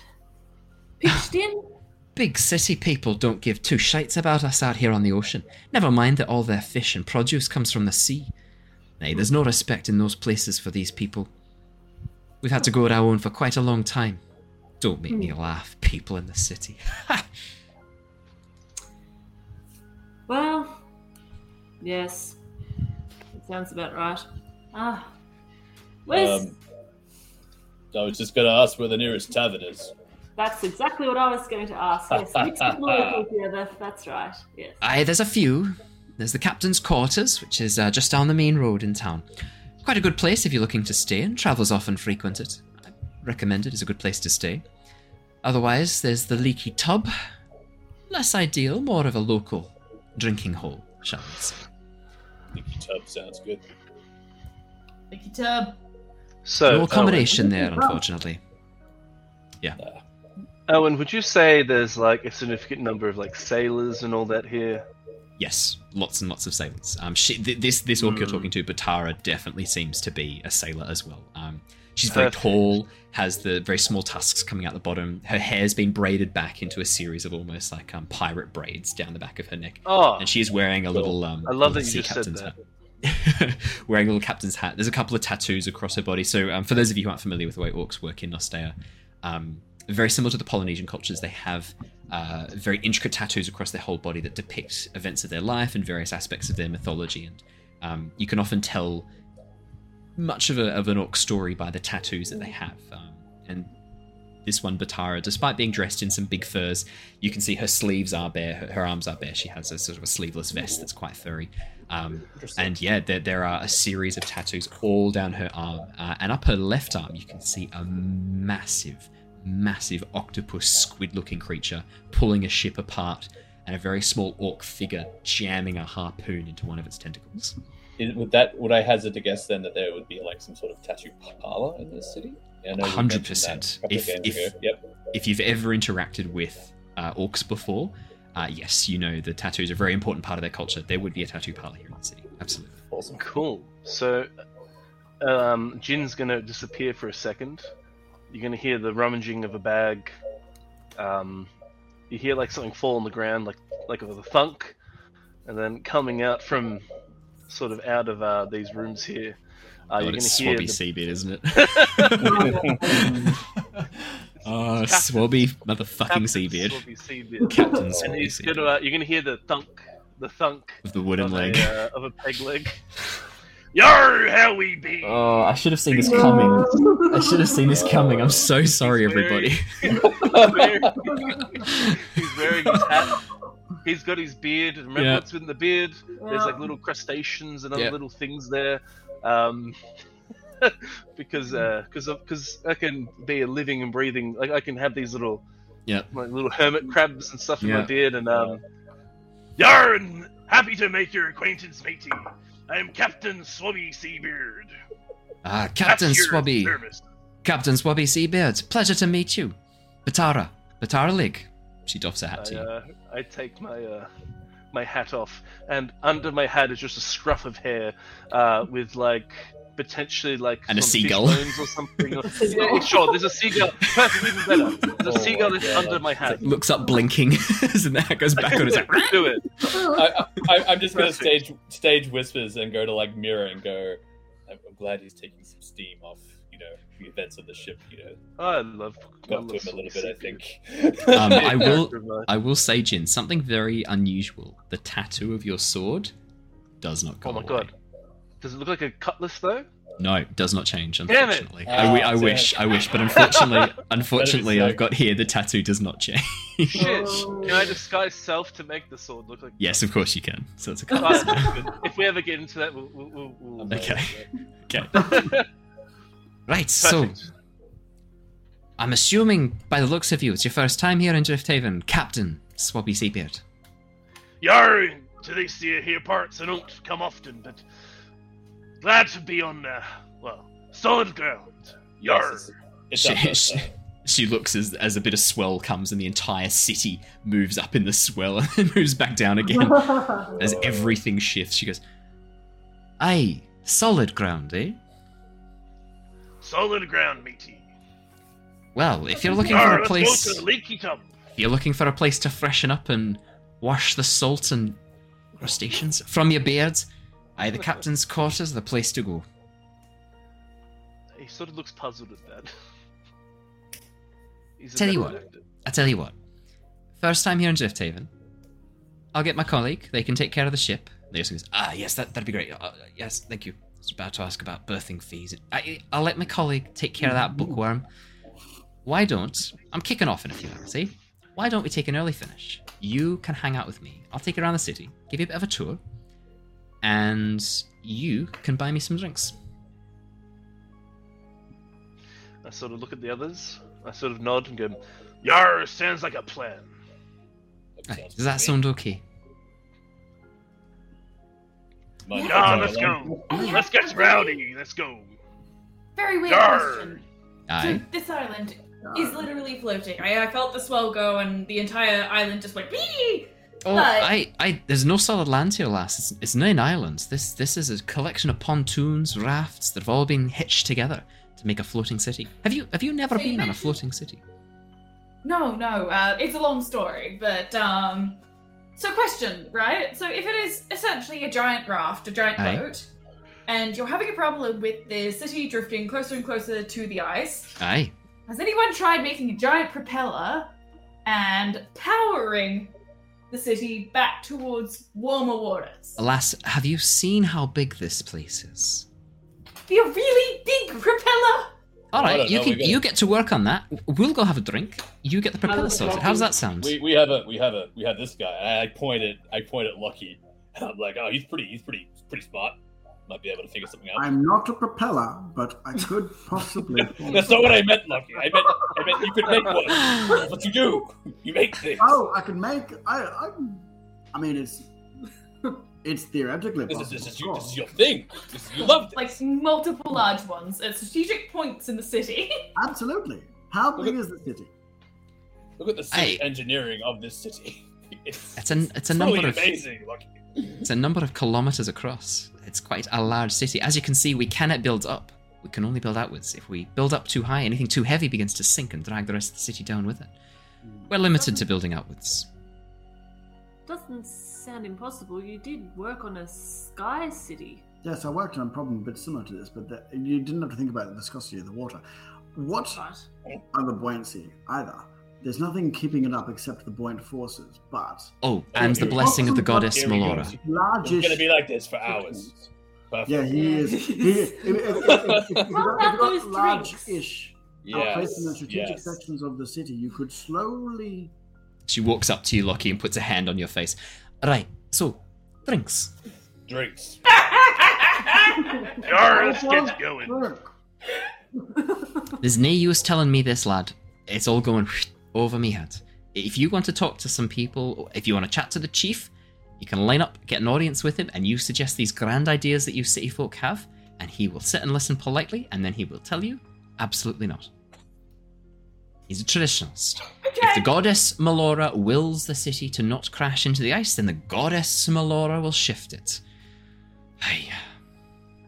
S2: pitched in.
S1: Big city people don't give two shites about us out here on the ocean. Never mind that all their fish and produce comes from the sea. Nay, there's no respect in those places for these people. We've had to go it our own for quite a long time. Don't make me laugh, people in the city.
S2: Well, yes, it sounds about right. Ah, where's
S6: Um, I was just gonna ask where the nearest tavern is.
S2: That's exactly what I was going to ask. Yes, mix the local together. That's right. Yes.
S1: Aye, there's a few. There's the captain's quarters, which is uh, just down the main road in town. Quite a good place if you're looking to stay, and travellers often frequent it. I recommend it as a good place to stay. Otherwise, there's the leaky tub. Less ideal, more of a local drinking hole, shall we say.
S6: Leaky tub sounds good.
S5: Leaky tub.
S7: So,
S1: no accommodation there, unfortunately.
S6: Uh,
S7: Owen, Owen, would you say there's like a significant number of like sailors and all that here?
S1: Yes, lots and lots of sailors. Um, she, th- this this orc you're
S7: Hmm.
S1: talking to, Batara, definitely seems to be a sailor as well. Um, she's very
S7: Perfect.
S1: tall, has the very small tusks coming out the bottom. Her hair's been braided back into a series of almost like um, pirate braids down the back of her neck,
S7: Oh,
S1: and she's wearing a little. Um,
S7: I love that you just said
S1: captain's
S7: that.
S1: hat. wearing a little captain's hat. There's a couple of tattoos across her body. So, um, for those of you who aren't familiar with the way orcs work in Nostea, um, very similar to the Polynesian cultures, they have uh, very intricate tattoos across their whole body that depict events of their life and various aspects of their mythology. And um, you can often tell much of, a, of an orc story by the tattoos that they have. Um, and this one, Batara, despite being dressed in some big furs, you can see her sleeves are bare, her, her arms are bare. She has a sort of a sleeveless vest that's quite furry. Um, and yeah, there, there are a series of tattoos all down her arm. Uh, and up her left arm, you can see a massive, massive octopus squid looking creature pulling a ship apart, and a very small orc figure jamming a harpoon into one of its tentacles.
S6: Is- would that would I hazard to guess then that there would be like some sort of tattoo parlor in this city? I know
S1: 100%.
S6: mentioned that a couple of
S1: If- if-
S6: Yep.
S1: If you've ever interacted with uh, orcs before, uh, yes, you know the tattoos are a very important part of their culture. There would be a tattoo parlor here in the city. Absolutely.
S6: Awesome.
S7: Cool. So, um, Jin's gonna disappear for a second. You're gonna hear the rummaging of a bag. Um, you hear like something fall on the ground, like like with a thunk, and then coming out from sort of out of uh, these rooms here, uh,
S1: God,
S7: you're gonna
S1: it's
S7: hear
S1: Swabby
S7: the-
S1: Seabed, isn't it? oh, Swabby motherfucking
S7: Captain
S1: Seabed.
S7: Swabby Seabeard.
S1: Captain
S7: and
S1: Swabby
S7: he's
S1: Seabed.
S7: gonna uh, you're gonna hear the thunk, the thunk
S1: of the wooden
S7: of
S1: leg.
S7: a, uh, of a peg leg. Yar, how we be?
S1: Oh, I should have seen this coming. I should have seen this coming. I'm so sorry,
S7: He's wearing-
S1: everybody.
S7: he's wearing his hat. He's got his beard. Remember
S1: Yeah.
S7: what's in the beard? There's like little crustaceans and other
S1: Yeah.
S7: little things there. Um, because because because I can be a living and breathing. Like I can have these little
S1: Yeah.
S7: like little hermit crabs and stuff in my
S1: Yeah.
S7: beard. And um, Yarn, happy to make your acquaintance, matey. I am Captain Swabby Seabeard.
S1: Ah, Captain
S7: At your
S1: Swabby. Captain Swabby Seabeard. Pleasure to meet you. Batara. Batara Lig. She doffs her hat
S7: I,
S1: to you.
S7: uh, I take my uh, my hat off, and under my hat is just a scruff of hair, uh, with like potentially like
S1: And a
S7: some fish
S1: seagull.
S7: bones or something. or- yeah, sure, there's a seagull. Perfect, even better. There's a
S6: Oh
S7: seagull
S6: my
S7: that's
S6: God.
S7: under my hat.
S1: It Looks up blinking as the hat goes back on. It's like,
S7: do it.
S6: I, I, I'm just gonna stage stage whispers and go to like mirror and go. I'm, I'm glad he's taking some steam off. You know the events of the ship. You know,
S7: I love. I
S6: got
S7: love
S6: to him a little bit. I think.
S1: Um, I will-
S7: Character of mine.
S1: I will say, Jin, something very unusual. The tattoo of your sword does not go
S7: Oh my
S1: away.
S7: god. Does it look like a cutlass though?
S1: No, it does not change.
S7: Damn it.
S1: Unfortunately, I, wi- I wish, I wish, but unfortunately, unfortunately, I've got here the tattoo does not change.
S7: Shit.
S2: Oh.
S7: Can I disguise self to make the sword look like?
S1: yes, of course you can. So it's a
S7: Oh,
S1: class.
S7: that's good. if we ever get into that, we'll. we'll, we'll, we'll...
S1: Okay. okay. Right. So I'm assuming, by the looks of you, it's your first time here in Drifthaven, Captain Swabby Seabeard.
S7: Yar, to these here parts, I don't come often, but glad to be on, uh, well, solid ground. Yar.
S6: Yes, it's
S1: She, she, she looks as, as a bit of swell comes and the entire city moves up in the swell and moves back down again as everything shifts. She goes, Aye, solid ground, eh?
S7: Solid ground, matey.
S1: Well, if you're looking
S7: Yar,
S1: for a
S7: let's
S1: place,
S7: go to the leaky tub.
S1: if you're looking for a place to freshen up and wash the salt and crustaceans from your beard, aye, the captain's quarters, the place to go.
S7: He sort of looks puzzled at that. He's
S1: Tell you what. I tell you what, first time here in Drifthaven, I'll get my colleague. They can take care of the ship. Just goes, ah, yes, that that'd be great. Uh, yes, thank you. I was about to ask about berthing fees. I, I'll let my colleague take care of that bookworm. Why don't I'm kicking off in a few hours? See, why don't we take an early finish? You can hang out with me. I'll take you around the city, give you a bit of a tour, and you can buy me some drinks.
S7: I sort of look at the others. I sort of nod and go, Yar, sounds like a plan.
S1: Aye, does that sound okay?
S6: me. Mind if
S7: Yar,
S6: I
S7: let's
S6: tag along?
S7: go. Let's oh, get rowdy. Let's go.
S5: Very weird
S7: Yar.
S5: question. So this island is literally floating. I, I felt the swell go, and the entire island just went. Wee!
S1: Oh,
S5: But-
S1: I, I, there's no solid land here, lass. It's, it's nine islands. This, this is a collection of pontoons, rafts that have all been hitched together to make a floating city. Have you, have you never
S5: So you
S1: been on a floating city?
S5: No, no, uh, it's a long story, but um. So, question, right? So, if it is essentially a giant raft, a giant
S1: Aye.
S5: boat, and you're having a problem with the city drifting closer and closer to the ice,
S1: Aye.
S5: has anyone tried making a giant propeller and powering the city back towards warmer waters?
S1: Alas, have you seen how big this place is?
S5: Be a really big propeller.
S1: All
S6: I
S1: right,
S6: don't
S1: you
S6: know,
S1: can you get to work on that. We'll go have a drink. You get the propeller sorted. How does that sound?
S6: We, we have a we have a we have this guy. I, I point at I point at Lockie, and I'm like, oh, he's pretty he's pretty he's pretty smart. Might be able to figure something out.
S9: I'm not a propeller, but I could possibly.
S6: That's not what I meant, Lockie. I meant I meant you could make one. That's what you do. You make things.
S9: Oh, I can make. I. I. I mean, it's. It's theoretically
S6: This is
S9: possible.
S6: this is you, this is your thing. This is, you love
S5: Like multiple large ones at strategic points in the city.
S9: Absolutely. How
S6: Look
S9: big
S6: at-
S9: is the city?
S6: Look at the city
S1: Hey.
S6: engineering of this city. It's,
S1: It's an it's a
S6: truly
S1: number of
S6: amazing. Lockie.
S1: it's a number of kilometers across. It's quite a large city. As you can see, we cannot build up. We can only build outwards. If we build up too high, anything too heavy begins to sink and drag the rest of the city down with it. Hmm. We're limited to building outwards.
S2: Doesn't sound impossible. You did work on a sky city.
S9: Yes, I worked on a problem a bit similar to this, but the, you didn't have to think about the viscosity of the water. What
S2: Right.
S9: are the buoyancy either? There's nothing keeping it up except the buoyant forces, but
S1: Oh, and the blessing of the goddess
S6: here we go.
S1: Melora.
S6: It's gonna be like this for hours. Perfect.
S9: Yeah, he is. He, if, if, if, if, if, if got, if you got large-ish outplaced in the strategic
S6: yes.
S9: sections of the city, you could slowly.
S1: She walks up to you, Lockie, and puts a hand on your face. Right, so, drinks.
S6: Drinks.
S7: Yar, let's get going.
S1: There's no use telling me this, lad. It's all going over me head. If you want to talk to some people, if you want to chat to the chief, you can line up, get an audience with him, and you suggest these grand ideas that you city folk have, and he will sit and listen politely, and then he will tell you, absolutely not. He's a traditionalist. If the goddess Melora wills the city to not crash into the ice, then the goddess Melora will shift it. Hey,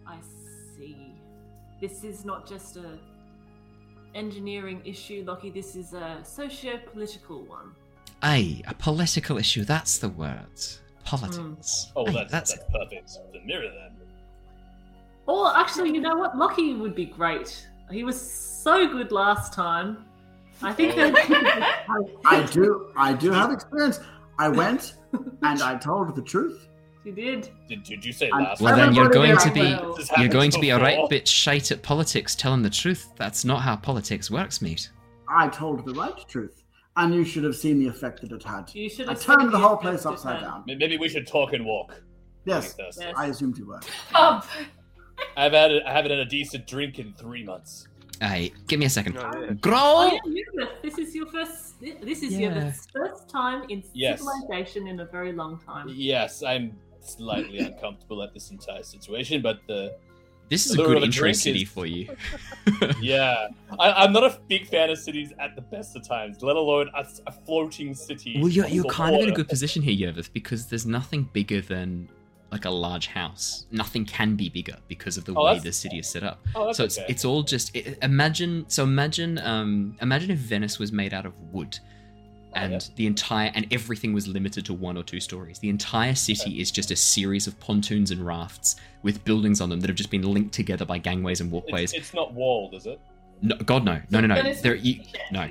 S2: I see. This is not just a engineering issue, Lockie. This is a socio-political one.
S1: aye, a political issue, that's the word. Politics. Hmm.
S6: Oh,
S1: Aye,
S6: that's,
S1: that's
S6: that's perfect. The mirror then.
S2: Or actually, you know what? Lockie would be great. He was so good last time. I think
S6: Oh.
S2: that
S9: I, I do. I do have experience. I went and I told the truth.
S2: He did.
S6: Did, did you say
S9: I'm-
S6: last
S1: Well, then you're going to be
S2: well.
S1: you're
S6: happened
S1: going to be a right bit shite at politics, telling the truth. That's not how politics works, mate.
S9: I told the right truth, and you should have seen the effect that it had.
S2: You should
S9: I turned the whole place upside
S2: had.
S9: down.
S6: Maybe we should talk and walk.
S9: Yes,
S6: Like.
S2: Yes.
S9: I assumed you were.
S5: Pub.
S6: I've had a, I haven't had a decent drink in three months.
S1: Aye, give me a second.
S7: Oh, yeah.
S2: Oh, yeah, this is your first. This is
S1: Yeah.
S2: your first time in
S6: Yes.
S2: civilization in a very long time.
S6: Yes, I'm slightly uncomfortable at this entire situation, but the
S1: This is a good intro city
S6: is-
S1: for you.
S6: yeah, I, I'm not a big fan of cities at the best of times, let alone a, a floating city.
S1: Well, you're, you're kind of in a good position here, Yervith, because there's nothing bigger than like a large house. Nothing can be bigger because of the
S6: Oh,
S1: way the city is set up.
S6: Oh,
S1: so it's
S6: okay.
S1: it's all just i imagine. So imagine um imagine if Venice was made out of wood, and
S6: yeah.
S1: the entire and everything was limited to one or two stories. The entire city is just a series of pontoons and rafts with buildings on them that have just been linked together by gangways and walkways.
S6: It's, it's not walled, is it?
S1: No, God, no, no, no, no.
S5: Venice
S1: There,
S5: is
S1: you, no.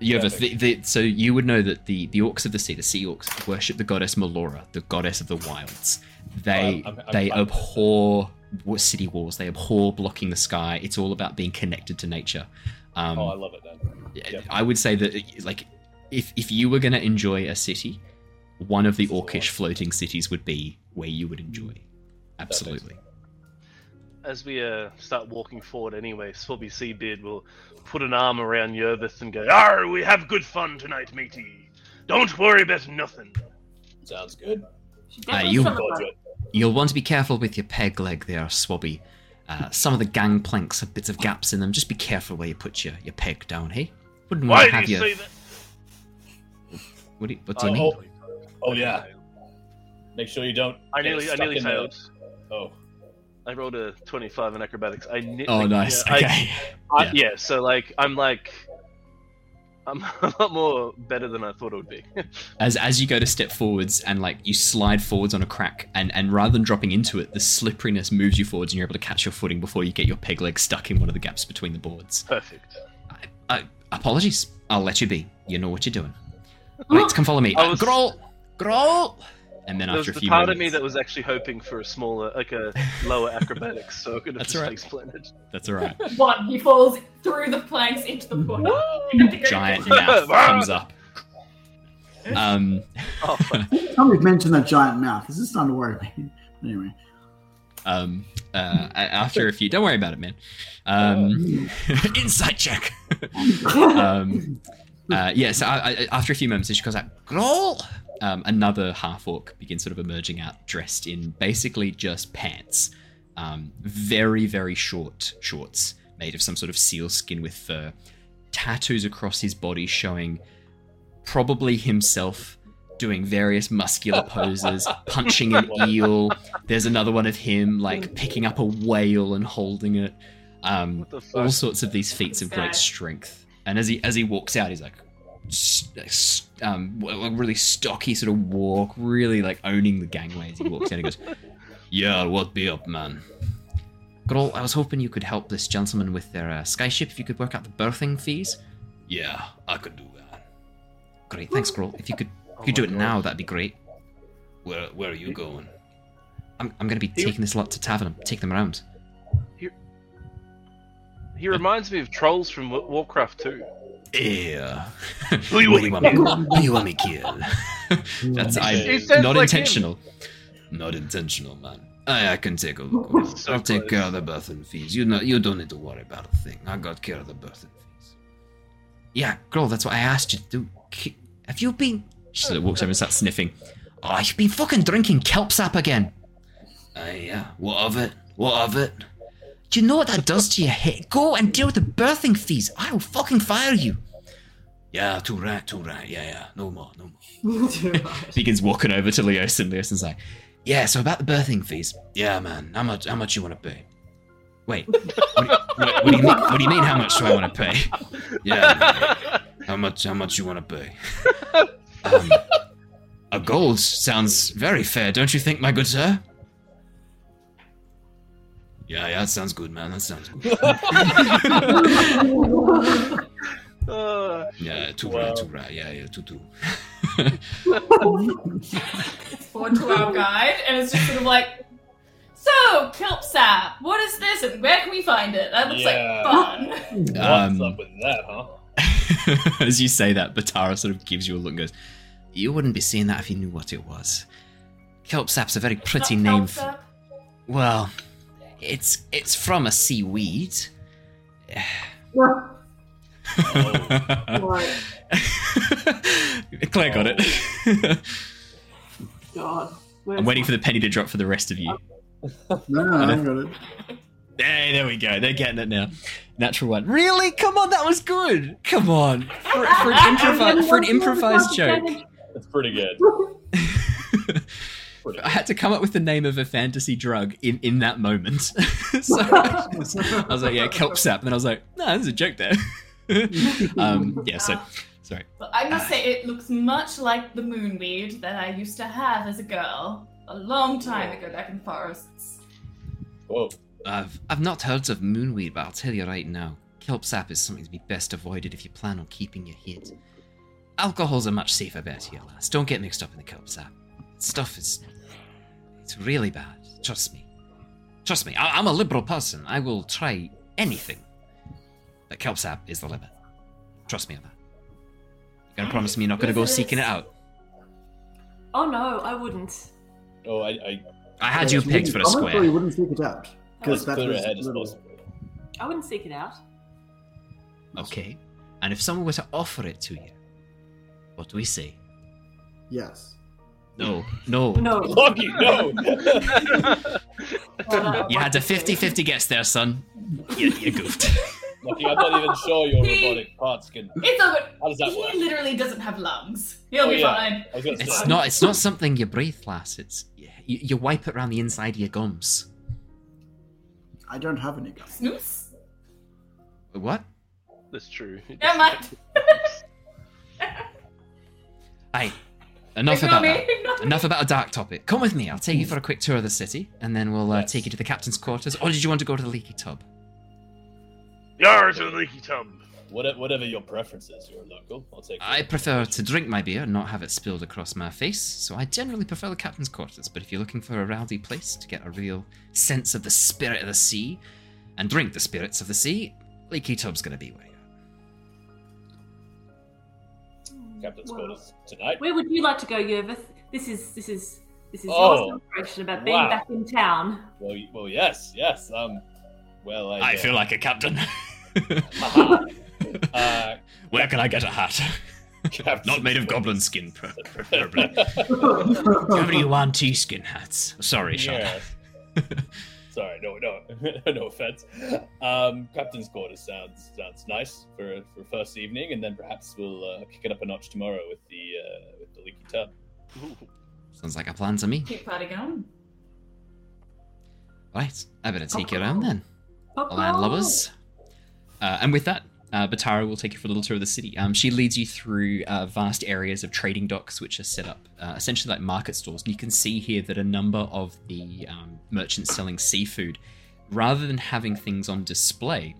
S1: You have a
S6: Perfect.
S1: the, the, so you would know that the the orcs of the sea, the sea orcs, worship the goddess Melora, the goddess of the wilds. They
S6: Oh, I'm- I'm- I'm
S1: they
S6: fine with
S1: abhor city walls. They abhor blocking the sky. It's all about being connected to nature. Um,
S6: oh, I love it then. yeah.
S1: I would say that like if if you were going to enjoy a city, one of the
S6: This is the
S1: orcish
S6: one.
S1: floating cities would be where you would enjoy. Absolutely.
S7: As we uh, start walking forward anyway, Swabby Seabeard will put an arm around Yervith and go, Arr, we have good fun tonight, matey. Don't worry about nothing.
S6: Sounds good.
S2: She
S1: Uh,
S2: definitely
S1: you, you'll want to be careful with your peg leg there, Swabby. Uh, some of the gangplanks have bits of gaps in them. Just be careful where you put your, your peg down, hey? Wouldn't want
S7: Why
S1: to
S7: do
S1: have
S7: you
S1: your.
S7: say that?
S1: What do you, what do uh, you
S6: Oh,
S1: mean?
S6: oh, oh, yeah. Make sure you don't.
S7: I nearly, I nearly
S6: in the-
S7: failed.
S6: Oh,
S7: I rolled a 25 in acrobatics. I ne-
S1: Oh,
S7: like,
S1: nice.
S7: yeah, I-
S1: okay.
S7: I-
S1: Yeah.
S7: yeah, so like, I'm like, I'm a lot more better than I thought it would be.
S1: As as you go to step forwards and like you slide forwards on a crack, and and rather than dropping into it, the slipperiness moves you forwards, and you're able to catch your footing before you get your peg leg stuck in one of the gaps between the boards.
S7: Perfect.
S1: I, apologies. I'll let you be. You know what you're doing. Right, come follow me.
S7: I was-
S1: Growl, growl. And then
S7: There was
S1: after a
S7: the
S1: few
S7: part
S1: moments,
S7: of me that was actually hoping for a smaller, like a lower acrobatics, so I could have
S1: That's
S7: just
S1: all right.
S7: explained
S1: that's all right.
S5: One, he falls through the planks into the water. You have to go
S1: Giant mouth comes up. Um,
S7: Oh, fuck.
S9: Somebody's mentioned that giant mouth. Is this is starting to worry me. Anyway,
S1: um, uh, after a few, don't worry about it, man. Um, insight check. um, uh, yeah, so I, I, after a few moments, she goes out, Growl! Um, another half orc begins sort of emerging out, dressed in basically just pants. Um, very, very short shorts made of some sort of seal skin with fur. Tattoos across his body showing probably himself doing various muscular poses, punching an eel. There's another one of him like picking up a whale and holding it. Um,
S7: What the fuck?
S1: all sorts of these feats of great strength. And as he as he walks out, he's like, s- s- um, w- a really stocky sort of walk, really like owning the gangway as he walks in. He goes, "Yeah, what be up, man? Girl, I was hoping you could help this gentleman with their uh, skyship. If you could work out the berthing fees. Yeah, I could do that. Great, thanks, girl. If you could, if
S7: Oh
S1: you do it
S7: God.
S1: now, that'd be great. Where Where are you going? I'm I'm gonna be
S7: You-
S1: taking this lot to Tavern. Take them around.
S7: He reminds me of trolls from Warcraft 2.
S1: Yeah.
S7: Who you
S1: do you
S7: want
S1: want me? Who you want me kill? That's I
S7: He sounds
S1: not
S7: like him.
S1: intentional. Not intentional, man. I, I can take a look.
S7: So
S1: I'll take
S7: close.
S1: care of the berthing fees. You know, you don't need to worry about a thing. I got care of the berthing fees. Yeah, girl, that's what I asked you to do. Have you been? She sort of walks over and starts sniffing. Oh, you've been fucking drinking kelp sap again. Uh, yeah. What of it? What of it? Do you know what that does to your head? Go and deal with the berthing fees. I will fucking fire you. Yeah, too right, too right. Yeah, yeah. No more, no more. Begins walking over to Leosin. Leosin's like, yeah. So about the birthing fees. Yeah, man. How much? How much you want to pay? Wait. What, do you- what, what do you mean? What do you mean? How much do I want to pay? Yeah. How much? How much you want to pay? Um, a gold sounds very fair, don't you think, my good sir? Yeah, yeah, that sounds good, man. That sounds good.
S7: Uh,
S1: Yeah, too
S6: Wow.
S1: right, too right. Yeah, yeah, too, too.
S5: forward to our guide, and it's just sort of like, so Kelpsap, what is this, and where can we find it? That looks
S6: Yeah.
S5: like fun.
S6: What's
S1: Um,
S6: up with that, huh?
S1: As you say that, Batara sort of gives you a look and goes, You wouldn't be seeing that if you knew what it was. Kelpsap's a very pretty name. For, well, it's it's from a seaweed.
S8: Right.
S1: Claire got it.
S8: God.
S1: I'm waiting for the penny to drop for the rest of you.
S9: No, no, I got it.
S1: Hey, there we go. They're getting it now. Natural one. Really? Come on, that was good. Come on. For, for an, improvi- for an improvised joke.
S6: It's pretty good. Pretty
S1: I had to come up with the name of a fantasy drug in, in that moment. so I was, I was like, yeah, kelp sap. And then I was like, no, there's a joke there. um, yeah, so, sorry.
S5: But I must say, it looks much like the moonweed that I used to have as a girl a long time ago back in forests.
S6: Whoa.
S1: I've, I've not heard of moonweed, but I'll tell you right now, kelp sap is something to be best avoided if you plan on keeping your head. Alcohol's a much safer bet here, lass. Don't get mixed up in the kelp sap. Stuff is. It's really bad. Trust me. Trust me, I, I'm a liberal person. I will try anything. But kelp sap is the limit. Trust me on that. You gonna promise me you're not gonna go
S5: seeking it
S1: seeking it
S5: is.
S1: out?
S2: Oh no, I wouldn't.
S6: Oh, I, I
S1: I had you
S9: Yes,
S1: pegged for a
S9: wouldn't comment,
S1: square.
S9: Or you wouldn't seek it out. Because that
S6: clear
S9: was
S6: ahead as
S9: little-
S6: possible.
S2: I wouldn't seek it out.
S1: Okay. And if someone were to offer it to you, what do we say?
S9: Yes.
S1: No, no.
S2: No.
S6: Lockie, no!
S1: You had a 50 50 guess there, son. You, you goofed.
S6: Lockie, I'm not even sure your
S5: He-
S6: robotic parts can.
S5: It's all good.
S6: How does that work?
S5: He literally doesn't have lungs. He'll
S6: Oh,
S5: be
S6: yeah.
S5: fine.
S6: I was gonna
S1: It's
S6: say.
S1: not. It's not something you breathe, lass. It's you, you wipe it around the inside of your gums.
S9: I don't have any guns.
S5: Snooze?
S1: What?
S7: That's true.
S5: Never mind.
S1: Hey, enough
S5: Ignore
S1: about
S5: me.
S1: that. Enough about a dark topic. Come with me. I'll take you for a quick tour of the city, and then we'll uh,
S6: Yes.
S1: take you to the captain's quarters. Or did you want to go to the leaky tub?
S7: Yar to the leaky tub.
S6: Whatever, whatever your preference is, you're local. I'll take.
S1: I prefer to drink my beer and not have it spilled across my face, so I generally prefer the captain's quarters. But if you're looking for a rowdy place to get a real sense of the spirit of the sea and drink the spirits of the sea, Leaky Tub's gonna be where you're
S6: Captain's
S2: Well,
S6: quarters tonight.
S2: Where would you like to go, Yervith? This is this is this is
S6: Oh,
S2: your celebration about being
S6: wow.
S2: back in town.
S6: Well, y- well, yes, yes. Um, well, I,
S1: I
S6: uh,
S1: feel like a captain.
S6: uh,
S1: Where can I get a hat?
S6: Captain's
S1: Not made of goblin skin, preferably pre- preferably. WNT skin hats. Sorry, Sean.
S6: Yeah. Sorry, no, no, no offense. Um, Captain's quarters sounds sounds nice for for first evening, and then perhaps we'll uh, kick it up a notch tomorrow with the uh, with the leaky tub.
S1: Sounds like a plan to me.
S5: Keep party going.
S1: Right, I better take you around then.
S2: land
S1: landlubbers. Uh, and with that, uh, Batara will take you for a little tour of the city. Um, she leads you through uh, vast areas of trading docks, which are set up uh, essentially like market stalls. And you can see here that a number of the um, merchants selling seafood, rather than having things on display,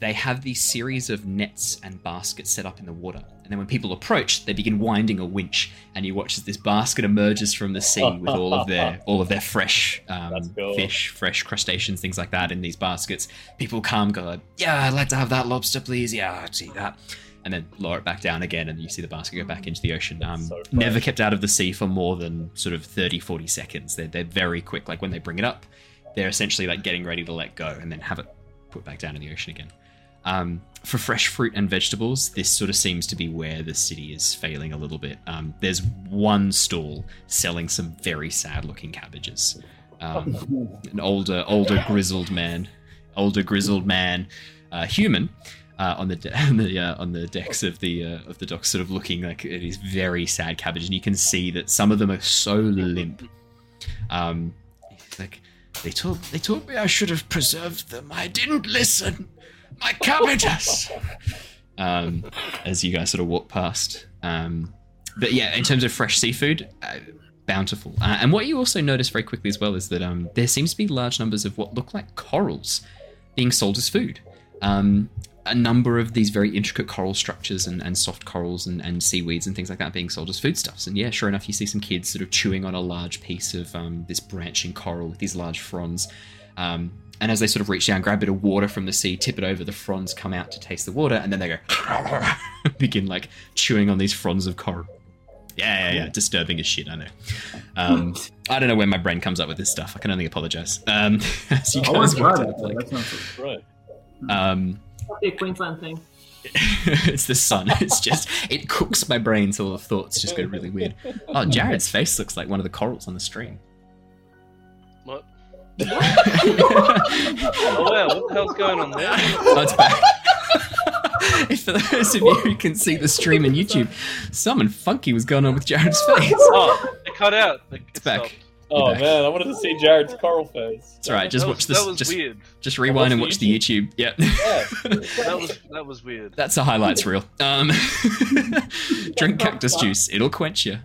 S1: they have these series of nets and baskets set up in the water. And then when people approach, they begin winding a winch, and you watch as this basket emerges from the sea with all of their all of their fresh um,
S6: cool.
S1: fish, fresh crustaceans, things like that in these baskets. People come, go, like, "Yeah, I'd like to have that lobster, please. Yeah, I'd see that." And then lower it back down again, and you see the basket go back into the ocean. Um,
S6: So
S1: never kept out of the sea for more than sort of 30, 40 seconds. They're, they're very quick. Like when they bring it up, they're essentially like getting ready to let go and then have it put back down in the ocean again. Um, for fresh fruit and vegetables, this sort of seems to be where the city is failing a little bit. Um, there's one stall selling some very sad-looking cabbages. Um, an older, older grizzled man, older grizzled man, uh, human, uh, on the de- on the uh, on the decks of the uh, of the docks, sort of looking like it is very sad cabbage, and you can see that some of them are so limp. Um, like they told they told me I should have preserved them. I didn't listen. My cabbages. um, as you guys sort of walk past. Um, but yeah, in terms of fresh seafood, uh, bountiful. Uh, and what you also notice very quickly as well is that um, there seems to be large numbers of what look like corals being sold as food. Um, a number of these very intricate coral structures and, and soft corals and, and seaweeds and things like that being sold as foodstuffs. And yeah, sure enough, you see some kids sort of chewing on a large piece of um, this branching coral with these large fronds. Um, and as they sort of reach down, grab a bit of water from the sea, tip it over, the fronds come out to taste the water, and then they go begin like chewing on these fronds of coral. Yeah, yeah, yeah. Disturbing as shit, I know. Um, I don't know when my brain comes up with this stuff. I can only apologize. Um, as you
S9: I
S1: guys
S9: want to
S1: walk
S9: try
S1: down,
S9: that.
S1: like,
S9: That.
S6: Right.
S1: um,
S8: That'd be a Queensland thing.
S1: it's the sun. It's just it cooks my brain till the thoughts just go really weird. Oh, Jared's face looks like one of the corals on the stream.
S7: What? oh wow, what the hell's going on there?
S1: Oh, it's back. if for those of you who can see the stream on YouTube, something funky was going on with Jared's face.
S7: Oh, it cut out. It,
S1: It's back.
S7: stopped.
S6: Oh
S1: back.
S6: man, I wanted to see Jared's coral face.
S1: It's alright. Just
S7: that
S1: watch
S7: was,
S1: this.
S7: That was
S1: Just
S7: weird.
S1: just rewind and watch the YouTube. Yeah.
S6: Yeah.
S7: That was that was weird.
S1: That's a highlights reel. Um, drink cactus juice. It'll quench you.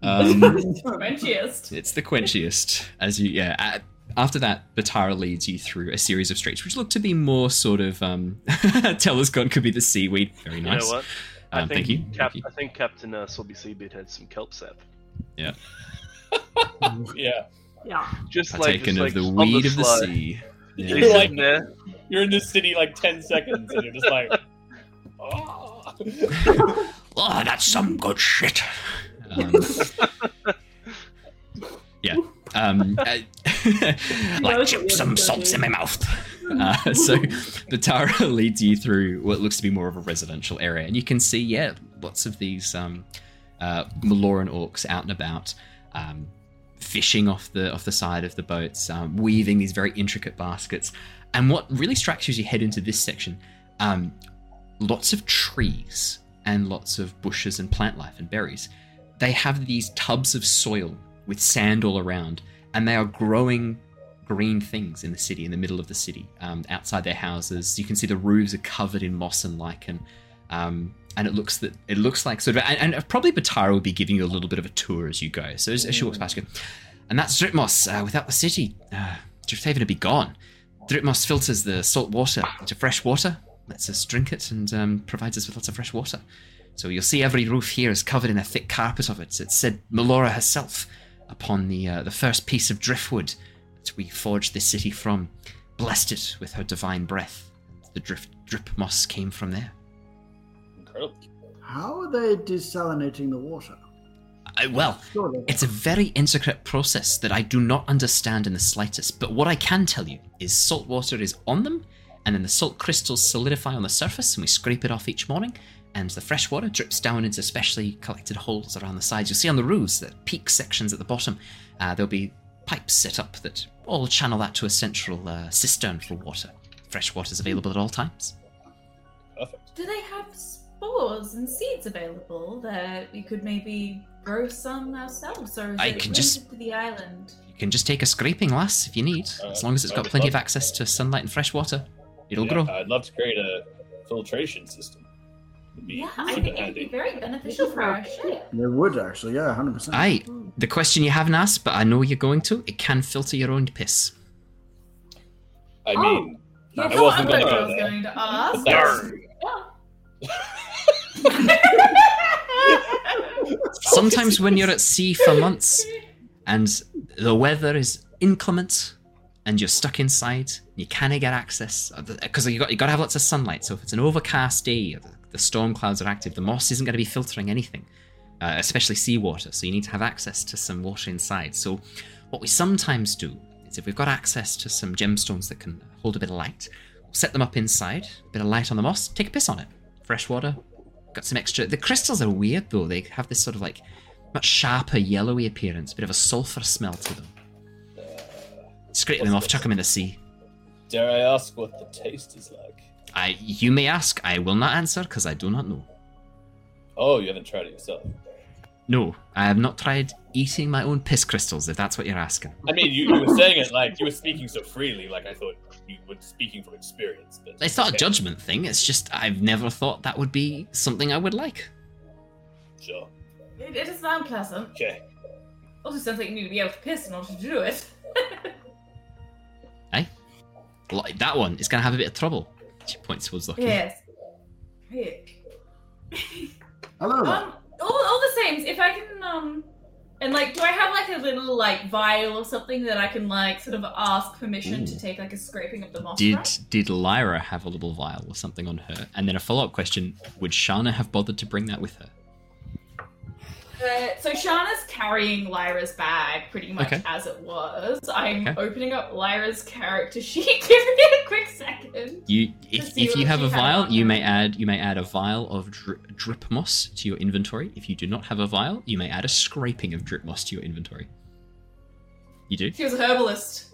S1: Um,
S5: Quenchiest.
S1: It's the quenchiest. As you, yeah. a- After that, Batara leads you through a series of streets, which look to be more sort of. Um, Telescon could be the seaweed. Very
S7: You
S1: nice.
S7: know what? I
S1: Um,
S7: think
S1: thank you.
S7: Cap-
S1: Thank you.
S7: I think Captain uh, Sobby Seabit had some kelp sap.
S6: yeah.
S8: Yeah. Yeah.
S7: Just like,
S1: Partaken
S7: just like
S1: of the
S7: on
S1: weed of the sea. Yeah.
S6: You're like-
S7: there.
S6: You're in this city like ten seconds, and you're just like, oh.
S1: Oh, that's some good shit. Um, yeah. Um, uh, like gypsum salts in my mouth. Uh, so Batara leads you through what looks to be more of a residential area, and you can see, yeah, lots of these um, uh, Meloran orcs out and about, um, fishing off the off the side of the boats, um, weaving these very intricate baskets. And what really strikes you as you head into this section, um, lots of trees and lots of bushes and plant life and berries. They have these tubs of soil with sand all around, and they are growing green things in the city, in the middle of the city, um, outside their houses. You can see the roofs are covered in moss and lichen, um, and it looks that it looks like sort of. And, and probably Batara will be giving you a little bit of a tour as you go. So as, as she walks past, you and that's Drip moss. Uh, without the city, uh, Drifthaven would be gone. Drip moss filters the salt water into fresh water, lets us drink it, and um, provides us with lots of fresh water. So you'll see every roof here is covered in a thick carpet of it. It said Melora herself upon the uh, the first piece of driftwood that we forged this city from, blessed it with her divine breath. The drift drip moss came from there.
S6: Incredible.
S9: How are they desalinating the water?
S1: Uh, well,
S9: Surely.
S1: It's a very intricate process that I do not understand in the slightest, but what I can tell you is salt water is on them, and then the salt crystals solidify on the surface, and we scrape it off each morning, and the fresh water drips down into specially collected holes around the sides. You'll see on the roofs, the peak sections at the bottom, uh, there'll be pipes set up that all channel that to a central uh, cistern for water. Fresh water is available at all times.
S6: Perfect.
S5: Do they have spores and seeds available that we could maybe grow some ourselves, or is
S1: I
S5: it
S1: can
S5: limited
S1: just-
S5: to the island?
S1: You can just take a scraping, lass, if you need, as long as it's got plenty of access to sunlight and fresh water. It'll
S6: Yeah,
S1: grow.
S6: I'd love to create a filtration system. Would be
S5: Yeah, I think it'd be very beneficial for our ship.
S9: They would actually, yeah, hundred percent.
S1: Aye, the question you haven't asked, but I know you're going to, it can filter your own piss.
S6: I
S8: Oh.
S6: mean,
S5: Yeah,
S6: I wasn't gonna go there.
S5: going to ask.
S6: That's-
S1: Sometimes when you're at sea for months and the weather is inclement and you're stuck inside, you can't get access because you got you got to have lots of sunlight. So if it's an overcast day, or the, the storm clouds are active, the moss isn't going to be filtering anything, uh, especially seawater. So you need to have access to some water inside. So what we sometimes do is if we've got access to some gemstones that can hold a bit of light, we'll set them up inside, a bit of light on the moss, take a piss on it, fresh water, got some extra. The crystals are weird though. They have this sort of like much sharper yellowy appearance, bit of a sulfur smell to them. Scrape them off, chuck them in the sea.
S6: Dare I ask what the taste is like?
S1: I, you may ask. I will not answer because I do not know.
S6: Oh, you haven't tried it yourself.
S1: No, I have not tried eating my own piss crystals. If that's what you're asking.
S6: I mean, you, you were saying it like you were speaking so freely, like I thought you were speaking from experience. But
S1: It's not a judgment thing. It's just I've never thought that would be something I would like.
S6: Sure.
S5: It, it does sound pleasant.
S6: Okay.
S5: Also sounds like you need to be able to piss in order to do it. hey?
S1: Like that one is gonna have a bit of trouble. She points towards Lockie.
S5: yes. Yeah.
S9: Hello.
S5: Um, all, all the same, if I can, um, and like, do I have like a little like vial or something that I can like sort of ask permission
S1: Ooh.
S5: to take like a scraping of the moss?
S1: Did
S5: from?
S1: did Lyra have a little vial or something on her? And then a follow up question: Would Shana have bothered to bring that with her?
S5: Uh, so Shana's carrying Lyra's bag pretty much
S1: Okay.
S5: as it was. I'm
S1: Okay.
S5: opening up Lyra's character sheet. Give me a quick second.
S1: You, if, if you have a vial,
S5: on
S1: you may add you may add a vial of dri- drip moss to your inventory. If you do not have a vial, you may add a scraping of drip moss to your inventory. You do
S5: She was a herbalist.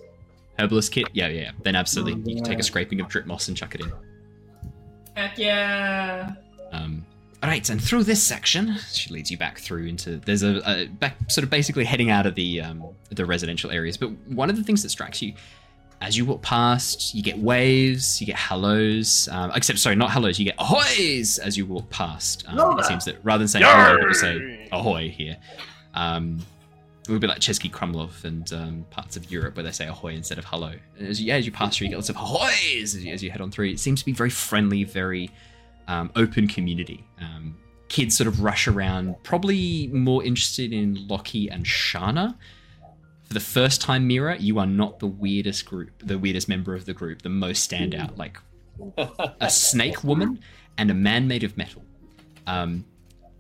S1: herbalist kit, yeah, yeah. yeah. Then absolutely,
S9: Oh,
S1: you can take a scraping of drip moss and chuck it in.
S5: Heck yeah.
S1: Um, all right, and through this section, she leads you back through into. There's a, a back, sort of basically heading out of the um, the residential areas. But one of the things that strikes you as you walk past, you get waves, you get hellos. Um, except, sorry, not hellos. You get ahoys as you walk past. Um, it seems that rather than saying hello, people say ahoy here. Um, it would be like Český Krumlov and um, parts of Europe where they say ahoy instead of hello. And as you, yeah, as you pass through, you get lots of ahoys as you, as you head on through. It seems to be very friendly, very um, open community. Um, kids sort of rush around, probably more interested in Lockie and Shana. For the first time, Mira, you are not the weirdest group, the weirdest member of the group, the most standout. Like a snake woman and a man made of metal. Um,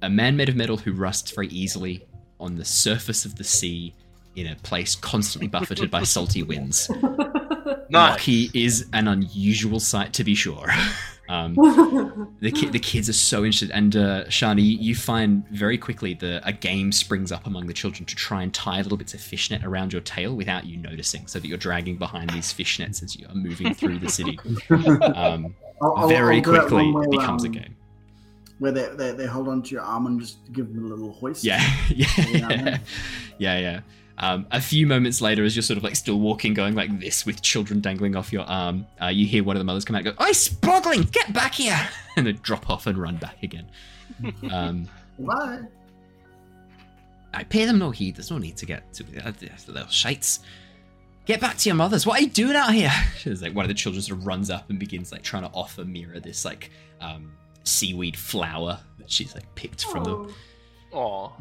S1: a man made of metal who rusts very easily on the surface of the sea in a place constantly buffeted by salty winds.
S7: Nice.
S1: Lockie is an unusual sight to be sure. Um, the ki- the kids are so interested, and uh, Shana, you, you find very quickly the a game springs up among the children to try and tie little bits of fishnet around your tail without you noticing, so that you're dragging behind these fishnets as you are moving through the city. Um,
S9: I'll- I'll-
S1: very
S9: I'll
S1: quickly
S9: one where,
S1: becomes a
S9: um,
S1: game.
S9: Where they, they, they hold onto your arm and just give them a little hoist.
S1: Yeah,
S9: Yeah,
S1: yeah, yeah, yeah. Um, a few moments later, as you're sort of like still walking, going like this with children dangling off your arm, uh, you hear one of the mothers come out and go, "Oi, Sprogling, get back here!" and then drop off and run back again. Um,
S9: Bye.
S1: I pay them no heed. There's no need to get to uh, the little shites. Get back to your mothers. What are you doing out here? She's like one of the children sort of runs up and begins like trying to offer Mira this like um, seaweed flower that she's like picked from them.
S2: Oh,
S7: Aw.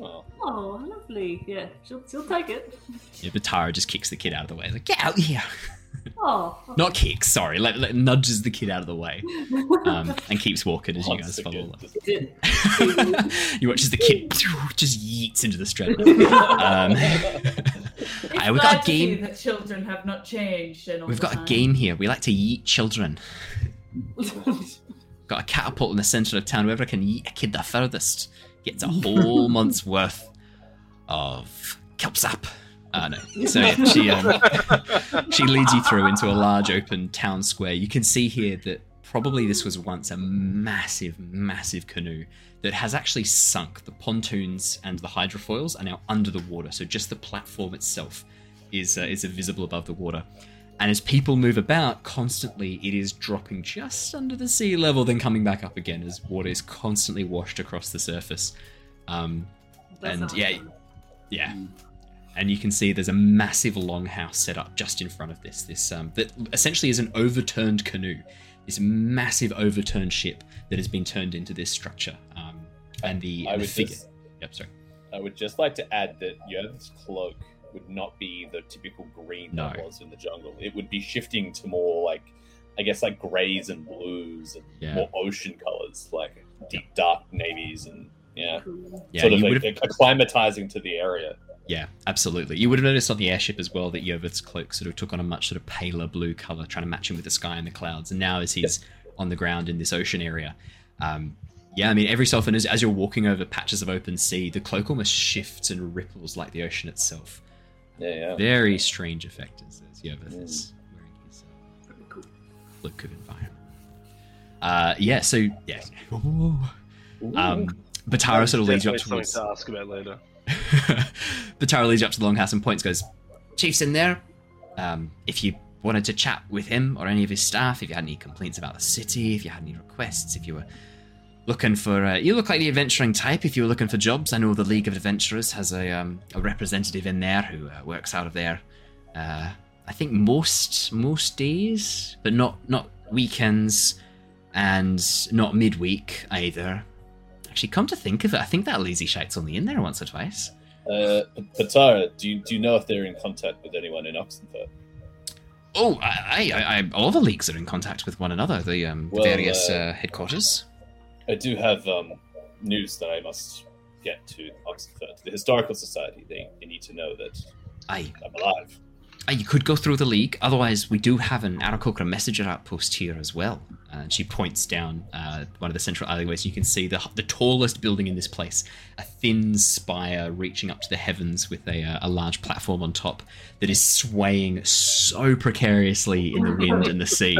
S6: Oh,
S2: oh, lovely. Yeah, she'll, she'll take it.
S1: Yeah, Batara just kicks the kid out of the way. Like, get out here.
S2: Oh,
S1: Not kicks, sorry. Like, like nudges the kid out of the way um, and keeps walking as you guys follow.
S2: did.
S1: you watch as the kid just yeets into the straddle. Um,
S5: It's
S1: we
S5: glad
S1: got a game.
S5: that children have not changed.
S1: We've got a game here. We like to yeet children. Got a catapult in the center of town. Whoever can yeet a kid the furthest gets a whole month's worth of kelpsap. Uh, no. So yeah, she um, she leads you through into a large open town square. You can see here that probably this was once a massive, massive canoe that has actually sunk. The pontoons and the hydrofoils are now under the water, so just the platform itself is uh, is visible above the water. And as people move about constantly, it is dropping just under the sea level, then coming back up again as water is constantly washed across the surface. Um,
S2: That's
S1: and
S2: awesome.
S1: yeah, yeah. And you can see there's a massive longhouse set up just in front of this. This um, that essentially is an overturned canoe. This massive overturned ship that has been turned into this structure. Um, and the,
S6: I
S1: the
S6: would
S1: figure.
S6: just,
S1: Yep, sorry.
S6: I would just like to add that Yerv's cloak would not be the typical green that
S1: No.
S6: was in the jungle. It would be shifting to more like, I guess, like grays and blues and
S1: Yeah.
S6: more ocean colors, like deep dark navies and yeah,
S1: Yeah,
S6: sort of
S1: you
S6: like,
S1: would have
S6: acclimatizing to the area.
S1: Yeah, absolutely. You would have noticed on the airship as well that Yervith's cloak sort of took on a much sort of paler blue color, trying to match him with the sky and the clouds. And now, as he's on the ground in this ocean area, um, yeah, I mean, every so often as, as you're walking over patches of open sea, the cloak almost shifts and ripples like the ocean itself.
S6: Yeah, yeah.
S1: Very strange effect as, as Yervith
S6: Mm.
S1: is wearing his uh,
S2: Pretty cool.
S1: look of environment. Uh, yeah, so yeah,
S6: Ooh.
S1: um, Batara sort of leads you up towards.
S7: something to ask about later.
S1: Batara leads you up to the longhouse and points, goes, Chief's in there. Um, if you wanted to chat with him or any of his staff, if you had any complaints about the city, if you had any requests, if you were looking for, uh, you look like the adventuring type. If you were looking for jobs, I know the League of Adventurers has a, um, a representative in there who uh, works out of there. Uh, I think most most days, but not not weekends and not midweek either. Actually, come to think of it, I think that lazy shite's only in there once or twice.
S6: Uh, Batara, do you do you know if they're in contact with anyone in Oxenford?
S1: Oh, I, I, I, all the leagues are in contact with one another. The, um, the
S6: Well,
S1: various
S6: uh,
S1: uh, headquarters.
S6: I do have um, news that I must get to Oxenford. The Historical Society, they, they need to know that
S1: Aye,
S6: I'm alive.
S1: aye, you could go through the league. Otherwise, we do have an Aarakocra messenger outpost here as well. And she points down uh, one of the central alleyways. You can see the the tallest building in this place, a thin spire reaching up to the heavens with a, uh, a large platform on top that is swaying so precariously in the wind and the sea.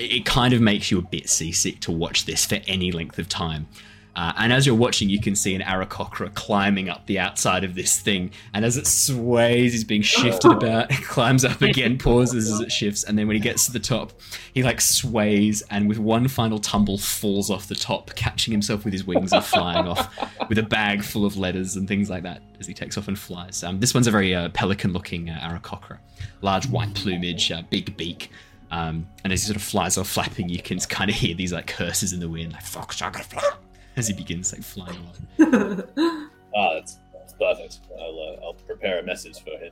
S1: It, kind of makes you a bit seasick to watch this for any length of time. Uh, and as you're watching, you can see an Aarakocra climbing up the outside of this thing. And as it sways, he's being shifted about. Climbs up again, pauses as it shifts, and then when he gets to the top, he like sways and with one final tumble falls off the top, catching himself with his wings and flying off with a bag full of letters and things like that as he takes off and flies. Um, this one's a very uh, pelican-looking uh, Aarakocra, large white plumage, uh, big beak. Um, and as he sort of flies off flapping, you can kind of hear these like curses in the wind, like "fuck, sugar, fly," as he begins like flying along.
S6: Ah, that's, that's perfect. I'll uh, I'll prepare a message for him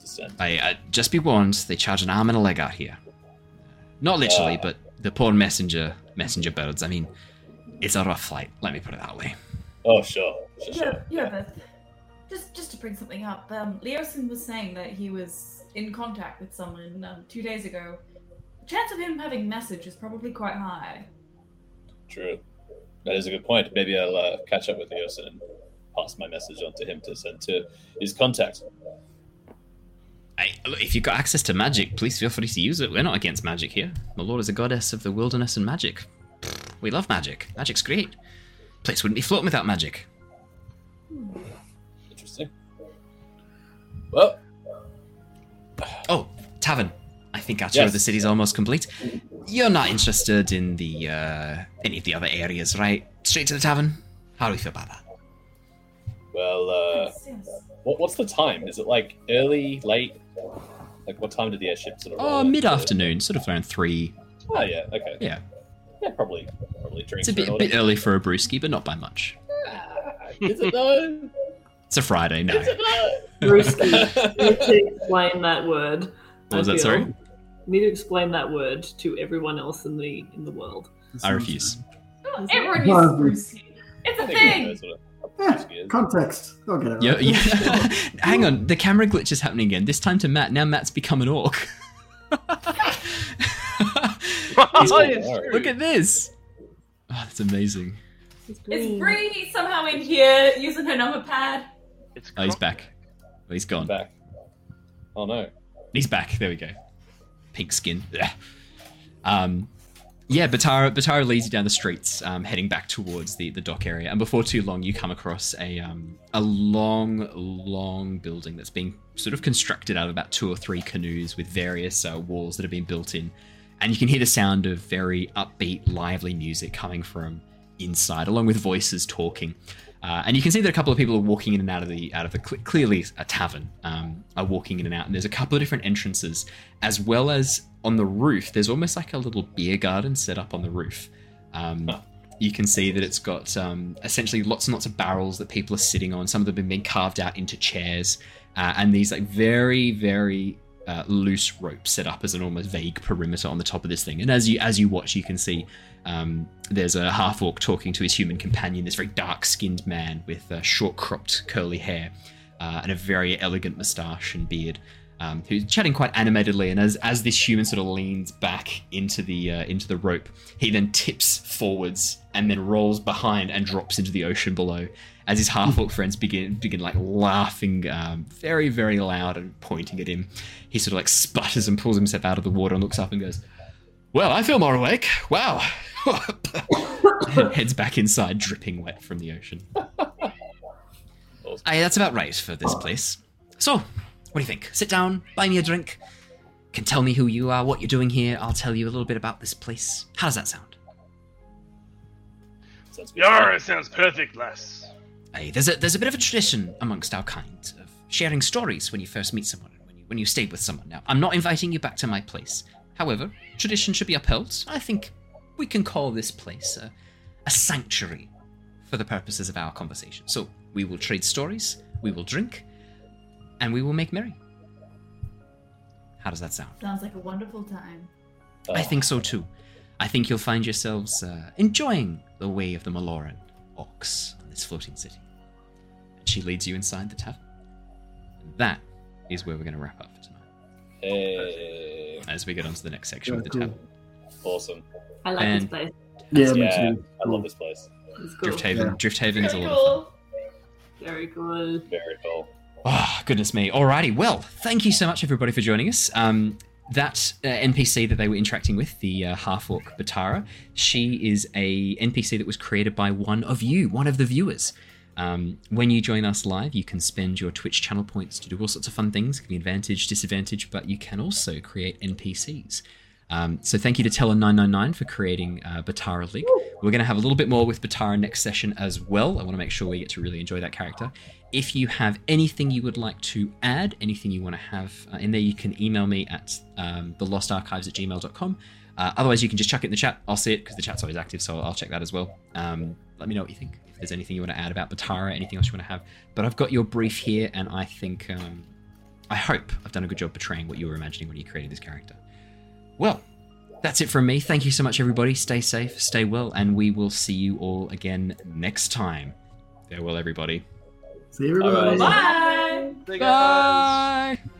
S6: to send.
S1: I, uh, just be warned, they charge an arm and a leg out here. Not literally,
S6: Ah.
S1: but the poor messenger messenger birds. I mean, it's a rough flight. Let me put it that way.
S6: Oh, sure, sure,
S5: Yeah, yeah, but just just to bring something up, um, Leosin was saying that he was in contact with someone um, two days ago. The chance of him having message is probably quite high.
S6: True. That is a good point. Maybe I'll uh, catch up with Leosin and pass my message on to him to send to his contact.
S1: I, look, if you've got access to magic, please feel free to use it. We're not against magic here. Melora is a goddess of the wilderness and magic. Pfft, We love magic. Magic's great. Place wouldn't be floating without magic.
S6: Interesting. Well,
S1: Oh, tavern. I think our tour of
S6: Yes.
S1: the city's almost complete. You're not interested in the uh, any of the other areas, right? Straight to the tavern. How do we feel about that?
S6: well, uh,
S5: Yes, yes.
S6: what, what's the time? Is it like early, late? Like what time did the airship sort of? roll
S1: Oh, mid afternoon, sort of around three.
S6: Oh yeah, okay.
S1: Yeah,
S6: Yeah, probably, probably drinks.
S1: it's a bit,
S6: for an
S1: bit early for a brewski, but not by much.
S6: Is it though?
S1: It's a Friday, no.
S6: Is it though?
S8: Brewski. You need to explain that word.
S1: What was that, sorry?
S8: You need to explain that word to everyone else in the in the world.
S1: I refuse.
S5: Oh, everyone
S9: No,
S5: uses brewski. It's
S6: I
S5: a
S6: think everyone
S5: thing.
S6: knows what a
S9: Yeah, context. They'll get it.
S1: Yeah,
S9: right.
S1: yeah. Hang on, the camera glitch is happening again. This time to Matt. Now Matt's become an orc.
S7: It's.
S1: Look at this. Oh, that's amazing.
S8: It's
S5: Is
S8: green.
S5: Bree somehow in here using her number pad?
S7: It's
S1: Oh, he's back. Oh, he's gone.
S6: back. Oh no.
S1: He's back. There we go. Pink skin. Ugh. Um, yeah, Batara, Batara leads you down the streets, um, heading back towards the, the dock area. And before too long, you come across a um, a long, long building that's being sort of constructed out of about two or three canoes with various uh, walls that have been built in. And you can hear the sound of very upbeat, lively music coming from inside, along with voices talking. Uh, and you can see that a couple of people are walking in and out of the out of the cle clearly a tavern um, are walking in and out. And there's a couple of different entrances, as well as on the roof. There's almost like a little beer garden set up on the roof. Um. You can see that it's got um, essentially lots and lots of barrels that people are sitting on. Some of them have been carved out into chairs, uh, and these like very very uh, loose ropes set up as an almost vague perimeter on the top of this thing. And as you as you watch, you can see um, there's a half orc talking to his human companion, this very dark skinned man with uh, short cropped curly hair uh, and a very elegant moustache and beard. Um, who's chatting quite animatedly, and as as this human sort of leans back into the uh, into the rope, he then tips forwards and then rolls behind and drops into the ocean below. As his half orc friends begin begin like laughing, um, very very loud and pointing at him, he sort of like sputters and pulls himself out of the water and looks up and goes, "Well, I feel more awake. Wow, heads back inside, dripping wet from the ocean.
S6: Awesome.
S1: Aye, that's about right for this place. So, what do you think? Sit down, buy me a drink. Can tell me who you are, what you're doing here. I'll tell you a little bit about this place. How does that sound?
S6: Sounds good.
S7: Yara sounds perfect, lass.
S1: Aye, there's a there's a bit of a tradition amongst our kind of sharing stories when you first meet someone and when you when you stay with someone. Now, I'm not inviting you back to my place. However, tradition should be upheld. I think we can call this place a, a sanctuary for the purposes of our conversation. So we will trade stories, we will drink, and we will make merry. How does that sound?
S5: Sounds like a wonderful time.
S1: I think so too. I think you'll find yourselves uh, enjoying the way of the Meloran ox on this floating city. And she leads you inside the tavern. And that is where we're going to wrap up for tonight.
S6: Hey,
S1: As we get on to the next section
S9: Yeah,
S1: of the
S9: cool.
S1: tavern.
S6: Awesome.
S8: I like
S1: And-
S8: this place.
S9: Yeah, me
S6: Yeah,
S9: too.
S6: I love this place.
S8: It's cool.
S1: Drifthaven.
S9: Yeah.
S1: Drifthaven's a
S5: Very
S1: lot of fun.
S5: cool.
S8: Very cool.
S6: Very cool.
S1: Oh, goodness me. Alrighty, well, thank you so much, everybody, for joining us. Um, that uh, NPC that they were interacting with, the uh, half orc Batara, she is a NPC that was created by one of you, one of the viewers. Um, when you join us live, you can spend your Twitch channel points to do all sorts of fun things, give you advantage, disadvantage, but you can also create NPCs. Um, so thank you to Teller999 for creating uh, Batara League. We're going to have a little bit more with Batara next session as well. I want to make sure we get to really enjoy that character. If you have anything you would like to add, anything you want to have uh, in there, you can email me at um, thelostarchives at gmail.com. Uh, otherwise, you can just chuck it in the chat. I'll see it because the chat's always active, so I'll check that as well. Um, let me know what you think. If there's anything you want to add about Batara, anything else you want to have. But I've got your brief here, and I think, um, I hope I've done a good job portraying what you were imagining when you created this character. Well, that's it from me. Thank you so much, everybody. Stay safe, stay well, and we will see you all again next time. Farewell, everybody.
S9: See you, everybody.
S6: Alright.
S5: Bye.
S7: Bye, guys.
S1: Bye.